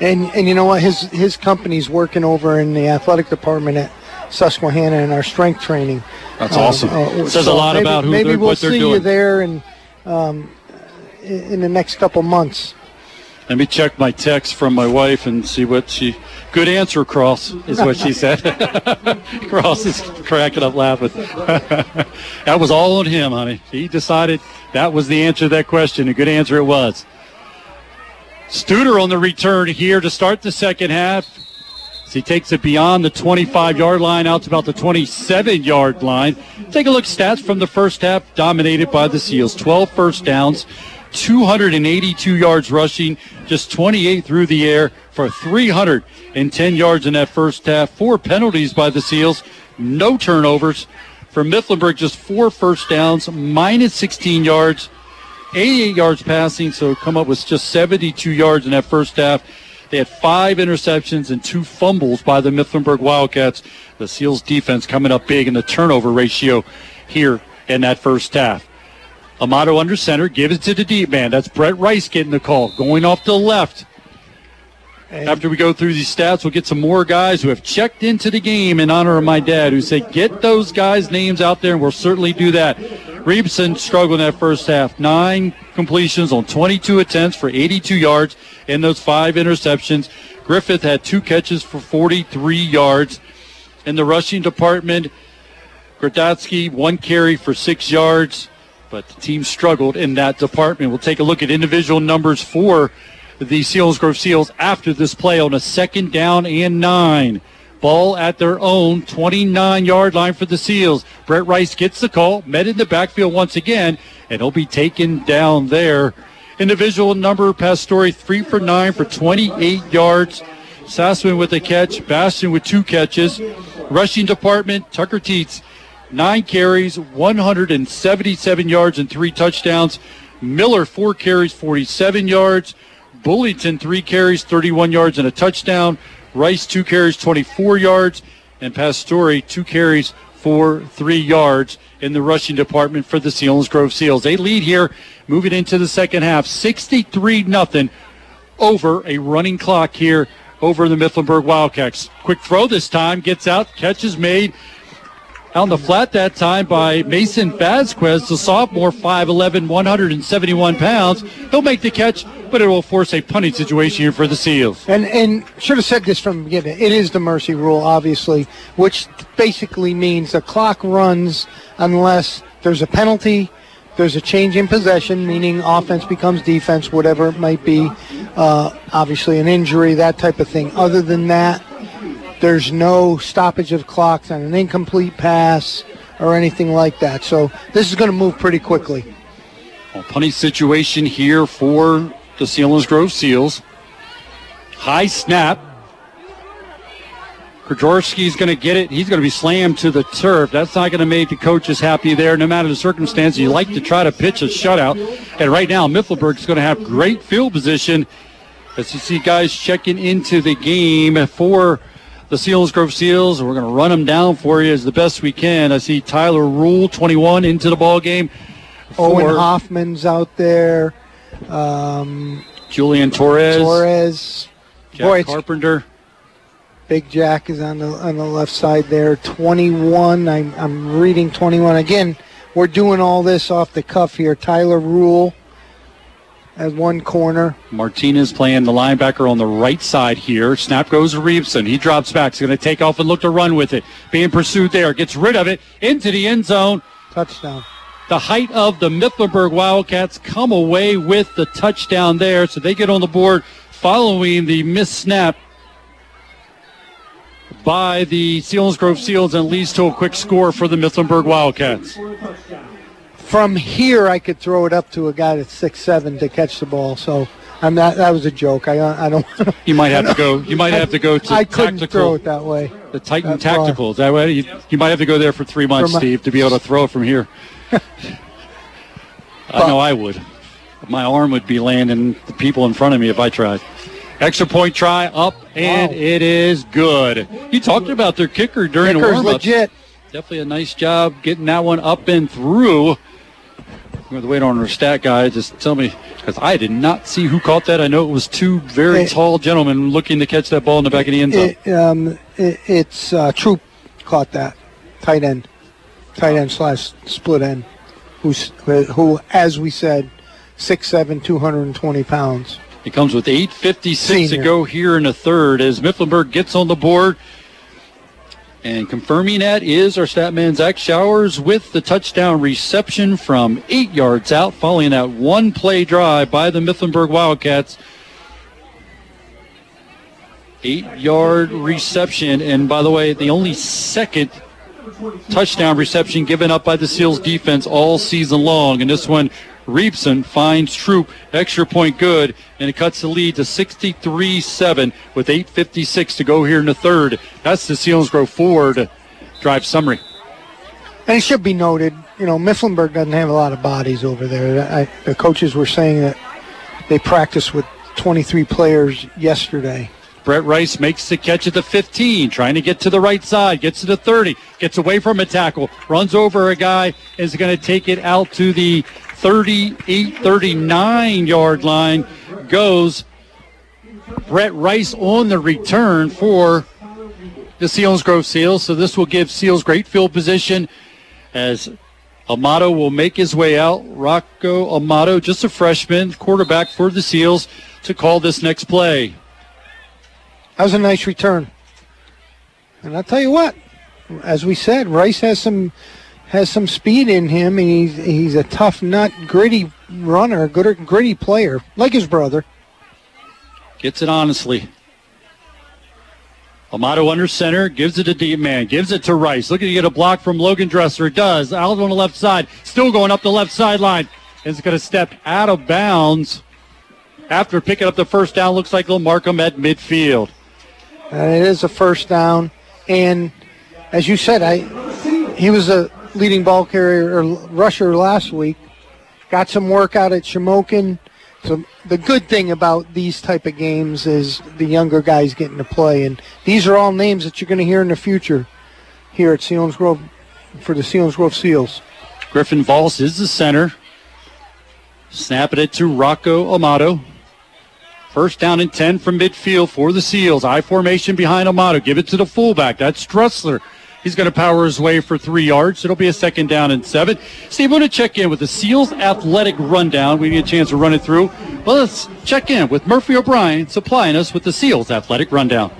And and you know what? His his company's working over in the athletic department at Susquehanna in our strength training. That's awesome. Says a lot maybe, about who maybe they're- we'll what they're see you doing. there and um, in the next couple months. Let me check my text from my wife and see what she. Good answer, Cross, is what she said. Cross is cracking up laughing. that was all on him, honey. He decided that was the answer to that question. A good answer it was. Studer on the return here to start the second half. As he takes it beyond the 25 yard line out to about the 27 yard line. Take a look stats from the first half, dominated by the Seals. 12 first downs, 282 yards rushing, just 28 through the air for 310 yards in that first half. Four penalties by the Seals, no turnovers. For Mifflinburg, just four first downs, minus 16 yards, 88 yards passing, so come up with just 72 yards in that first half. They had five interceptions and two fumbles by the Mifflinburg Wildcats. The Seals defense coming up big in the turnover ratio here in that first half. Amato under center, gives it to the deep man. That's Brett Rice getting the call, going off to the left. After we go through these stats, we'll get some more guys who have checked into the game in honor of my dad, who say, get those guys' names out there, and we'll certainly do that. Reepson struggled in that first half. Nine completions on 22 attempts for 82 yards and those five interceptions. Griffith had two catches for 43 yards. In the rushing department, Gradatsky, one carry for six yards, but the team struggled in that department. We'll take a look at individual numbers for the Selinsgrove Seals after this play on a second down and nine. Ball at their own 29 yard line for the Seals. Brett Rice gets the call, met in the backfield once again, and he'll be taken down there. Individual number, Pastore, three for nine for 28 yards. Sassaman with a catch, Bastion with two catches. Rushing department, Tucker Teets, nine carries, 177 yards, and three touchdowns. Miller, four carries, 47 yards. Bullington, three carries, 31 yards, and a touchdown. Rice, two carries, 24 yards. And Pastore, two carries for three yards in the rushing department for the Selinsgrove Seals. They lead here moving into the second half, 63 nothing over a running clock here over the Mifflinburg Wildcats. Quick throw this time, gets out, catch is made. On the flat that time by Mason Vasquez, the sophomore, 5'11, 171 pounds. He'll make the catch, but it will force a punting situation here for the Seals. And and should have said this from the beginning. It is the mercy rule, obviously, which basically means the clock runs unless there's a penalty, there's a change in possession, meaning offense becomes defense, whatever it might be. Uh, obviously, an injury, that type of thing. Other than that, there's no stoppage of clocks on an incomplete pass or anything like that. So this is going to move pretty quickly. Well, situation here for the Selinsgrove Seals. High snap. Krajorski's going to get it. He's going to be slammed to the turf. That's not going to make the coaches happy there, no matter the circumstance. You like to try to pitch a shutout. And right now, Mifflinburg's going to have great field position as you see guys checking into the game for the Selinsgrove Seals. We're going to run them down for you as the best we can. I see Tyler Rule, 21, into the ball game. Owen for Hoffman's out there. Um, Julian Torres. Torres. Jack Boy, Carpenter. Big Jack is on the on the left side there. 21. I'm I'm reading 21 again. We're doing all this off the cuff here. Tyler Rule. As one corner. Martinez playing the linebacker on the right side here. Snap goes to Reepson. He drops back. He's going to take off and look to run with it. Being pursued there. Gets rid of it into the end zone. Touchdown. The height of the Mifflinburg Wildcats come away with the touchdown there. So they get on the board following the missed snap by the Seals Selinsgrove Seals and leads to a quick score for the Mifflinburg Wildcats. From here, I could throw it up to a guy that's six seven to catch the ball. So I'm not. That was a joke. I I don't. You might have to go. You might have to go to I couldn't tactical. throw it that way. The Titan. Tactical. Is that way? You, you might have to go there for three months, For my- Steve, to be able to throw it from here. I know I would. My arm would be landing the people in front of me if I tried. Extra point try up, and it is good. You talked about their kicker during the Kicker's warm-up. legit. Definitely a nice job getting that one up and through. I'm going to wait on our stat guy. Just tell me, because I did not see who caught that. I know it was two very It- tall gentlemen looking to catch that ball in the back of the end zone. It, um, it, it's uh, Troop caught that tight end, tight end slash split end, who's who, as we said, six seven, two hundred and twenty pounds. It comes with 8.56 to go here in the third as Mifflinburg gets on the board. And confirming that is our stat man Zach Showers with the touchdown reception from eight yards out, following that one play drive by the Mifflinburg Wildcats. Eight yard reception. And by the way, the only second touchdown reception given up by the Seals defense all season long. And this one, Reepson finds Troop extra point good, and it cuts the lead to 63-7 with 8:56 to go here in the third. That's the Selinsgrove Ford drive summary. And it should be noted, you know, Mifflinburg doesn't have a lot of bodies over there. I, the coaches were saying that they practiced with 23 players yesterday. Brett Rice makes the catch at the 15, trying to get to the right side, gets to the 30, gets away from a tackle, runs over a guy, is going to take it out to the 38, 39 yard line, goes Brett Rice on the return for the Selinsgrove Seals. So this will give Seals great field position as Amato will make his way out. Rocco Amato, just a freshman, quarterback for the Seals, to call this next play. That was a nice return. And I'll tell you what, as we said, Rice has some has some speed in him, and he's he's a tough nut, gritty runner, good gritty player, like his brother. Gets it honestly. Amato under center, gives it to deep man, gives it to Rice. Looking to get a block from Logan Dressler. It does. Out on the left side, still going up the left sideline. Is going to step out of bounds after picking up the first down. Looks like they'll mark him at midfield. And it is a first down. And as you said, I he was a leading ball carrier or rusher last week. Got some work out at Shamokin. So the good thing about these type of games is the younger guys getting to play, and these are all names that you're going to hear in the future here at Selinsgrove for the Selinsgrove Seals. Griffin Voss is the center. Snapping it to Rocco Amato. First down and 10 from midfield for the Seals. I formation behind Amato. Give it to the fullback. That's Dressler. He's going to power his way for three yards. It'll be a second down and seven. Steve, we're going to check in with the Seals athletic rundown. We need a chance to run it through. Well, let's check in with Murphy O'Brien supplying us with the Seals athletic rundown.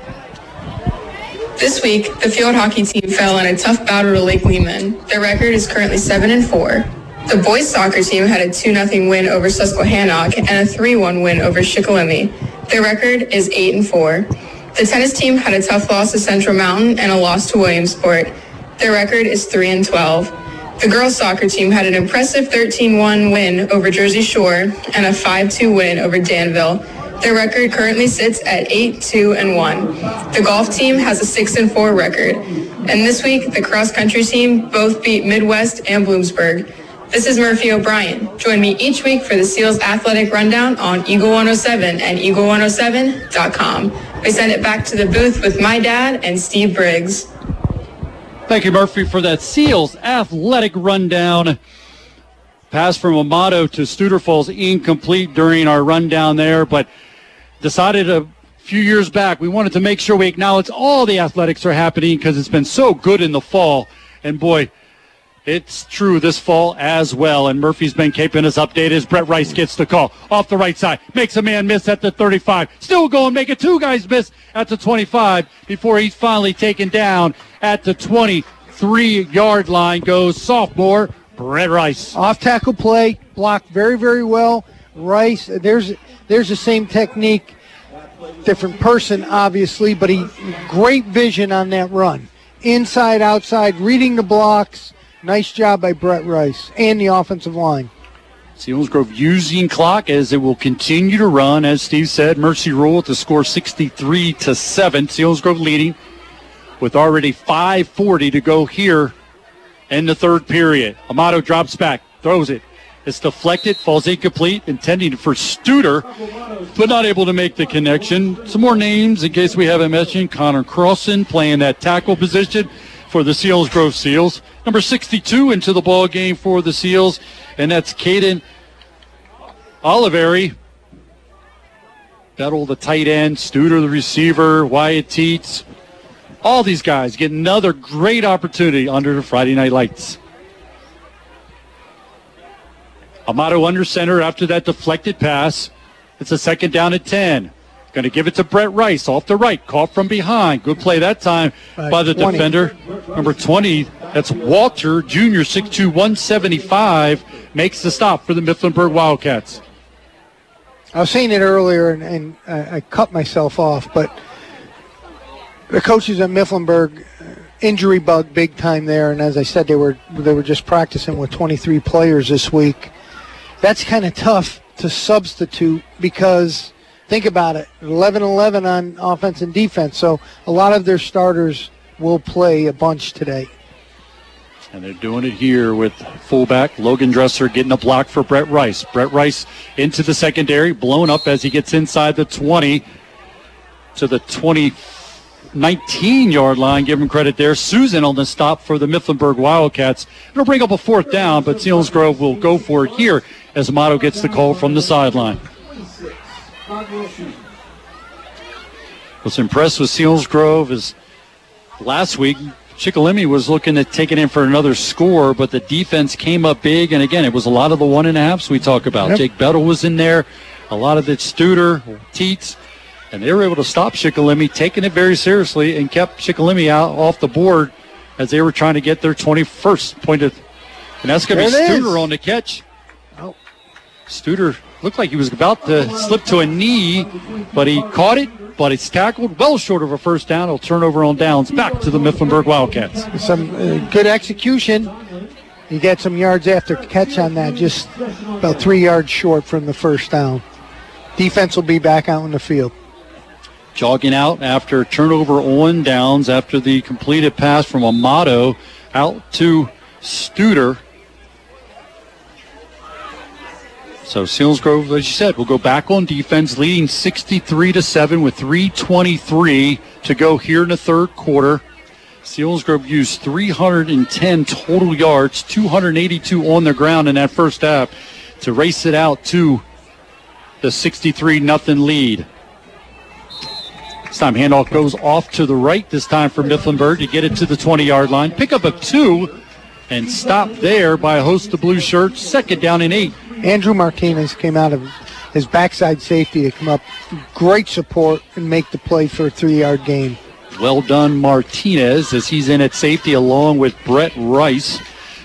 This week, the field hockey team fell in a tough battle to Lake Lehman. Their record is currently 7 and 4. The boys soccer team had a 2-0 win over Susquehannock and a 3-1 win over Shikellamy. Their record is 8 and 4. The tennis team had a tough loss to Central Mountain and a loss to Williamsport. Their record is 3 and 12. The girls soccer team had an impressive 13-1 win over Jersey Shore and a 5-2 win over Danville. Their record currently sits at 8-2 and 1. The golf team has a 6 and 4 record. And this week, the cross country team both beat Midwest and Bloomsburg. This is Murphy O'Brien. Join me each week for the Seals Athletic Rundown on Eagle 107 and Eagle107.com. We send it back to the booth with my dad and Steve Briggs. Thank you, Murphy, for that Seals athletic rundown. Pass from Amato to Studerfalls incomplete during our rundown there, but decided a few years back we wanted to make sure we acknowledge all the athletics are happening because it's been so good in the fall. And boy, It's true this fall as well, and Murphy's been keeping us updated as Brett Rice gets the call off the right side, makes a man miss at the 35, still going, making two guys miss at the 25 before he's finally taken down at the 23 yard line. Goes sophomore Brett Rice. Off tackle play, blocked very, very well. Rice, there's there's the same technique, different person, obviously, but he great vision on that run. Inside, outside, reading the blocks. Nice job by Brett Rice and the offensive line. Selinsgrove using clock as it will continue to run. As Steve said, Mercy Rule at the score 63 to 7. Selinsgrove leading with already 5.40 to go here in the third period. Amato drops back, throws it. It's deflected, falls incomplete, intending for Studer, but not able to make the connection. Some more names in case we haven't mentioned. Connor Crossan playing that tackle position for the Selinsgrove Seals. Number 62 into the ball game for the Seals, and that's Caden Oliveri. Bettle, the tight end, Studer, the receiver, Wyatt Teets. All these guys get another great opportunity under the Friday Night Lights. Amato under center after that deflected pass. It's a second down at 10. Going to give it to Brett Rice off the right, caught from behind. Good play that time by the 20. defender. Number 20, that's Walter, junior, 6'2, 175, makes the stop for the Mifflinburg Wildcats. I was saying it earlier, and, and I, I cut myself off, but the coaches at Mifflinburg uh, injury bug big time there, and as I said, they were they were just practicing with 23 players this week. That's kind of tough to substitute because think about it 11 11 on offense and defense, so a lot of their starters will play a bunch today. And they're doing it here with fullback Logan Dressler getting a block for Brett Rice. Brett Rice into the secondary, blown up as he gets inside the 20 to the 20, 19 yard line. Give him credit there. Susan on the stop for the Mifflinburg Wildcats. It'll bring up a fourth down, but Selinsgrove will go for it here as Amato gets the call from the sideline. Was impressed with Selinsgrove is last week Shikellamy was looking to take it in for another score, but the defense came up big. And again, it was a lot of the one and a halfs we talk about. Yep. Jake Bettle was in there, a lot of the Studer, Teets, and they were able to stop Shikellamy, taking it very seriously, and kept Shikellamy out off the board as they were trying to get their 21st point of. And that's going to be There it is. Studer on the catch. Oh. Studer looked like he was about to slip to a knee, but he caught it. But it's tackled well short of a first down. It'll turn over on downs back to the Mifflinburg Wildcats. Some uh, good execution. He got some yards after catch on that, just about three yards short from the first down. Defense will be back out in the field. Jogging out after turnover on downs after the completed pass from Amato out to Studer. So Selinsgrove, as you said, will go back on defense, leading 63 to 7 with 323 to go here in the third quarter. Selinsgrove used 310 total yards, 282 on the ground in that first half to race it out to the 63 nothing lead. This time handoff goes off to the right, this time for Mifflinburg to get it to the 20 yard line. Pick up a two and stop there by a host of blue shirts. Second down and eight. Andrew Martinez came out of his backside safety to come up. Great support and make the play for a three yard gain. Well done, Martinez, as he's in at safety along with Brett Rice.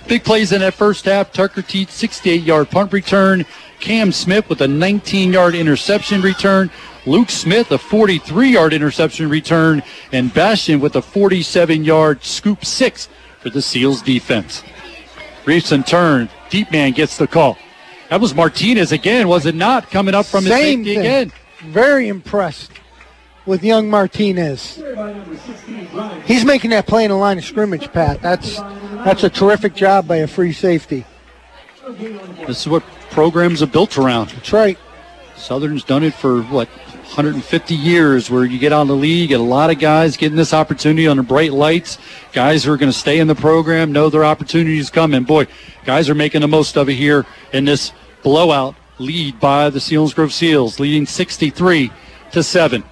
Big plays in that first half. Tucker Teets, 68 yard punt return. Cam Smith with a 19 yard interception return. Luke Smith, a 43 yard interception return. And Bastion with a 47 yard scoop six for the Seals defense. Reepson turn. Deep man gets the call. That was Martinez again, was it not? Coming up from his Same safety thing. again. Very impressed with young Martinez. He's making that play in the line of scrimmage, Pat. That's that's a terrific job by a free safety. This is what programs are built around. That's right. Southern's done it for what 150 years, where you get on the league, get a lot of guys getting this opportunity under bright lights. Guys who are going to stay in the program know their opportunities coming. Boy, guys are making the most of it here in this blowout lead by the Selinsgrove Seals, leading 63 to seven.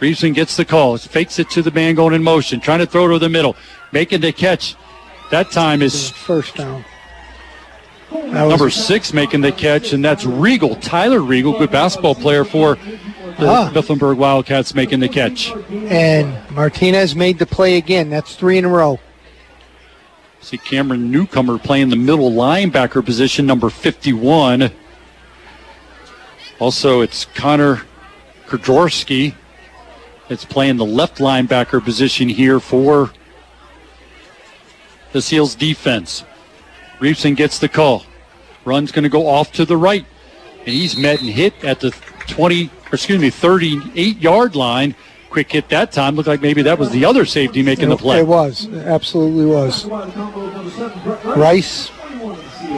Reepson gets the call. Fakes it to the man going in motion, trying to throw it to the middle, making the catch. That time is first down. Number six making the catch, and that's Regal, Tyler Regal, good basketball player for the Ah. Mifflinburg Wildcats making the catch. And Martinez made the play again. That's three in a row. See Cameron Newcomer playing the middle linebacker position, number 51. Also, it's Connor Kordorski that's playing the left linebacker position here for the Seals defense. Reepson gets the call. Run's going to go off to the right. And he's met and hit at the 20, or excuse me, 38 yard line. Quick hit that time. Looked like maybe that was the other safety making the play. It was. It absolutely was. Rice.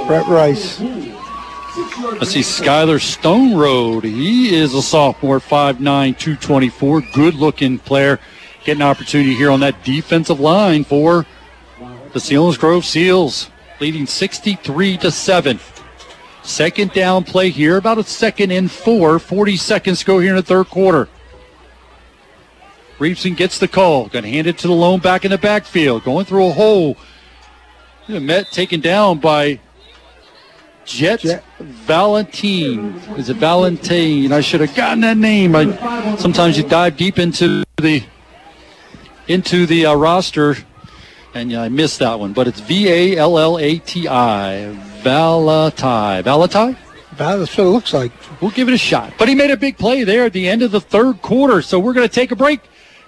Brett Rice. Let's see, Skylar Stone Road. He is a sophomore, 5'9, 224. Good looking player. Getting an opportunity here on that defensive line for the Selinsgrove Seals, leading 63 to 7. Second down play here, about a second and four. 40 seconds to go here in the third quarter. Reepson gets the call. Going to hand it to the lone back in the backfield. Going through a hole. Met taken down by Jet, Valentine. Is it Valentine? I should have gotten that name. I, sometimes you dive deep into the into the uh, roster, and yeah, I missed that one. But it's V A L L A T I. Valatai. Valatai? That's what it looks like. We'll give it a shot. But he made a big play there at the end of the third quarter. So we're going to take a break.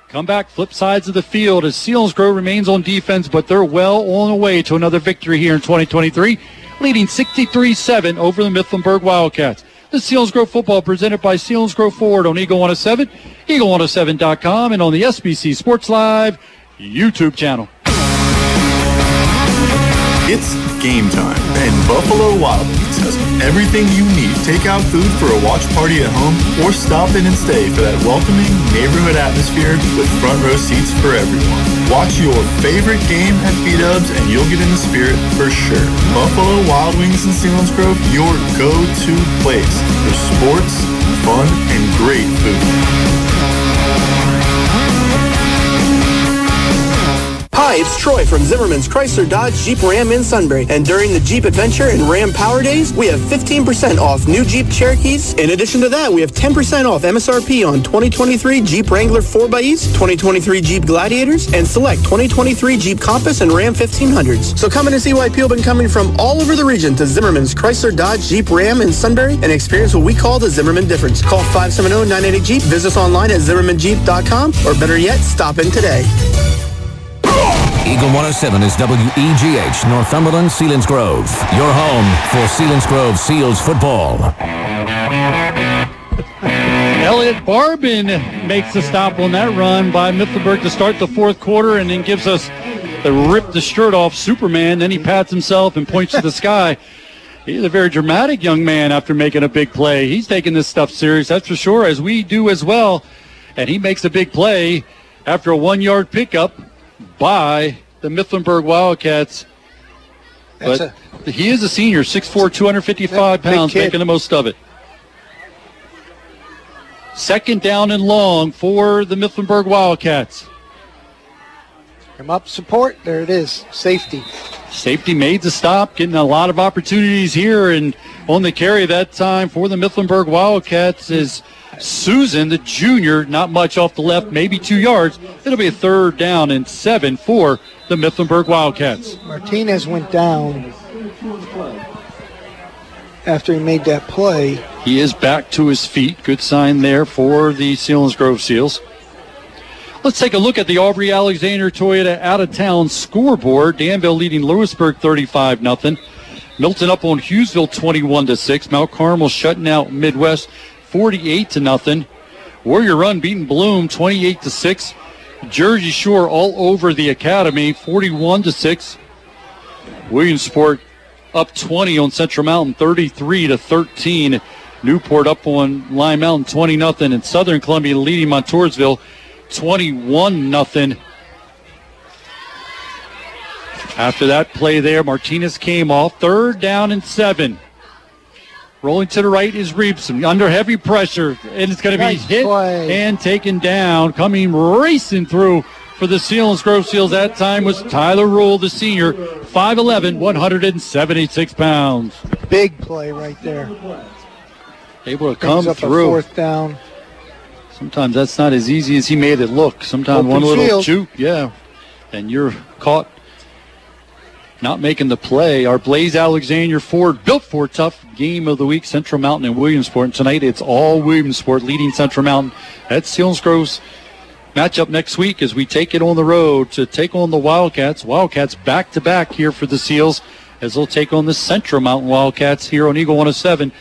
Come back, flip sides of the field as Selinsgrove remains on defense, but they're well on the way to another victory here in 2023, leading 63-7 over the Mifflinburg Wildcats. The Selinsgrove football presented by Selinsgrove Ford on Eagle 107, eagle107.com, and on the SBC Sports Live YouTube channel. It's game time, and Buffalo Wild Wings has everything you need. Take out food for a watch party at home, or stop in and stay for that welcoming neighborhood atmosphere with front row seats for everyone. Watch your favorite game at B-Dubs, and you'll get in the spirit for sure. Buffalo Wild Wings in Selinsgrove, your go-to place for sports, fun, and great food. Hi, it's Troy from Zimmerman's Chrysler Dodge Jeep Ram in Sunbury. And during the Jeep Adventure and Ram Power Days, we have 15% off new Jeep Cherokees. In addition to that, we have 10% off MSRP on 2023 Jeep Wrangler 4xEs, 2023 Jeep Gladiators, and select 2023 Jeep Compass and Ram 1500s. So come in and see why people have been coming from all over the region to Zimmerman's Chrysler Dodge Jeep Ram in Sunbury and experience what we call the Zimmerman difference. Call 570-988-JEEP, visit us online at zimmermanjeep.com, or better yet, stop in today. Eagle 107 is WEGH, Northumberland, Selinsgrove. Your home for Selinsgrove Seals football. Elliot Barbin makes the stop on that run by Mifflinburg to start the fourth quarter and then gives us the rip the shirt off Superman. Then he pats himself and points to the sky. He's a very dramatic young man after making a big play. He's taking this stuff serious, that's for sure, as we do as well. And he makes a big play after a one yard pickup by the Mifflinburg Wildcats. That's But he is a senior, 6'4, 255 pounds, making the most of it. Second down and long for the Mifflinburg Wildcats. Come up, support. There it is. Safety. Safety made the stop, getting a lot of opportunities here, and on the carry that time for the Mifflinburg Wildcats is Susan, the junior, not much off the left, maybe two yards. It'll be a third down and seven for the Mifflinburg Wildcats. Martinez went down after he made that play. He is back to his feet. Good sign there for the Selinsgrove Seals. Let's take a look at the Aubrey Alexander Toyota out of town scoreboard. Danville leading Lewisburg 35 0 Milton up on Hughesville 21 to 6. Mount Carmel shutting out Midwest 48 to nothing. Warrior Run beating Bloom 28 to 6. Jersey Shore all over the Academy 41 to 6. Williamsport up 20 on Central Mountain 33 to 13. Newport up on Line Mountain 20 nothing and Southern Columbia leading Montoursville 21 nothing. After that play there, Martinez came off. Third down and seven. Rolling to the right is Reepson under heavy pressure, and it's going to be hit play. and taken down. Coming racing through for the Selinsgrove Seals that time was Tyler Rule, the senior, 5'11", 176 pounds. Big play right there. Able to come through. fourth down. Sometimes that's not as easy as he made it look. Sometimes Open one little field. juke, yeah, and you're caught not making the play. Our Blaise Alexander Ford built for tough game of the week, Central Mountain and Williamsport. And tonight it's all Williamsport leading Central Mountain. That's Selinsgrove's matchup next week as we take it on the road to take on the Wildcats. Wildcats back to back here for the Seals as they'll take on the Central Mountain Wildcats here on Eagle 107,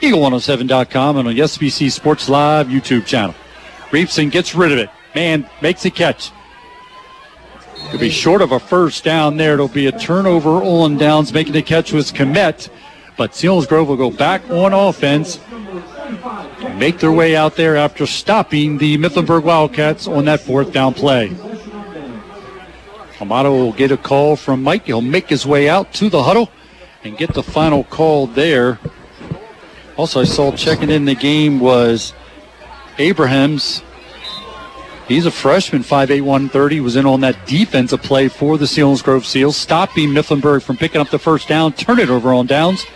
eagle107.com, and on the SBC Sports Live YouTube channel. Reepson gets rid of it. Man makes a catch. Could be short of a first down there. It'll be a turnover on downs. Making the catch was Komet. But Selinsgrove will go back on offense. Make their way out there after stopping the Mifflinburg Wildcats on that fourth down play. Amato will get a call from Mike. He'll make his way out to the huddle and get the final call there. Also, I saw checking in the game was Abrahams. He's a freshman, 5'8", 130, was in on that defensive play for the Selinsgrove Seals, stopping Mifflinburg from picking up the first down, turn it over on downs.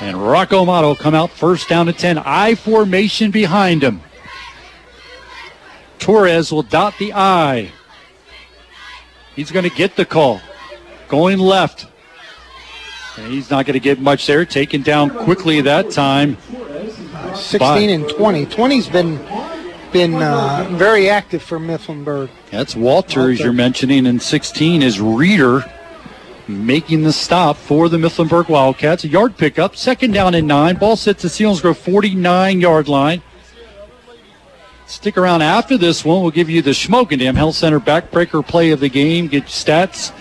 And Rocco Amato come out first down to 10. I formation behind him. Torres will dot the I. He's going to get the call. Going left. And he's not going to get much there. Taken down quickly that time. 16 and 20. 20's been been uh, very active for Mifflinburg. That's Walter, as you're mentioning, and 16 is Reader making the stop for the Mifflinburg Wildcats. A yard pickup, second down and nine. Ball sits at Selinsgrove 49 yard line. Stick around after this one. We'll give you the Shamokin Dam Health Center backbreaker play of the game. Get stats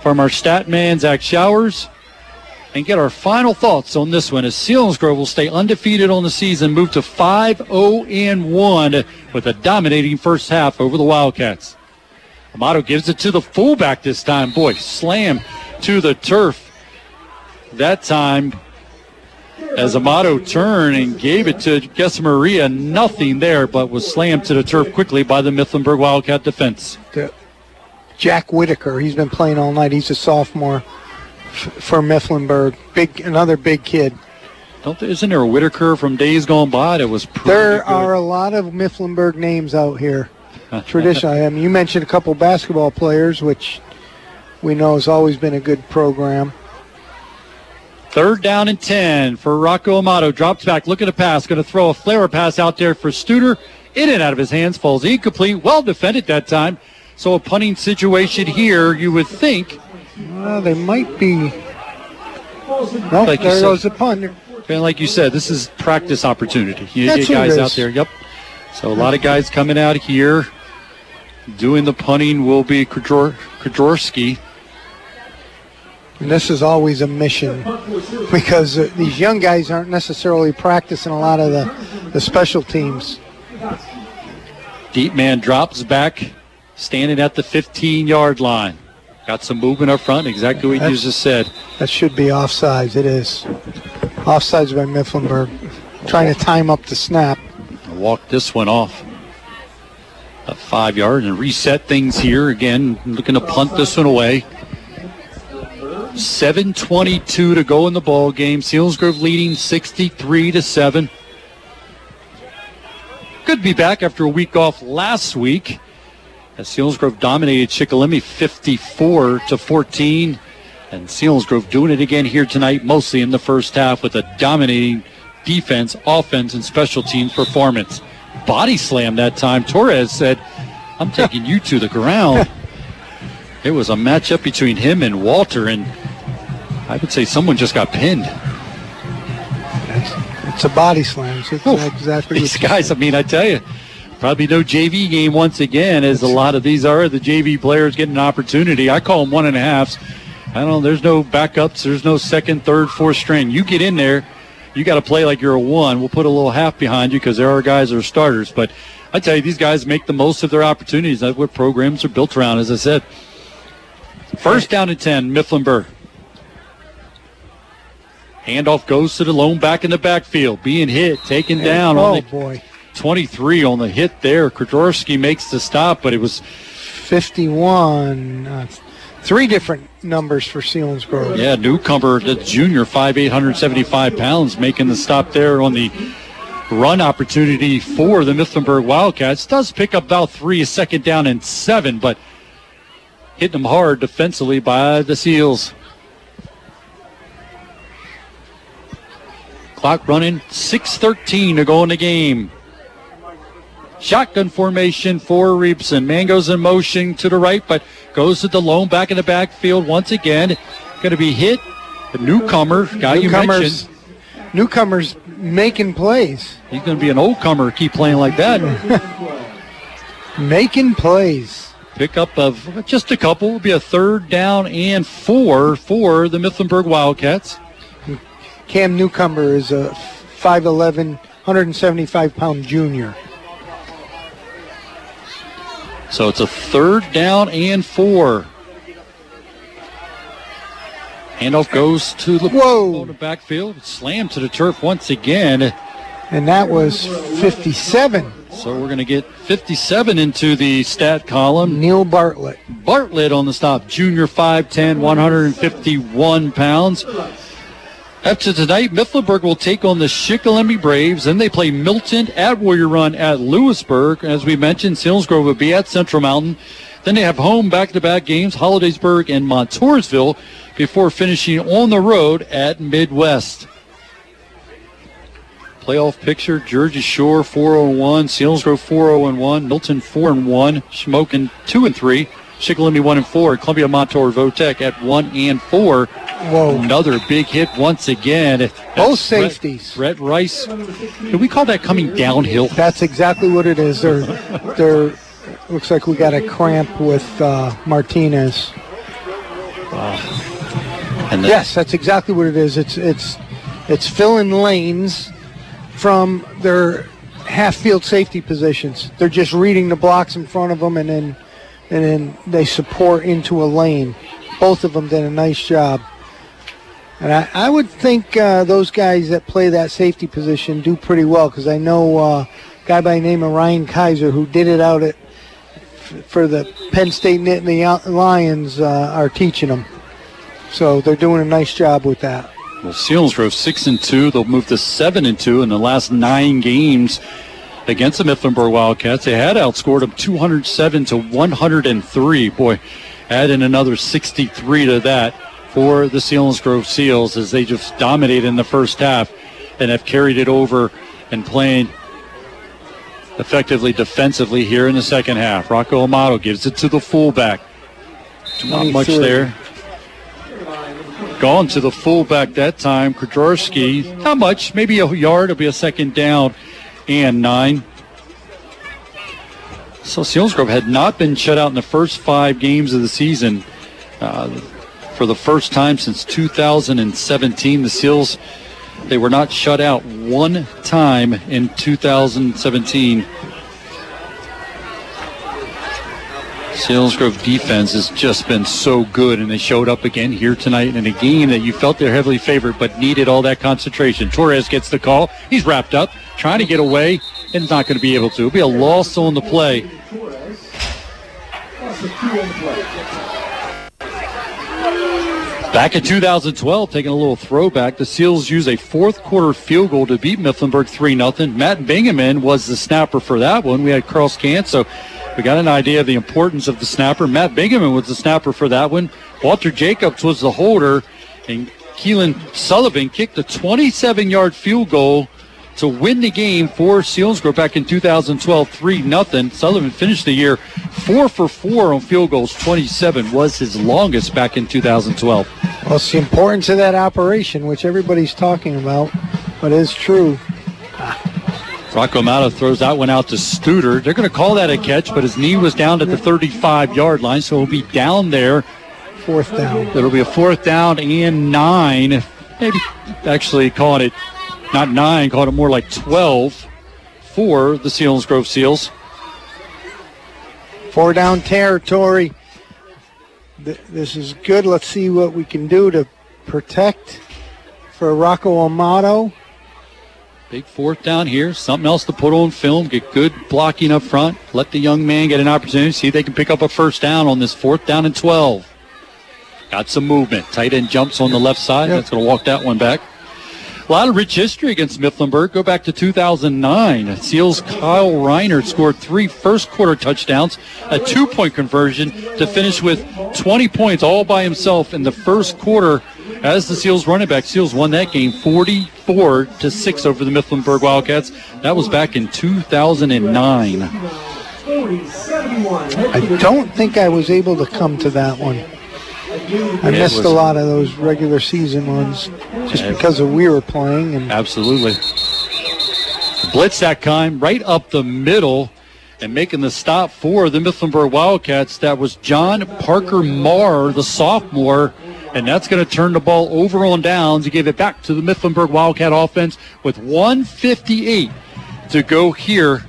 from our stat man, Zach Showers. And get our final thoughts on this one as Selinsgrove will stay undefeated on the season, move to 5 0 1 with a dominating first half over the Wildcats. Amato gives it to the fullback this time. Boy, slam to the turf. That time, as Amato turned and gave it to Guess Maria, nothing there, but was slammed to the turf quickly by the Mifflinburg Wildcat defense. Jack Whitaker, he's been playing all night. He's a sophomore for Mifflinburg. Big, another big kid. Don't there, isn't there a Whitaker from days gone by that was There good? are a lot of Mifflinburg names out here. Traditionally, I mean, you mentioned a couple basketball players, which we know has always been a good program. Third down and 10 for Rocco Amato. Drops back, looking to pass. Going to throw a flare pass out there for Studer. In and out of his hands, falls incomplete. Well defended that time. So a punting situation here, you would think. Well, they might be. No, Like you there said. goes the punt. And like you said, this is practice opportunity. You That's get guys out there. Yep. So a lot of guys coming out here. Doing the punting will be Kajor- Kajorski. And this is always a mission because uh, these young guys aren't necessarily practicing a lot of the, the special teams. Deep man drops back, standing at the 15 yard line. Got some movement up front, exactly what you just said. That should be offsides. It is. Offsides by Mifflinburg. Trying to time up the snap. Walk this one off. A five yard and reset things here. Again, looking to punt this one away. 7.22 to go in the ball game. Selinsgrove leading 63 to 7. Good to be back after a week off last week. As Selinsgrove dominated Shikellamy 54 to 14. And Selinsgrove doing it again here tonight, mostly in the first half with a dominating defense, offense, and special teams performance. Body slam that time. Torres said, I'm taking you to the ground. It was a matchup between him and Walter, and I would say someone just got pinned. It's a body slam. It's exactly These guys, I mean, I tell you, probably no JV game once again, as a lot of these are. The JV players getting an opportunity. I call them one and a halves. I don't know. There's no backups. There's no second, third, fourth string. You get in there, you got to play like you're a one. We'll put a little half behind you because there are guys that are starters. But I tell you, these guys make the most of their opportunities. That's what programs are built around, as I said. First down and 10, Mifflinburg. Handoff goes to the lone back in the backfield, being hit, taken down Oh, on the boy. 23 on the hit there. Krodorski makes the stop, but it was 51. Uh, three different numbers for Selinsgrove. Yeah, newcomer, the junior, 5'8", 175 pounds, making the stop there on the run opportunity for the Mifflinburg Wildcats. Does pick up about three, a second down and seven, but hitting them hard defensively by the Seals. Clock running, 6.13 to go in the game. Shotgun formation for Reepson. Man goes in motion to the right, but goes to the lone back in the backfield once again. Going to be hit. The newcomer, guy you mentioned. Newcomers making plays. He's going to be an old comer. Keep playing like that. making plays. Pick up of just a couple. Will be a third down and four for the Mifflinburg Wildcats. Cam Newcomer is a 5'11", 175 pound junior. So it's a third down and four. Handoff goes to the Whoa. backfield. Slammed to the turf once again. And that was 57. So we're going to get 57 into the stat column. Neil Bartlett. Bartlett on the stop. Junior 5'10", 151 pounds. After tonight, Mifflinburg will take on the Shikellamy Braves. Then they play Milton at Warrior Run at Lewisburg. As we mentioned, Selinsgrove will be at Central Mountain. Then they have home back-to-back games, Hollidaysburg and Montoursville, before finishing on the road at Midwest. Playoff picture: Jersey Shore 401, Selinsgrove 401, Milton 4 and 1, Shamokin 2 and 3. Shikellamy 1 and 4, Columbia Montour Votech at 1 and 4. Whoa. Another big hit once again. Both That's safeties. Brett, Brett Rice. Do we call that coming downhill? That's exactly what it is. They're, they're, looks like we got a cramp with uh, Martinez. And the- yes, that's exactly what it is. It's it's it's filling lanes from their half field safety positions. They're just reading the blocks in front of them, and then and then they support into a lane. Both of them did a nice job. And I, I would think uh, those guys that play that safety position do pretty well because I know uh, a guy by the name of Ryan Keiser who did it out at for the Penn State Nittany Lions uh, are teaching them. So they're doing a nice job with that. Well, Selinsgrove six and two. They'll move to seven and two in the last nine games against the Mifflinburg Wildcats. They had outscored them 207 to 103. Boy, add in another 63 to that for the Selinsgrove Seals as they just dominated in the first half and have carried it over and playing effectively defensively here in the second half. Rocco Amato gives it to the fullback. Not much there. Gone to the fullback that time. Kudrowski, not much, maybe a yard. It'll be a second down and nine. So Selinsgrove had not been shut out in the first five games of the season. Uh, for the first time since 2017, the Seals they were not shut out one time in 2017. Selinsgrove defense has just been so good, and they showed up again here tonight in a game that you felt they're heavily favored, but needed all that concentration. Torres gets the call. He's wrapped up, trying to get away, and not going to be able to. It'll be a loss on the play. Back in 2012, taking a little throwback, the Seals used a fourth quarter field goal to beat Mifflinburg 3 0. Matt Bingaman was the snapper for that one. We had Carl Scant, so we got an idea of the importance of the snapper. Matt Bingaman was the snapper for that one. Walter Jacobs was the holder, and Keelan Sullivan kicked a 27 yard field goal to win the game for Selinsgrove back in 2012, 3 nothing. Sullivan finished the year 4 for 4 on field goals. 27 was his longest back in 2012. Well, it's the importance of that operation, which everybody's talking about, but it's true. Rocco Amato throws that one out to Studer. They're going to call that a catch, but his knee was down at the 35 yard line, so he'll be down there. Fourth down. It'll be a fourth down and nine. Maybe actually calling it not nine, calling it more like 12 for the Selinsgrove Seals. Four down territory. Th- This is good. Let's see what we can do to protect for Rocco Amato. Big fourth down here. Something else to put on film. Get good blocking up front. Let the young man get an opportunity. See if they can pick up a first down on this fourth down and 12. Got some movement. Tight end jumps on the left side. That's going to walk that one back. A lot of rich history against Mifflinburg. Go back to 2009. Seals Kyle Reiner scored three first quarter touchdowns, a two point conversion to finish with 20 points all by himself in the first quarter as the Seals running back. Seals won that game 44 to 6 over the Mifflinburg Wildcats. That was back in 2009. I don't think I was able to come to that one. I missed was- a lot of those regular season ones just because of we were playing and Absolutely. Blitz that time right up the middle and making the stop for the Mifflinburg Wildcats. That was John Parker Marr, the sophomore. And that's going to turn the ball over on downs. He gave it back to the Mifflinburg Wildcat offense with 158 to go here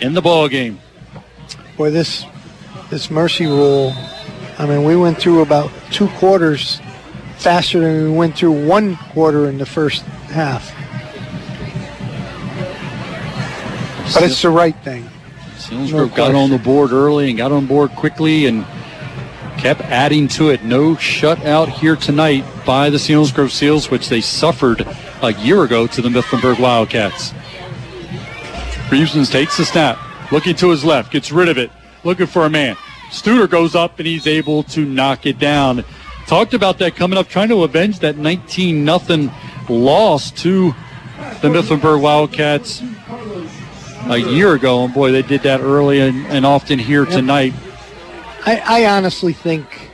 in the ball game. boy this this mercy rule. I mean, we went through about two quarters faster than we went through one quarter in the first half. But it's the right thing. Selinsgrove got on the board early and got on board quickly and kept adding to it. No shutout here tonight by the Selinsgrove Seals, which they suffered a year ago to the Mifflinburg Wildcats. Reevesons takes the snap, looking to his left, gets rid of it, looking for a man. Studer goes up and he's able to knock it down. Talked about that coming up, trying to avenge that 19 nothing loss to the Mifflinburg Wildcats a year ago. And boy, they did that early and, and often here tonight. I, I honestly think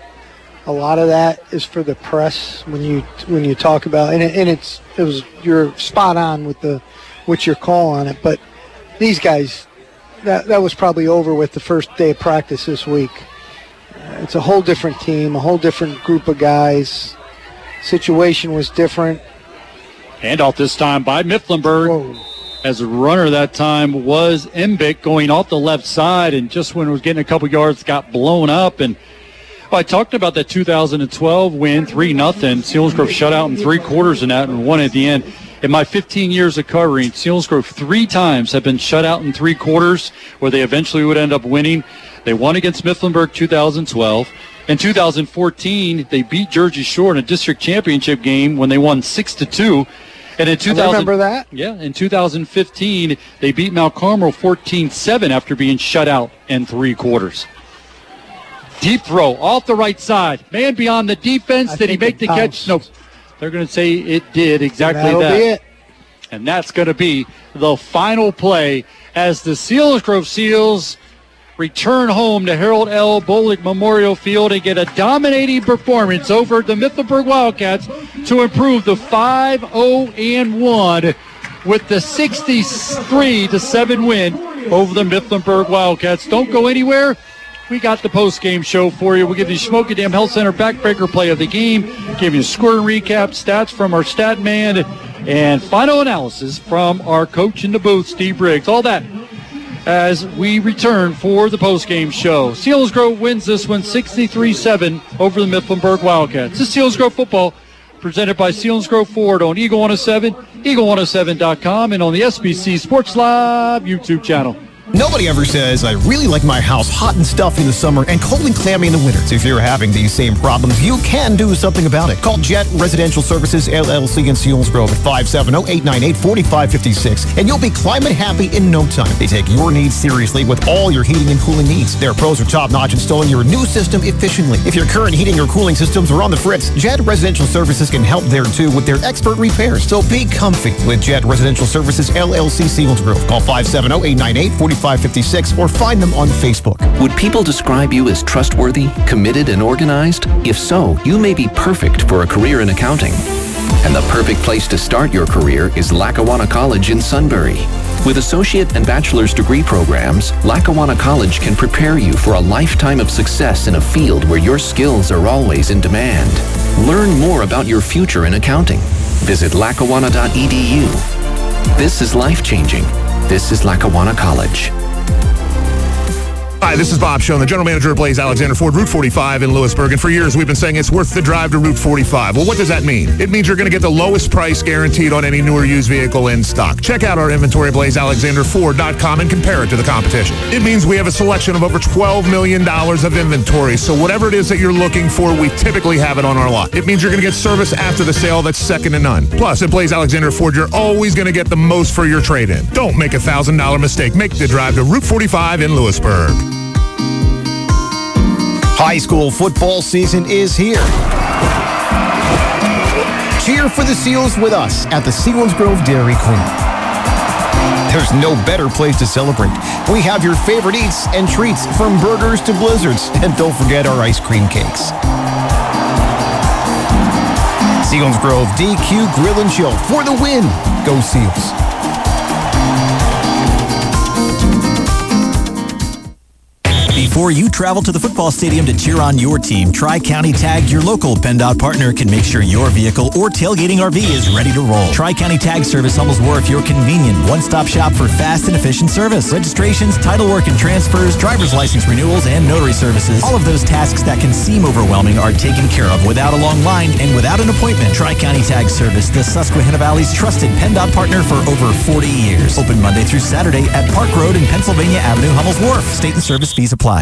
a lot of that is for the press when you when you talk about and, it, and it's it was you're spot on with the with your call on it. But these guys, that that was probably over with the first day of practice this week. Uh, It's a whole different team, a whole different group of guys. Situation was different. Handoff this time by Mifflinburg. As a runner that time was Embick going off the left side, and just when it was getting a couple yards, got blown up. And well, I talked about that 2012 win, three nothing. Selinsgrove shut out in three quarters in that, and one at the end. In my 15 years of covering, Selinsgrove three times have been shut out in three quarters, where they eventually would end up winning. They won against Mifflinburg 2012. In 2014, they beat Jersey Shore in a district championship game when they won six to two. And in 2000, remember that? Yeah, in 2015, they beat Mount Carmel 14-7 after being shut out in three quarters. Deep throw off the right side. Man beyond the defense. I did he make the catch? Nope. They're going to say it did exactly That'll that. And that's going to be the final play as the Selinsgrove Seals return home to Harold L. Bolig Memorial Field and get a dominating performance over the Mifflinburg Wildcats to improve the 5-0 and 1 with the 63 to 7 win over the Mifflinburg Wildcats. Don't go anywhere. We got the post-game show for you. We'll give you Shamokin Dam Health Center backbreaker play of the game, give you score and recap, stats from our stat man, and final analysis from our coach in the booth, Steve Briggs. All that as we return for the post-game show. Selinsgrove wins this one 63-7 over the Mifflinburg Wildcats. This is Selinsgrove football presented by Selinsgrove Ford on Eagle 107, eagle107.com, and on the SBC Sports Live YouTube channel. Nobody ever says, I really like my house hot and stuffy in the summer and cold and clammy in the winter. So if you're having these same problems, you can do something about it. Call Jet Residential Services LLC in Selinsgrove at 570-898-4556 and you'll be climate happy in no time. They take your needs seriously with all your heating and cooling needs. Their pros are top-notch installing your new system efficiently. If your current heating or cooling systems are on the fritz, Jet Residential Services can help there too with their expert repairs. So be comfy with Jet Residential Services LLC Selinsgrove. Call 570-898-4556 or find them on Facebook. Would people describe you as trustworthy, committed, and organized? If so, you may be perfect for a career in accounting. And the perfect place to start your career is Lackawanna College in Sunbury. With associate and bachelor's degree programs, Lackawanna College can prepare you for a lifetime of success in a field where your skills are always in demand. Learn more about your future in accounting. Visit lackawanna.edu. This is life changing. This is Lackawanna College. Hi, this is Bob Schoen, the general manager of Blaise Alexander Ford, Route 45 in Lewisburg. And for years, we've been saying it's worth the drive to Route 45. Well, what does that mean? It means you're going to get the lowest price guaranteed on any newer used vehicle in stock. Check out our inventory at blazealexanderford.com and compare it to the competition. It means we have a selection of over $12 million of inventory. So whatever it is that you're looking for, we typically have it on our lot. It means you're going to get service after the sale that's second to none. Plus, at Blaise Alexander Ford, you're always going to get the most for your trade-in. Don't make a $1,000 mistake. Make the drive to Route 45 in Lewisburg. High school football season is here. Cheer for the Seals with us at the Selinsgrove Dairy Queen. There's no better place to celebrate. We have your favorite eats and treats from burgers to blizzards. And don't forget our ice cream cakes. Selinsgrove DQ Grill and Chill for the win. Go Seals. Before you travel to the football stadium to cheer on your team, Tri County Tag, your local PennDOT partner, can make sure your vehicle or tailgating RV is ready to roll. Tri County Tag Service Hummels Wharf, your convenient one-stop shop for fast and efficient service. Registrations, title work and transfers, driver's license renewals, and notary services. All of those tasks that can seem overwhelming are taken care of without a long line and without an appointment. Tri County Tag Service, the Susquehanna Valley's trusted PennDOT partner for over 40 years. Open Monday through Saturday at Park Road and Pennsylvania Avenue, Hummels Wharf. State and service fees apply.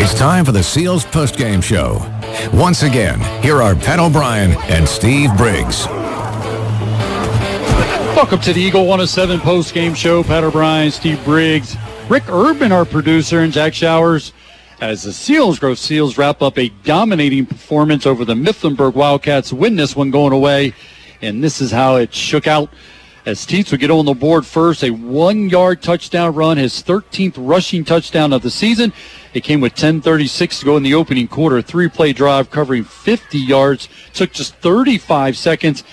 It's time for the Seals postgame show. Once again, here are Pat O'Brien and Steve Briggs. Welcome to the Eagle 107 postgame show. Pat O'Brien, Steve Briggs, Rick Urban, our producer, and Jack Showers. As the Selinsgrove Seals wrap up a dominating performance over the Mifflinburg Wildcats, win this one going away. And this is how it shook out as Teets would get on the board first. A one yard touchdown run, his 13th rushing touchdown of the season. It came with 10.36 to go in the opening quarter. Three play drive covering 50 yards. Took just 35 seconds.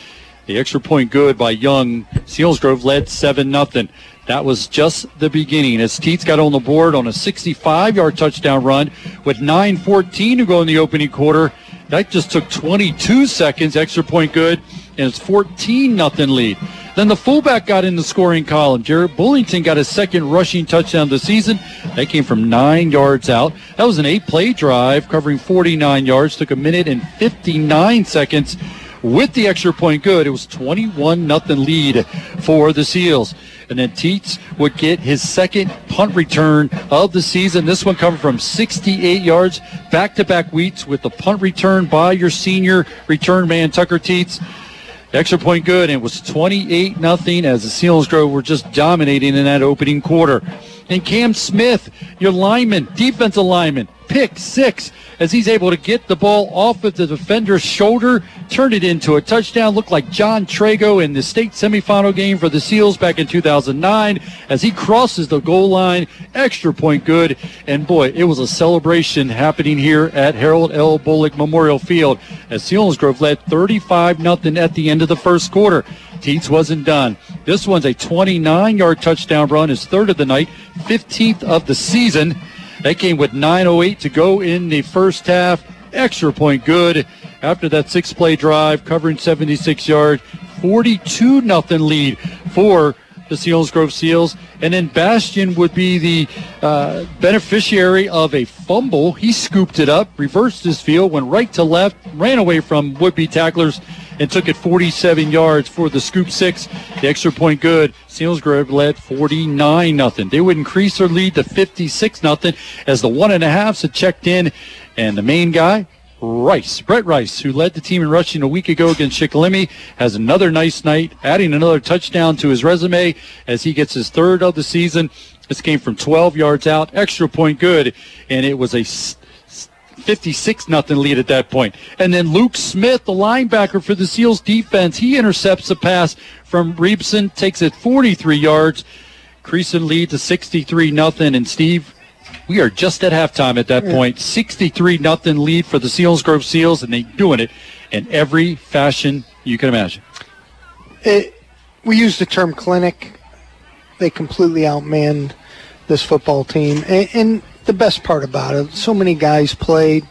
The extra point good by Young. Selinsgrove led 7 0. That was just the beginning as Teets got on the board on a 65 yard touchdown run with 9.14 to go in the opening quarter. That just took 22 seconds. Extra point good. And it's 14 0 lead. Then the fullback got in the scoring column. Jarrett Bullington got his second rushing touchdown of the season. That came from nine yards out. That was an eight play drive covering 49 yards. Took a minute and 59 seconds with the extra point good. It was 21 nothing lead for the Seals. And then Teets would get his second punt return of the season. This one coming from 68 yards. Back to back weeks with the punt return by your senior return man, Tucker Teets. Extra point good, and it was 28 nothing as the Selinsgrove were just dominating in that opening quarter. And Cam Smith, your lineman, defensive lineman, pick six as he's able to get the ball off of the defender's shoulder, turn it into a touchdown. Looked like John Trago in the state semifinal game for the Seals back in 2009 as he crosses the goal line. Extra point good. And boy, it was a celebration happening here at Harold L. Bolig Memorial Field as Selinsgrove led 35 0 at the end of the first quarter. Teets wasn't done. This one's a 29 yard touchdown run, his third of the night, 15th of the season. That came with 9.08 to go in the first half. Extra point good. After that six play drive, covering 76 yards, 42 nothing lead for the Selinsgrove Seals. And then Bastion would be the uh, beneficiary of a fumble. He scooped it up, reversed his field, went right to left, ran away from would be tacklers, and took it 47 yards for the scoop six. The extra point good. Selinsgrove led 49 nothing. They would increase their lead to 56 nothing as the one and a halves had checked in, and the main guy. Rice, Brett Rice, who led the team in rushing a week ago against Shikellamy, has another nice night, adding another touchdown to his resume as he gets his third of the season. This came from 12 yards out, extra point good, and it was a 56 nothing lead at that point. And then Luke Smith, the linebacker for the Seals defense, he intercepts a pass from Reepson, takes it 43 yards. Creason lead to 63 nothing. And Steve, we are just at halftime at that point. 63 nothing lead for the Selinsgrove Seals, and they're doing it in every fashion you can imagine. It, we use the term clinic. They completely outmanned this football team. And, and the best part about it, so many guys played.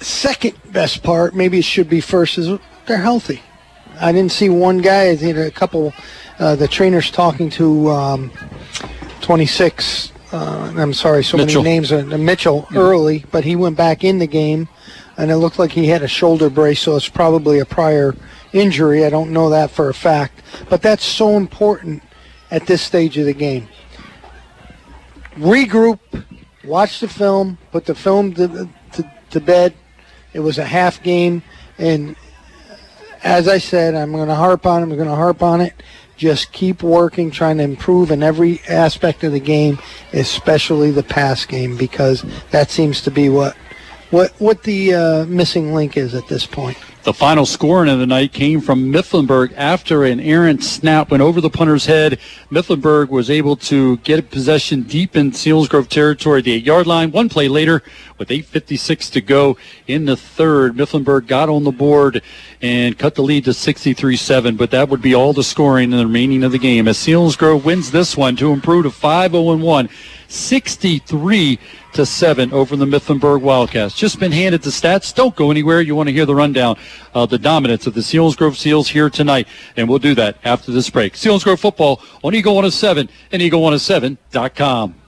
Second best part, maybe it should be first, is they're healthy. I didn't see one guy. I think a couple, uh, the trainers talking to um, 26. Uh, I'm sorry, so Mitchell. many names. Uh, Mitchell early, but he went back in the game, and it looked like he had a shoulder brace, so it's probably a prior injury. I don't know that for a fact, but that's so important at this stage of the game. Regroup, watch the film, put the film to, to, to bed. It was a half game, and as I said, I'm going to harp on it. I'm going to harp on it. Just keep working, trying to improve in every aspect of the game, especially the pass game, because that seems to be what what what the uh, missing link is at this point. The final scoring of the night came from Mifflinburg after an errant snap went over the punter's head. Mifflinburg was able to get possession deep in Selinsgrove territory, the eight-yard line. One play later, with 8:56 to go in the third, Mifflinburg got on the board and cut the lead to 63-7. But that would be all the scoring in the remaining of the game as Selinsgrove wins this one to improve to 5-0-1. 63 to 7 over the Mifflinburg Wildcats. Just been handed the stats. Don't go anywhere. You want to hear the rundown of the dominance of the Selinsgrove Seals here tonight. And we'll do that after this break. Selinsgrove football on Eagle 107 and Eagle107.com.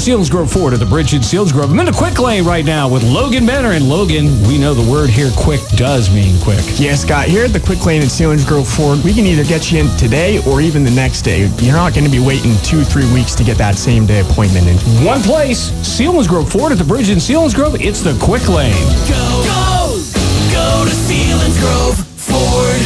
Selinsgrove Ford at the bridge in Selinsgrove. I'm in a quick lane right now with Logan Benner. And Logan, we know the word here, quick, does mean quick. Yeah, Scott, here at the Quick Lane at Selinsgrove Ford, we can either get you in today or even the next day. You're not going to be waiting two, three weeks to get that same day appointment in. One place, Selinsgrove Ford at the bridge in Selinsgrove. It's the quick lane. Go, go, go to Selinsgrove Ford.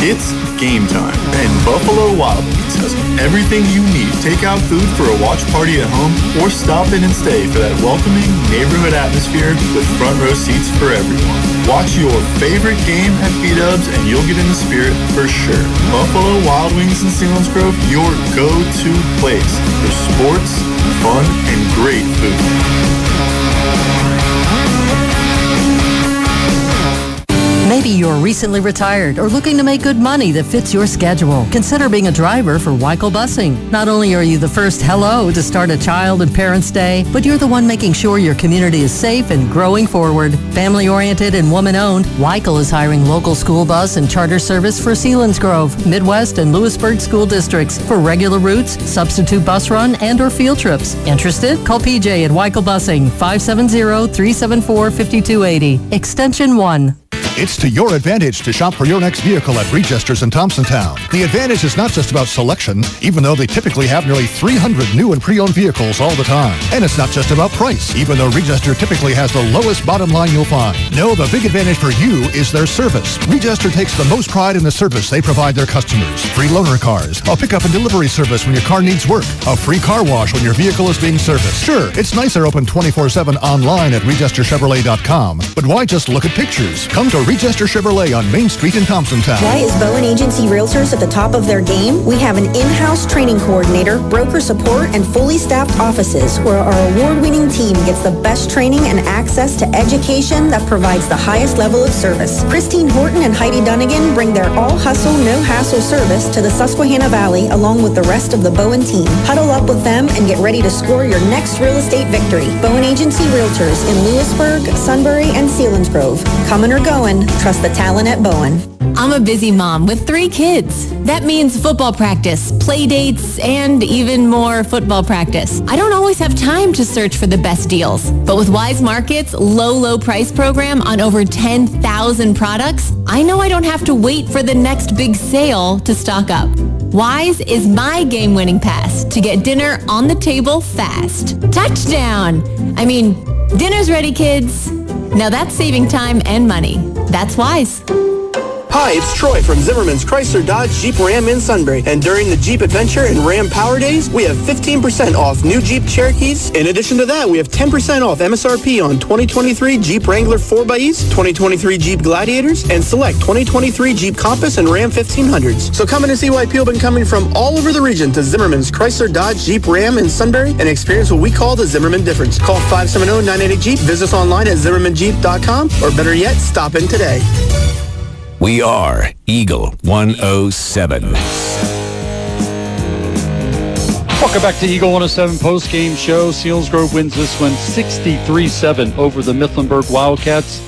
It's game time, and Buffalo Wild Wings has everything you need. Take out food for a watch party at home, or stop in and stay for that welcoming neighborhood atmosphere with front row seats for everyone. Watch your favorite game at B-Dubs, and you'll get in the spirit for sure. Buffalo Wild Wings in Selinsgrove, your go-to place for sports, fun, and great food. Maybe you're recently retired or looking to make good money that fits your schedule. Consider being a driver for Weichel Busing. Not only are you the first hello to start a Child and Parents Day, but you're the one making sure your community is safe and growing forward. Family-oriented and woman-owned, Weichel is hiring local school bus and charter service for Sealands Grove, Midd-West, and Lewisburg school districts for regular routes, substitute bus run, and or field trips. Interested? Call PJ at Weichel Busing, 570-374-5280, extension 1. It's to your advantage to shop for your next vehicle at Regesters in Thompsontown. The advantage is not just about selection, even though they typically have nearly 300 new and pre-owned vehicles all the time. And it's not just about price, even though Regester typically has the lowest bottom line you'll find. No, the big advantage for you is their service. Regester takes the most pride in the service they provide their customers. Free loaner cars, a pickup and delivery service when your car needs work, a free car wash when your vehicle is being serviced. Sure, it's nice they're open 24-7 online at regesterchevrolet.com, but why just look at pictures? Come to Regester Chevrolet on Main Street in Thompsontown. Why is Bowen Agency Realtors at the top of their game? We have an in-house training coordinator, broker support, and fully staffed offices where our award-winning team gets the best training and access to education that provides the highest level of service. Christine Horton and Heidi Dunnigan bring their all-hustle, no-hassle service to the Susquehanna Valley along with the rest of the Bowen team. Huddle up with them and get ready to score your next real estate victory. Bowen Agency Realtors in Lewisburg, Sunbury, and Selinsgrove. Coming or going, trust the talent at Bowen. I'm a busy mom with three kids. That means football practice, play dates, and even more football practice. I don't always have time to search for the best deals. But with Weis Market's low, low price program on over 10,000 products, I know I don't have to wait for the next big sale to stock up. Weis is my game-winning pass to get dinner on the table fast. Touchdown! I mean, dinner's ready, kids. Now that's saving time and money. That's Weis. Hi, it's Troy from Zimmerman's Chrysler Dodge Jeep Ram in Sunbury. And during the Jeep Adventure and Ram Power Days, we have 15% off new Jeep Cherokees. In addition to that, we have 10% off MSRP on 2023 Jeep Wrangler 4xEs, 2023 Jeep Gladiators, and select 2023 Jeep Compass and Ram 1500s. So come in and see why people have been coming from all over the region to Zimmerman's Chrysler Dodge Jeep Ram in Sunbury and experience what we call the Zimmerman difference. Call 570-980-JEEP, visit us online at zimmermanjeep.com, or better yet, stop in today. We are Eagle 107. Welcome back to Eagle 107 post game show. Selinsgrove wins this one 63 7 over the Mifflinburg Wildcats.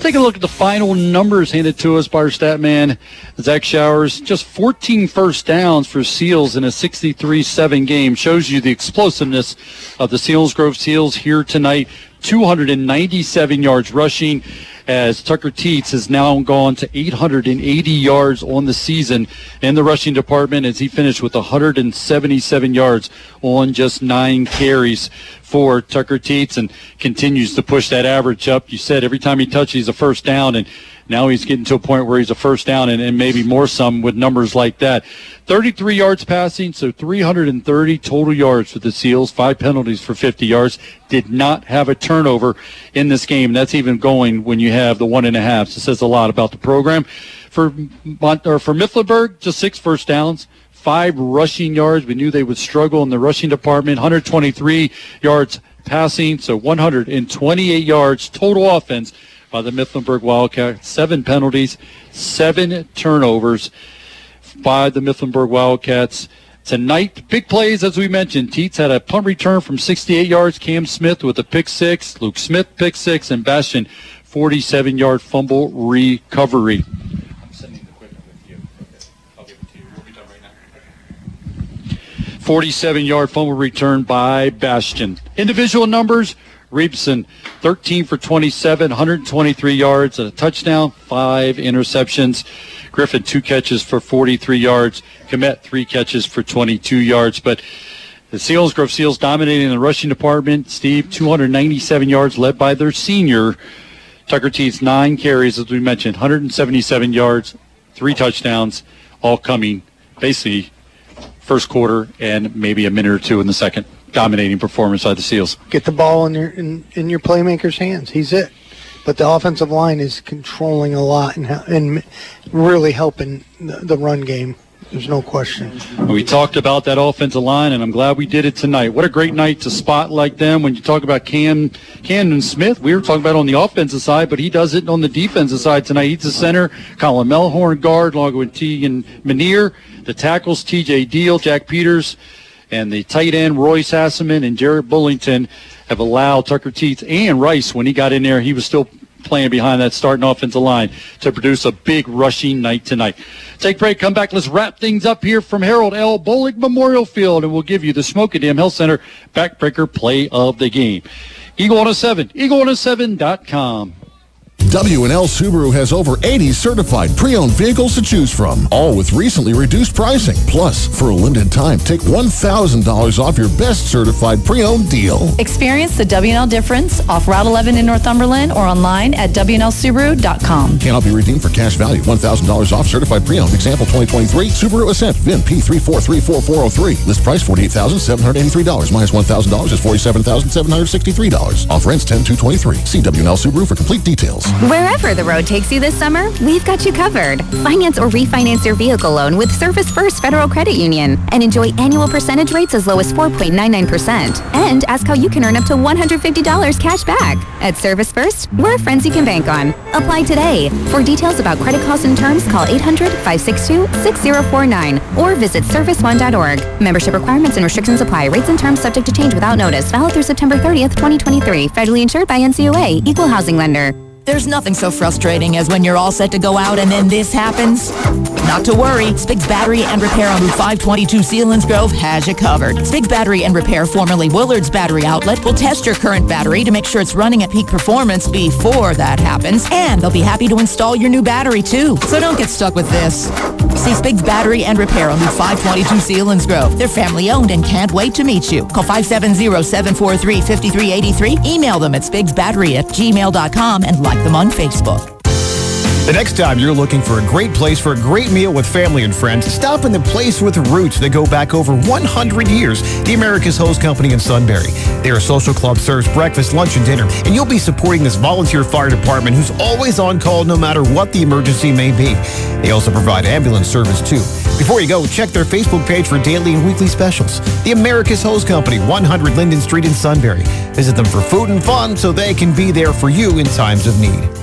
Take a look at the final numbers handed to us by our stat man, Zach Showers. Just 14 first downs for Seals in a 63 7 game. Shows you the explosiveness of the Selinsgrove Seals here tonight. 297 yards rushing as Tucker Teets has now gone to 880 yards on the season in the rushing department as he finished with 177 yards on just nine carries for Tucker Teets and continues to push that average up. You said every time he touches, he's a first down and now he's getting to a point where he's a first down and, and maybe more some with numbers like that. 33 yards passing, so 330 total yards for the Seals, five penalties for 50 yards. Did not have a turnover in this game. That's even going when you have the one and a half. So it says a lot about the program. For Mont- or for Mifflinburg, just six first downs five rushing yards. We knew they would struggle in the rushing department. 123 yards passing, so 128 yards total offense by the Mifflinburg Wildcats. Seven penalties, seven turnovers by the Mifflinburg Wildcats. Tonight, big plays as we mentioned. Teets had a punt return from 68 yards. Cam Smith with a pick six. Luke Smith pick six, and Bastion 47 yard fumble recovery. 47 yard fumble return by Bastion. Individual numbers Reepson 13 for 27, 123 yards, and a touchdown, five interceptions. Griffin, two catches for 43 yards. Komet, three catches for 22 yards. But the Seals, Grove Seals dominating the rushing department. Steve, 297 yards led by their senior. Tucker Teets, nine carries, as we mentioned, 177 yards, three touchdowns, all coming basically first quarter and maybe a minute or two in the second. Dominating performance by the Seals. Get the ball in your in, in your playmaker's hands. He's it. But the offensive line is controlling a lot and and really helping the, the run game. There's no question. We talked about that offensive line, and I'm glad we did it tonight. What a great night to spot like them. When you talk about Cam, Camden Smith, we were talking about on the offensive side, but he does it on the defensive side tonight. He's the center. Colin Melhorn guard, along with Tegan Manier. The tackles, T.J. Deal, Jack Peters, and the tight end Royce Hasselman and Jared Bullington have allowed Tucker Teets and Rice when he got in there. He was still playing behind that starting offensive line to produce a big rushing night tonight. Take break, come back. Let's wrap things up here from Harold L. Bolig Memorial Field, and we'll give you the Shamokin Dam Health Center backbreaker play of the game. Eagle 107, eagle107.com. W&L Subaru has over 80 certified pre-owned vehicles to choose from, all with recently reduced pricing. Plus, for a limited time, take $1,000 off your best certified pre-owned deal. Experience the W&L difference off Route 11 in Northumberland or online at WNLSubaru.com. Cannot be redeemed for cash value. $1,000 off certified pre-owned. Example 2023 Subaru Ascent VIN P3434403. List price $48,783. Minus $1,000 is $47,763. Offer ends 10-223. See W&L Subaru for complete details. Wherever the road takes you this summer, we've got you covered. Finance or refinance your vehicle loan with Service First Federal Credit Union and enjoy annual percentage rates as low as 4.99%. And ask how you can earn up to $150 cash back. At Service First, we're friends you can bank on. Apply today. For details about credit costs and terms, call 800-562-6049 or visit serviceone.org. Membership requirements and restrictions apply. Rates and terms subject to change without notice. Valid through September 30th, 2023. Federally insured by NCUA. Equal housing lender. There's nothing so frustrating as when you're all set to go out and then this happens. Not to worry, Spig's Battery and Repair on Route 522 Selinsgrove has you covered. Spig's Battery and Repair, formerly Willard's Battery Outlet, will test your current battery to make sure it's running at peak performance before that happens, and they'll be happy to install your new battery too. So don't get stuck with this. See Spig's Battery and Repair on Route 522 Selinsgrove. They're family owned and can't wait to meet you. Call 570-743-5383. Email them at spigsbattery at gmail.com and like them on Facebook. The next time you're looking for a great place for a great meal with family and friends, stop in the place with roots that go back over 100 years, the Americus Hose Company in Sunbury. Their social club serves breakfast, lunch, and dinner, and you'll be supporting this volunteer fire department who's always on call no matter what the emergency may be. They also provide ambulance service too. Before you go, check their Facebook page for daily and weekly specials. The Americus Hose Company, 100 Linden Street in Sunbury. Visit them for food and fun so they can be there for you in times of need.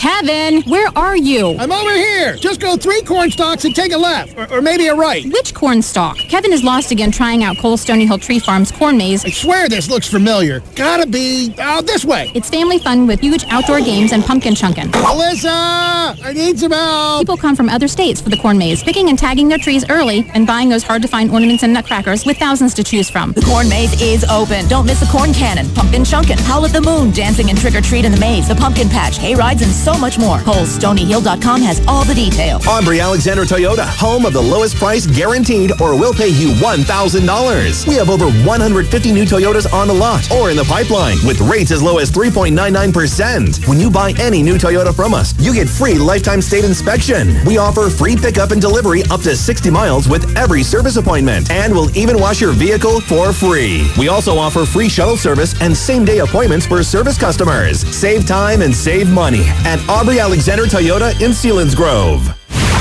Kevin, where are you? I'm over here. Just go three corn stalks and take a left, or, or maybe a right. Which corn stalk? Kevin is lost again trying out Cole Stony Hill Tree Farm's corn maze. I swear this looks familiar. Gotta be uh, this way. It's family fun with huge outdoor games and pumpkin chunkin'. Alyssa, I need some help. People come from other states for the corn maze, picking and tagging their trees early and buying those hard-to-find ornaments and nutcrackers with thousands to choose from. The corn maze is open. Don't miss the corn cannon, pumpkin chunkin', howl at the moon, dancing and trick-or-treat in the maze, the pumpkin patch, hay rides, and so much more. Cole's StonyHill.com has all the details. Aubrey Alexander Toyota, home of the lowest price guaranteed or we'll pay you $1,000. We have over 150 new Toyotas on the lot or in the pipeline with rates as low as 3.99%. When you buy any new Toyota from us, you get free lifetime state inspection. We offer free pickup and delivery up to 60 miles with every service appointment and we'll even wash your vehicle for free. We also offer free shuttle service and same day appointments for service customers. Save time and save money at Aubrey Alexander Toyota in Selinsgrove.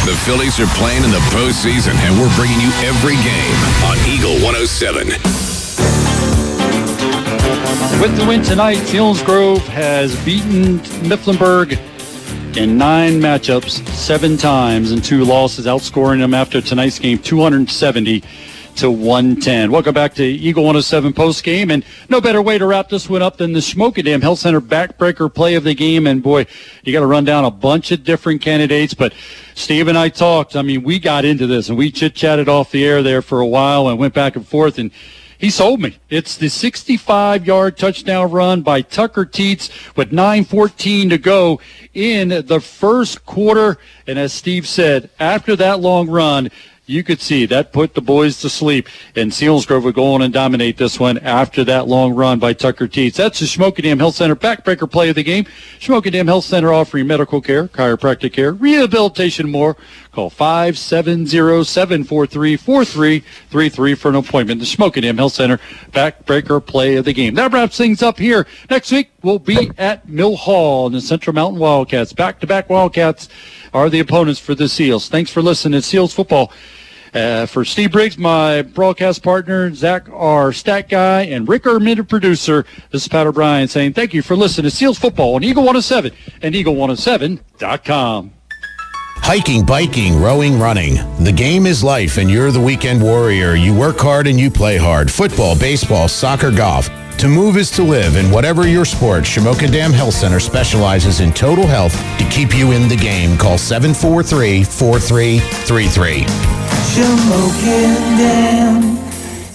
The Phillies are playing in the postseason, and we're bringing you every game on Eagle 107. With the win tonight, Selinsgrove has beaten Mifflinburg in nine matchups, seven times, and two losses, outscoring them after tonight's game 270 to 110. Welcome back to Eagle 107 post game, and no better way to wrap this one up than the Shamokin Dam Health Center backbreaker play of the game. And boy, you got to run down a bunch of different candidates, but Steve and I talked. I mean, we got into this and we chit chatted off the air there for a while and went back and forth and. He sold me. It's the 65 yard touchdown run by Tucker Teets with 9.14 to go in the first quarter. And as Steve said, after that long run, you could see that put the boys to sleep. And Selinsgrove would go on and dominate this one after that long run by Tucker Teets. That's the Shamokin Dam Health Center backbreaker play of the game. Shamokin Dam Health Center offering medical care, chiropractic care, rehabilitation, more. Call 570-743-4333 for an appointment. The Shamokin Dam Health Center backbreaker play of the game. That wraps things up here. Next week, we'll be at Mill Hall and the Central Mountain Wildcats. Back-to-back Wildcats are the opponents for the Seals. Thanks for listening to Seals Football. Uh, for Steve Briggs, my broadcast partner, Zach, our stat guy, and Rick, our minute producer, this is Pat O'Brien saying thank you for listening to Seals Football on Eagle 107 and Eagle107.com. Hiking, biking, rowing, running. The game is life and you're the weekend warrior. You work hard and you play hard. Football, baseball, soccer, golf. To move is to live, and whatever your sport, Shamokin Dam Health Center specializes in total health to keep you in the game. Call 743-4333. Shamokin Dam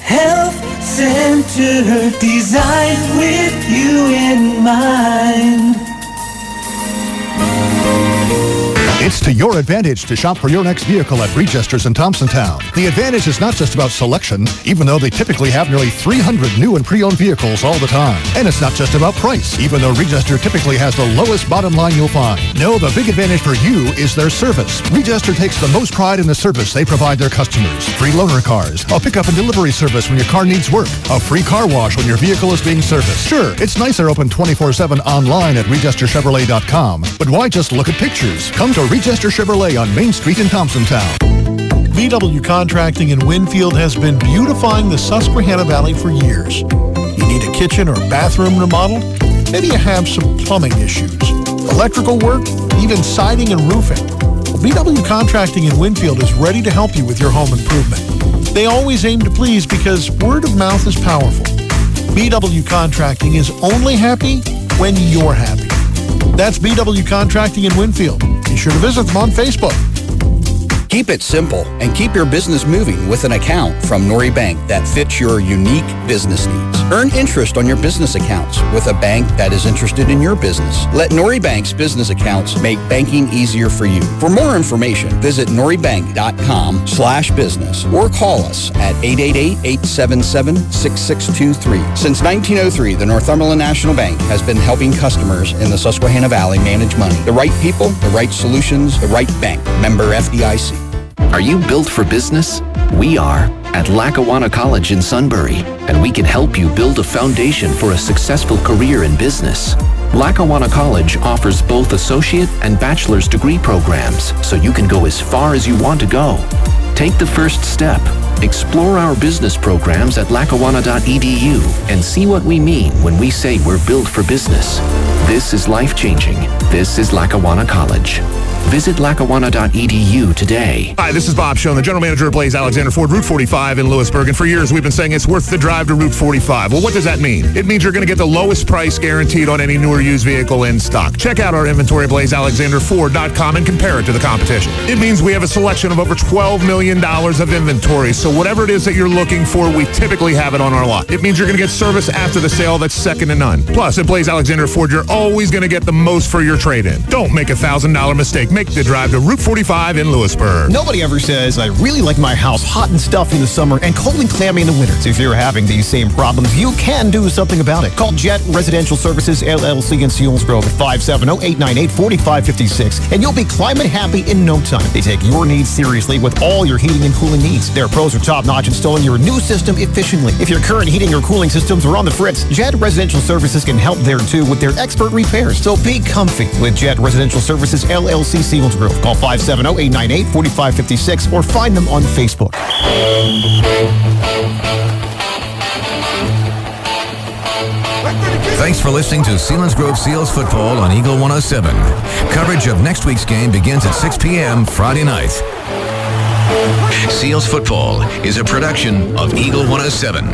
Health Center designed with you in mind. It's to your advantage to shop for your next vehicle at Registers in Thompsontown. The advantage is not just about selection, even though they typically have nearly 300 new and pre-owned vehicles all the time. And it's not just about price, even though Register typically has the lowest bottom line you'll find. No, the big advantage for you is their service. Register takes the most pride in the service they provide their customers. Free loaner cars, a pickup and delivery service when your car needs work, a free car wash when your vehicle is being serviced. Sure, it's nice they're open 24-7 online at RegisterChevrolet.com, but why just look at pictures? Come to Regester Chevrolet on Main Street in Thompsontown. BW Contracting in Winfield has been beautifying the Susquehanna Valley for years. You need a kitchen or bathroom remodeled? Maybe you have some plumbing issues. Electrical work? Even siding and roofing? BW Contracting in Winfield is ready to help you with your home improvement. They always aim to please because word of mouth is powerful. BW Contracting is only happy when you're happy. That's BW Contracting in Winfield. Be sure to visit them on Facebook. Keep it simple and keep your business moving with an account from Norry Bank that fits your unique business needs. Earn interest on your business accounts with a bank that is interested in your business. Let Norry Bank's business accounts make banking easier for you. For more information, visit norrybank.com slash business or call us at 888-877-6623. Since 1903, the Northumberland National Bank has been helping customers in the Susquehanna Valley manage money. The right people, the right solutions, the right bank. Member FDIC. Are you built for business? We are at Lackawanna College in Sunbury, and we can help you build a foundation for a successful career in business. Lackawanna College offers both associate and bachelor's degree programs, so you can go as far as you want to go. Take the first step. Explore our business programs at lackawanna.edu and see what we mean when we say we're built for business. This is life-changing. This is Lackawanna College. Visit lackawanna.edu today. Hi, this is Bob Schoen, the general manager of Blaise Alexander Ford, Route 45 in Lewisburg. And for years, we've been saying it's worth the drive to Route 45. Well, what does that mean? It means you're going to get the lowest price guaranteed on any newer used vehicle in stock. Check out our inventory at blaisealexanderford.com and compare it to the competition. It means we have a selection of over $12 million of inventory. So whatever it is that you're looking for, we typically have it on our lot. It means you're going to get service after the sale that's second to none. Plus, at Blaise Alexander Ford, you're always going to get the most for your trade-in. Don't make a $1,000 mistake. Make the drive to Route 45 in Lewisburg. Nobody ever says, I really like my house hot and stuffy in the summer and cold and clammy in the winter. So if you're having these same problems, you can do something about it. Call Jet Residential Services LLC in Selinsgrove at 570-898-4556 and you'll be climate happy in no time. They take your needs seriously with all your heating and cooling needs. Their pros are top-notch installing your new system efficiently. If your current heating or cooling systems are on the fritz, Jet Residential Services can help there too with their expert repairs. So be comfy with Jet Residential Services LLC Selinsgrove. Call 570-898-4556 or find them on Facebook. Thanks for listening to Selinsgrove Seals football on Eagle 107. Coverage of next week's game begins at 6 p.m. Friday night. Seals football is a production of Eagle 107.